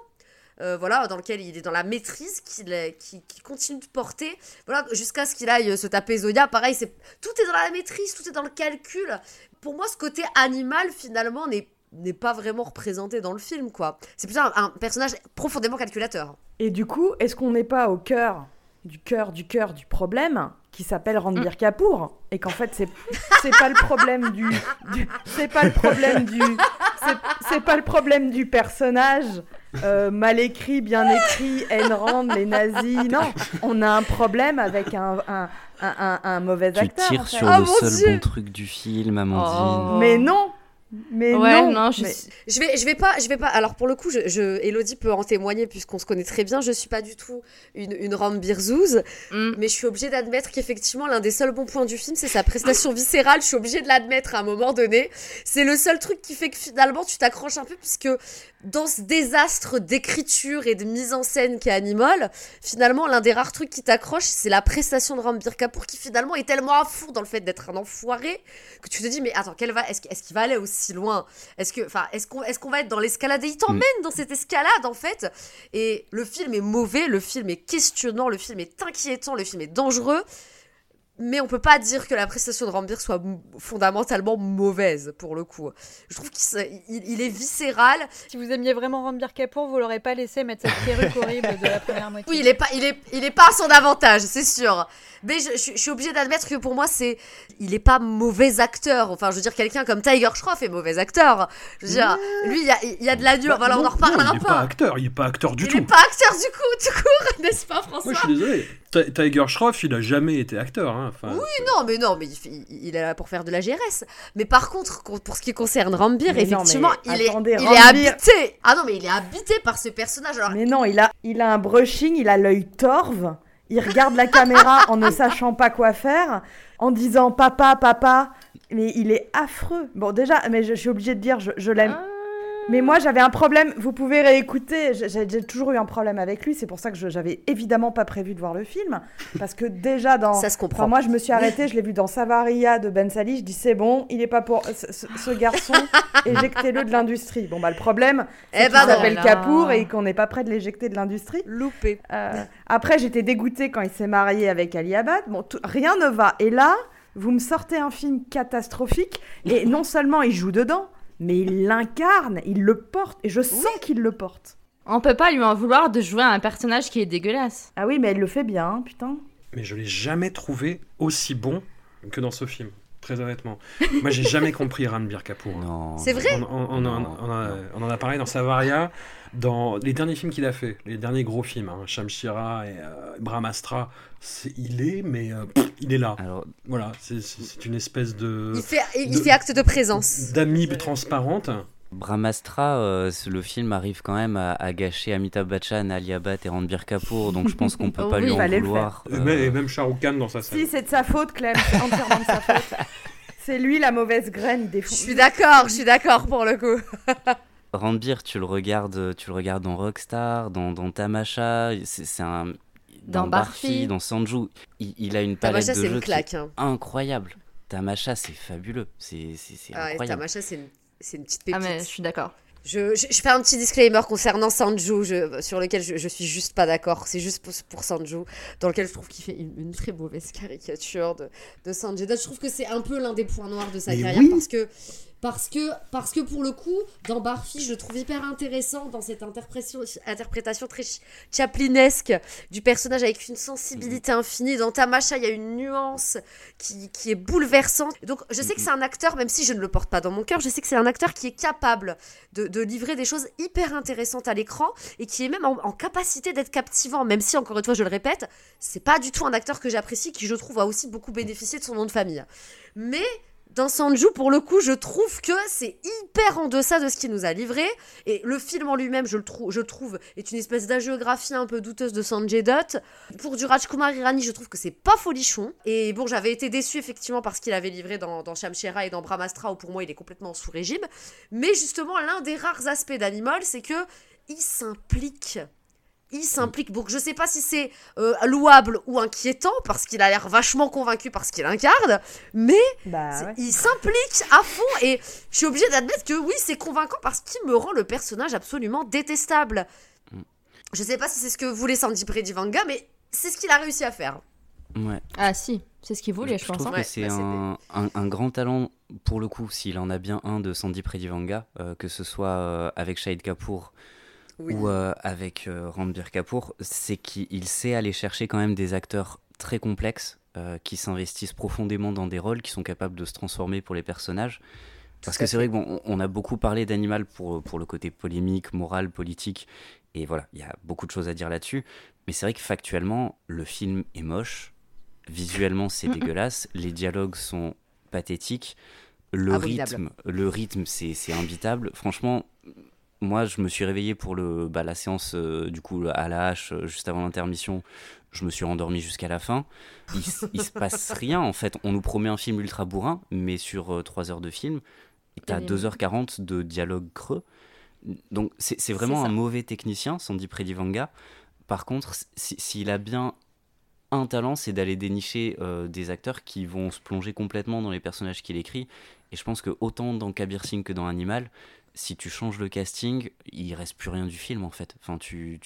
Euh, voilà, dans lequel il est dans la maîtrise, qu'il continue de porter, voilà, jusqu'à ce qu'il aille se taper Zoya. Pareil, c'est tout est dans la maîtrise, tout est dans le calcul. Pour moi, ce côté animal, finalement, n'est n'est pas vraiment représenté dans le film, quoi. C'est plutôt un, personnage profondément calculateur. Et du coup, est-ce qu'on n'est pas au cœur du cœur du cœur du problème qui s'appelle Ranbir Kapoor et qu'en fait c'est c'est pas le problème du, c'est pas le problème du c'est pas le problème du personnage euh, mal écrit bien écrit Ayn Rand les nazis non on a un problème avec un un, un, un- un mauvais Tu acteur en tires fait. sur Oh le seul Dieu bon truc du film, Amandine. Oh. mais non mais Ouais, non, non, je mais- suis- Je vais, je vais pas, je vais pas. Alors pour le coup, je, je- Elodie peut en témoigner puisqu'on se connaît très bien. Je suis pas du tout une, une rambirzouse, Mm. mais je suis obligée d'admettre qu'effectivement l'un des seuls bons points du film, c'est sa prestation viscérale. Je suis obligée de l'admettre à un moment donné. C'est le seul truc qui fait que finalement tu t'accroches un peu puisque dans ce désastre d'écriture et de mise en scène qu'est Animal, finalement l'un des rares trucs qui t'accroche, c'est la prestation de Rambir Kapoor qui finalement est tellement à fond dans le fait d'être un enfoiré que tu te dis mais attends, quelle va, est-ce, est-ce qu'il va aller aussi loin est-ce que, enfin, est-ce qu'on, est-ce qu'on va être dans l'escalade Et il t'emmène dans cette escalade en fait? Et le film est mauvais, le film est questionnant, le film est inquiétant, le film est dangereux. Mais on peut pas dire que la prestation de Rambir soit fondamentalement mauvaise pour le coup. Je trouve qu'il il, il est viscéral. Si vous aimiez vraiment Rambir Kapoor, vous l'aurez pas laissé mettre cette perruque horrible de la première moitié. Oui, il est pas, il est, il est pas à son avantage, c'est sûr. Mais je, je- je suis obligée d'admettre que pour moi, c'est, il est pas mauvais acteur. Enfin, je veux dire, quelqu'un comme Tiger Shroff est mauvais acteur. Je veux dire, lui, il y a, il y a de la nuance. Bah, voilà, on en reparlera non, il est pas. acteur, il est pas acteur du il tout. est pas acteur du coup, tout court, n'est-ce pas, François? Moi, je suis désolé. Ti- Tiger Shroff, il a jamais été acteur. Hein. Enfin, Oui, non, mais non, mais il, est là pour faire de la GRS. Mais par contre, con- pour ce qui concerne Rambir, Mais effectivement, il, est, il habité. Ah non, mais il est habité par ce personnage. Alors, Mais non, il a, il a un brushing, il a l'œil torve, il regarde la caméra en ne sachant pas quoi faire, en disant papa, papa, mais il est affreux. Bon, déjà, mais je, je suis obligée de dire, je, je l'aime. Ah. Mais moi, j'avais un problème. Vous pouvez réécouter. J'ai toujours eu un problème avec lui. C'est pour ça que je- j'avais évidemment pas prévu de voir le film. Parce que déjà, dans. Ça se comprend. Enfin, moi, je me suis arrêtée. Je l'ai vu dans Savaria de Ben Sali. Je dis, c'est bon, il est pas pour. Ce, garçon, éjectez-le de l'industrie. Bon, bah, le problème, Eh c'est qu'il ben s'appelle. Capour et qu'on n'est pas prêt de l'éjecter de l'industrie. Loupé. Euh, après, j'étais dégoûtée quand il s'est marié avec Ali Abad. Bon, tout- rien ne va. Et là, vous me sortez un film catastrophique. Et non seulement il joue dedans, mais il l'incarne, il le porte. Et je sens qu'il le porte. On peut pas lui en vouloir de jouer un personnage qui est dégueulasse. Ah oui, mais elle le fait bien, hein, putain. Mais je l'ai jamais trouvé aussi bon que dans ce film, très honnêtement. Moi, j'ai jamais compris Ranbir Kapoor. hein. Non. C'est vrai On, on- on en- on en a- on en a parlé dans Savaria, dans les derniers films qu'il a fait, les derniers gros films, hein, Shamshira et euh, Brahmastra. Il est, mais euh, pff, il est là. Alors, Voilà, c'est- une espèce de Il fait, il de- fait acte de présence. d'amibe transparente. Brahmastra, euh, le film arrive quand même à, à gâcher Amitabh Bachchan, Ali Abad et Ranbir Kapoor, donc je pense qu'on peut Oh pas oui, lui en fallait le vouloir. Et euh, même- Et même Shah Rukh Khan dans sa scène. Si, c'est de sa faute, Clem. C'est entièrement de sa faute. C'est lui la mauvaise graine, il Je défonce. suis d'accord, je suis d'accord pour le coup. Ranbir, tu le regardes, tu le regardes dans Rockstar, dans, dans Tamasha, c'est un Dans Barfi. dans Sanju, il, il a une palette Tamacha, de c'est jeux une claque. Hein. incroyable. Tamacha, c'est fabuleux, c'est Ah incroyable. Tamacha, c'est une, c'est une petite Ah pépite. mais je suis d'accord. Je, je, je fais un petit disclaimer concernant Sanju, je- sur lequel je, je suis juste pas d'accord. C'est juste pour, pour Sanju, dans lequel je trouve qu'il fait une, une très mauvaise caricature de, de Sanjay. Je trouve que c'est un peu l'un des points noirs de sa Mais carrière oui. parce que. Parce que, parce que pour le coup, dans Barfi, je le trouve hyper intéressant dans cette interprétation, très ch- chaplinesque du personnage avec une sensibilité infinie. Dans Tamacha, il y a une nuance qui, est bouleversante. Donc, je sais que c'est un acteur, même si je ne le porte pas dans mon cœur, je sais que c'est un acteur qui est capable de, de livrer des choses hyper intéressantes à l'écran et qui est même en, en capacité d'être captivant, même si, encore une fois, je le répète, c'est pas du tout un acteur que j'apprécie, qui, je trouve, a aussi beaucoup bénéficié de son nom de famille. Mais dans Sanju, pour le coup, je trouve que c'est hyper en deçà de ce qu'il nous a livré. Et le film en lui-même, je le trouve, est une espèce d'agiographie un peu douteuse de Sanjay Dutt. Pour du Rajkumar Irani, je trouve que c'est pas folichon. Et bon, j'avais été déçue effectivement parce qu'il avait livré dans, dans Shamshera et dans Brahmastra, où pour moi il est complètement sous régime. Mais justement, l'un des rares aspects d'Animal, c'est que il s'implique. Il s'implique. Donc je sais pas si c'est euh, louable ou inquiétant parce qu'il a l'air vachement convaincu parce qu'il incarne, mais Bah ouais. il s'implique à fond et je suis obligée d'admettre que oui, c'est convaincant parce qu'il me rend le personnage absolument détestable. Mm. Je sais pas si c'est ce que voulait Sandy Predivanga, mais c'est ce qu'il a réussi à faire. Ouais. Ah si, c'est ce qu'il voulait, je, pense. trouve hein. que c'est bah, c'est un, un- un grand talent, pour le coup, s'il en a bien un de Sandy Predivanga, euh, que ce soit euh, avec Shahid Kapoor Oui. ou euh, avec euh, Ranbir Kapoor, c'est qu'il sait aller chercher quand même des acteurs très complexes euh, qui s'investissent profondément dans des rôles, qui sont capables de se transformer pour les personnages. Parce que c'est vrai qu'on on a beaucoup parlé d'Animal pour, pour le côté polémique, moral, politique, et voilà, il y a beaucoup de choses à dire là-dessus. Mais c'est vrai que factuellement, le film est moche, visuellement c'est dégueulasse, les dialogues sont pathétiques, le Abominable. rythme, le rythme c'est c'est imbitable. Franchement, moi je me suis réveillé pour le, bah, la séance euh, du coup à la hache euh, juste avant l'intermission. Je me suis endormi jusqu'à la fin. Il, il se passe rien en fait. On nous promet un film ultra bourrin, mais sur 3 heures de film, t'as Et- 2h40 de dialogue creux. Donc c'est vraiment un mauvais technicien, Sandy Predivanga. Par contre, si- s'il a bien un talent, c'est d'aller dénicher euh, des acteurs qui vont se plonger complètement dans les personnages qu'il écrit. Et je pense que autant dans Kabir Singh que dans Animal, si tu changes le casting, il reste plus rien du film en fait. Enfin, tu,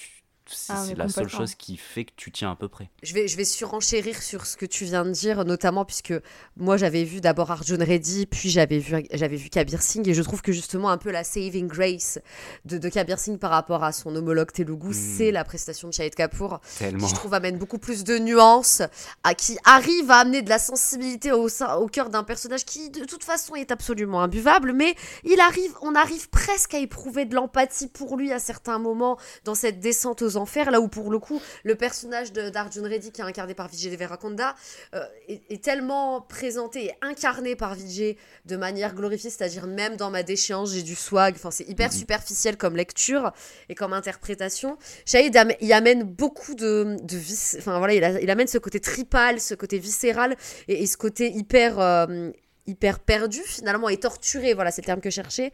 c'est Ah, c'est la seule chose qui fait que tu tiens à peu près. Je vais, je vais surenchérir sur ce que tu viens de dire, notamment puisque moi j'avais vu d'abord Arjun Reddy, puis j'avais vu, j'avais vu Kabir Singh, et je trouve que justement un peu la saving grace de, de Kabir Singh par rapport à son homologue Telugu, c'est la prestation de Shahid Kapoor, Tellement. qui je trouve amène beaucoup plus de nuances, à, qui arrive à amener de la sensibilité au, au cœur d'un personnage qui de toute façon est absolument imbuvable, mais il arrive, on arrive presque à éprouver de l'empathie pour lui à certains moments dans cette descente aux enfers, là où pour le coup, le personnage de- d'Arjun Reddy, qui est incarné par Vijay Deverakonda, euh, est, est tellement présenté et incarné par Vijay de manière glorifiée, c'est-à-dire même dans ma déchéance, j'ai du swag, enfin c'est hyper superficiel comme lecture et comme interprétation. Shahid y amène beaucoup de, de vis- enfin voilà, il, a- il amène ce côté tripal, ce côté viscéral et, et ce côté hyper... euh, hyper perdu finalement et torturé, voilà c'est le terme que je cherchais,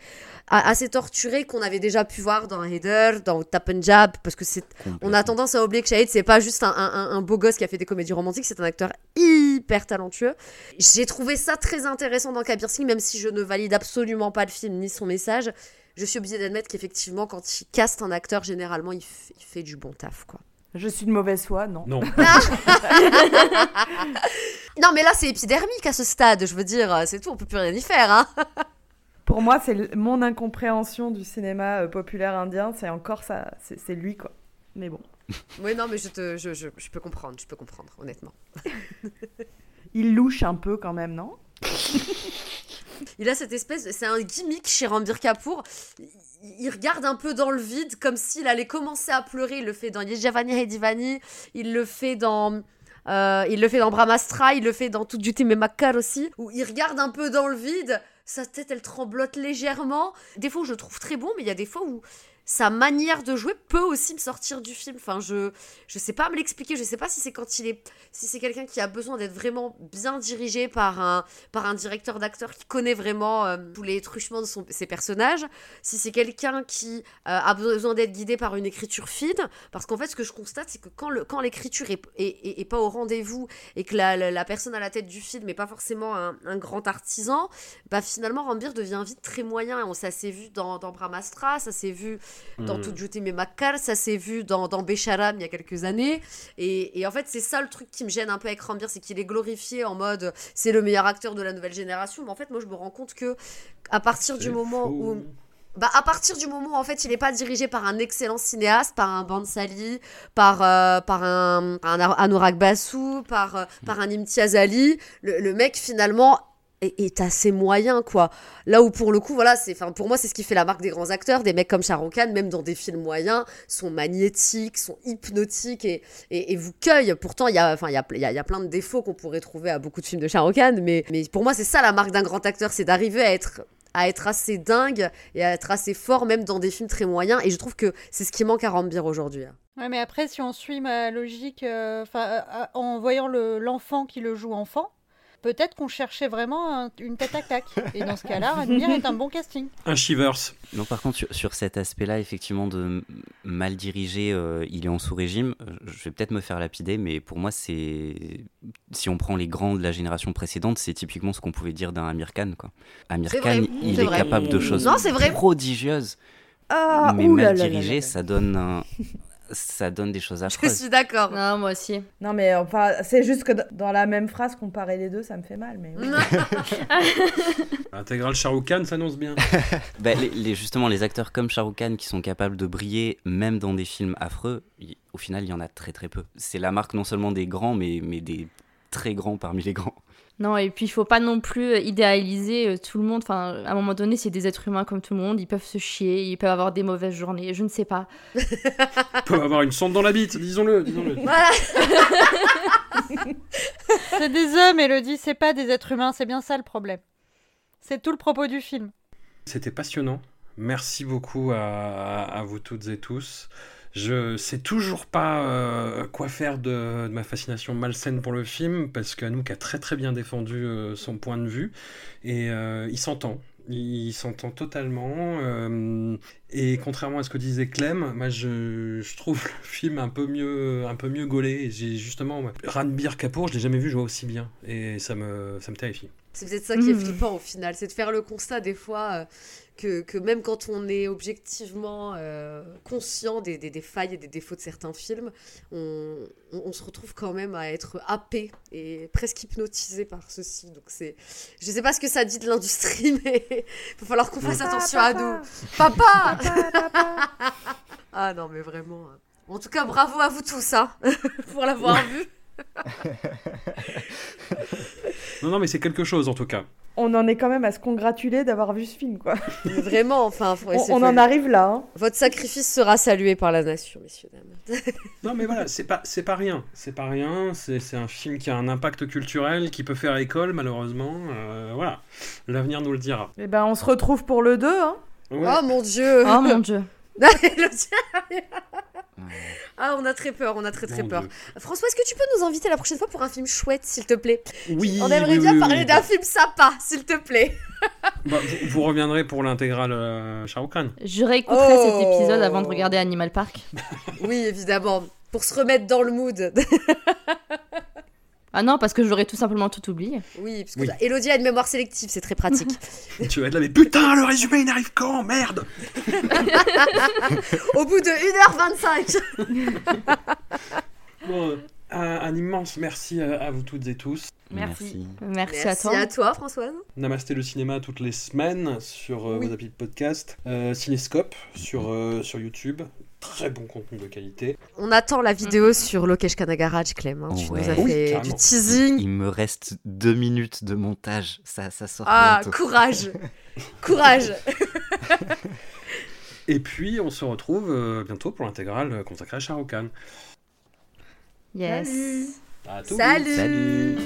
assez torturé qu'on avait déjà pu voir dans Heather, dans Tap and Jab, parce que c'est, on a tendance à oublier que Shahid c'est pas juste un, un- un beau gosse qui a fait des comédies romantiques, c'est un acteur hyper talentueux. J'ai trouvé ça très intéressant dans Kabir Singh, même si je ne valide absolument pas le film ni son message. Je suis obligée d'admettre qu'effectivement, quand il caste un acteur, généralement, il fait du bon taf, quoi. Je suis de mauvaise foi, non. Non. Non, mais là, c'est épidermique à ce stade, je veux dire, c'est tout, on peut plus rien y faire, hein. Pour moi, c'est mon incompréhension du cinéma euh, populaire indien, c'est encore ça, c'est c'est lui quoi. Mais bon, Oui, non, mais je, te, je, je, je peux comprendre, je peux comprendre, honnêtement. il louche un peu quand même, non? Il a cette espèce, c'est un gimmick chez Rambir Kapoor. Il, regarde un peu dans le vide, comme s'il allait commencer à pleurer. Il le fait dans Yejavani Hedivani, il le fait dans. euh, il le fait dans Brahmastra, il le fait dans Tout Duty mais Makar aussi, où il regarde un peu dans le vide, sa tête elle tremblote légèrement. Des fois, je le trouve très bon, mais il y a des fois où sa manière de jouer peut aussi me sortir du film. Enfin, je je sais pas me l'expliquer. Je sais pas si c'est quand il est si c'est quelqu'un qui a besoin d'être vraiment bien dirigé par un par un directeur d'acteur qui connaît vraiment euh, tous les truchements de son- ses personnages, si c'est quelqu'un qui euh, a besoin d'être guidé par une écriture fine, parce qu'en fait ce que je constate c'est que quand le quand l'écriture est, est, est- pas au rendez-vous et que la, la, personne à la tête du film n'est pas forcément un, un grand artisan, bah finalement Rambir devient vite très moyen on ça s'est vu dans, dans Brahmastra, ça s'est vu dans Mm. Tout Duty mais Makar, ça s'est vu dans, dans Besharam il y a quelques années. Et, et en fait c'est ça le truc qui me gêne un peu avec Rambir, c'est qu'il est glorifié en mode c'est le meilleur acteur de la nouvelle génération, mais en fait moi je me rends compte que à partir du moment où bah, à partir du moment où en fait il n'est pas dirigé par un excellent cinéaste, par un Bansali, par, euh, par un, un Anurag Basu, par, euh, par un Imtiaz Ali, le, le mec finalement est, est assez moyen quoi. Là où pour le coup voilà, c'est enfin pour moi c'est ce qui fait la marque des grands acteurs, des mecs comme Shah Rukh Khan même dans des films moyens sont magnétiques, sont hypnotiques et, et, vous cueillent. Pourtant il y a enfin il y a, y, a, y a plein de défauts qu'on pourrait trouver à beaucoup de films de Shah Rukh Khan mais mais pour moi c'est ça la marque d'un grand acteur, c'est d'arriver à être à être assez dingue et à être assez fort même dans des films très moyens et je trouve que c'est ce qui manque à Rambir aujourd'hui. hein. Ouais, mais après, si on suit ma logique, euh, euh, euh, en voyant le- l'enfant qui le joue enfant, peut-être qu'on cherchait vraiment un- une tête à claque. Et dans ce cas-là, Ranbir est un bon casting. Un Shivers. Non, par contre, sur, sur cet aspect-là, effectivement, de mal dirigé, euh, il est en sous-régime. euh, Je vais peut-être me faire lapider, mais pour moi, c'est. Si on prend les grands de la génération précédente, c'est typiquement ce qu'on pouvait dire d'un Amir Khan. Quoi. Amir Khan, vrai, il est capable de choses Non, c'est vrai. prodigieuses, Ah, mais mal dirigé, là là. ça donne un- ça donne des choses Je affreuses. suis d'accord. Non, moi aussi. Non mais enfin, c'est juste que dans la même phrase comparer les deux, ça me fait mal. Mais Rukh Khan s'annonce bien. Bah, les, les- justement, les acteurs comme Shah Rukh Khan qui sont capables de briller même dans des films affreux, au final, il y en a très très peu. C'est la marque non seulement des grands, mais, mais des très grands parmi les grands. Non, et puis il faut pas non plus euh, idéaliser euh, tout le monde. Enfin, à un moment donné, c'est des êtres humains comme tout le monde. Ils peuvent se chier, ils peuvent avoir des mauvaises journées. Je ne sais pas. peut avoir une sonde dans la bite, disons-le. disons-le. Voilà. C'est des hommes, Elodie, c'est pas des êtres humains, c'est bien ça le problème. C'est tout le propos du film. C'était passionnant. Merci beaucoup à, à- à vous toutes et tous. Je sais toujours pas euh, quoi faire de, de ma fascination malsaine pour le film parce qu'Anouk a très très bien défendu euh, son point de vue et euh, il s'entend. Il s'entend totalement. euh, et contrairement à ce que disait Clem, moi je, je trouve le film un peu mieux, un peu mieux gaulé. J'ai justement Ranbir Kapoor, je l'ai jamais vu jouer aussi bien et ça me, ça me terrifie. C'est peut-être ça qui est Mhm. flippant au final, c'est de faire le constat des fois euh, que, que même quand on est objectivement euh, conscient des, des- des failles et des défauts de certains films, on, on- on se retrouve quand même à être happé et presque hypnotisé par ceci. Donc c'est, je sais pas ce que ça dit de l'industrie, mais il va falloir qu'on fasse Papa, attention à nous. Papa Papa, papa. Ah non mais vraiment. hein. En tout cas, bravo à vous tous hein, pour l'avoir vu. Non, non, mais c'est quelque chose en tout cas. On en est quand même à se congratuler d'avoir vu ce film, quoi. Vraiment, enfin, faut- On, en arrive là. hein. Votre sacrifice sera salué par la nation, messieurs dames. Non mais voilà, c'est pas c'est pas rien, c'est pas rien, c'est c'est un film qui a un impact culturel qui peut faire école malheureusement, euh, voilà, l'avenir nous le dira. Eh ben, on se retrouve pour le 2. Hein. Ouais. Oh mon dieu Oh mon dieu. Ah, on a très peur, on a très très Mon peur. Dieu. François, est-ce que tu peux nous inviter la prochaine fois pour un film chouette, s'il te plaît? Oui, On aimerait oui, bien oui, parler oui. d'un film sympa, s'il te plaît. Bah, vous, vous reviendrez pour l'intégrale euh, Khan. Je réécouterai Oh. cet épisode avant de regarder Animal Park. Oui, évidemment, pour se remettre dans le mood. Ah non, parce que j'aurais tout simplement tout oublié. Oui, parce que Oui. Elodie a une mémoire sélective, c'est très pratique. tu vas être là, mais putain, le résumé il arrive quand? Merde Au bout de 1h25 Bon, euh, un, un immense merci à, à vous toutes et tous. Merci. Merci, à Merci toi. à toi, Françoise. Namasté le cinéma toutes les semaines sur euh, Oui. vos applis de podcast. Euh, Cinéscope sur, euh, sur YouTube. Très bon contenu de qualité. On attend la vidéo sur Lokesh Kanagaraj, Clem. hein. Tu Ouais. nous as fait du teasing. Il me reste deux minutes de montage, ça, ça sort Ah, bientôt. courage Courage Et puis on se retrouve euh, bientôt pour l'intégrale euh, consacrée à Khan. Yes. À tout Salut Salut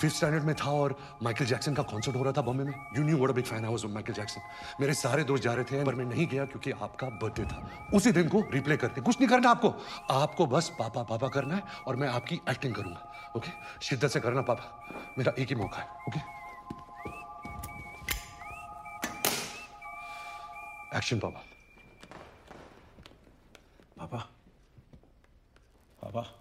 fifth standard में था और Michael Jackson का कॉन्सर्ट हो रहा था बॉम्बे में। You knew what big fan I was of Michael Jackson मेरे सारे दोस्त जा रहे थे, पर मैं नहीं गया क्योंकि आपका बर्थडे था। उसी दिन को रिप्ले करते। कुछ नहीं करना आपको। आपको बस पापा पापा करना है और मैं आपकी एक्टिंग करूँगा। ओके शिद्दत से करना पापा। मेरा एक ही मौका है। ओके एक्शन पापा। पापा। पापा।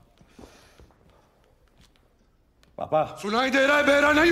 ¡Sunaide la verana y!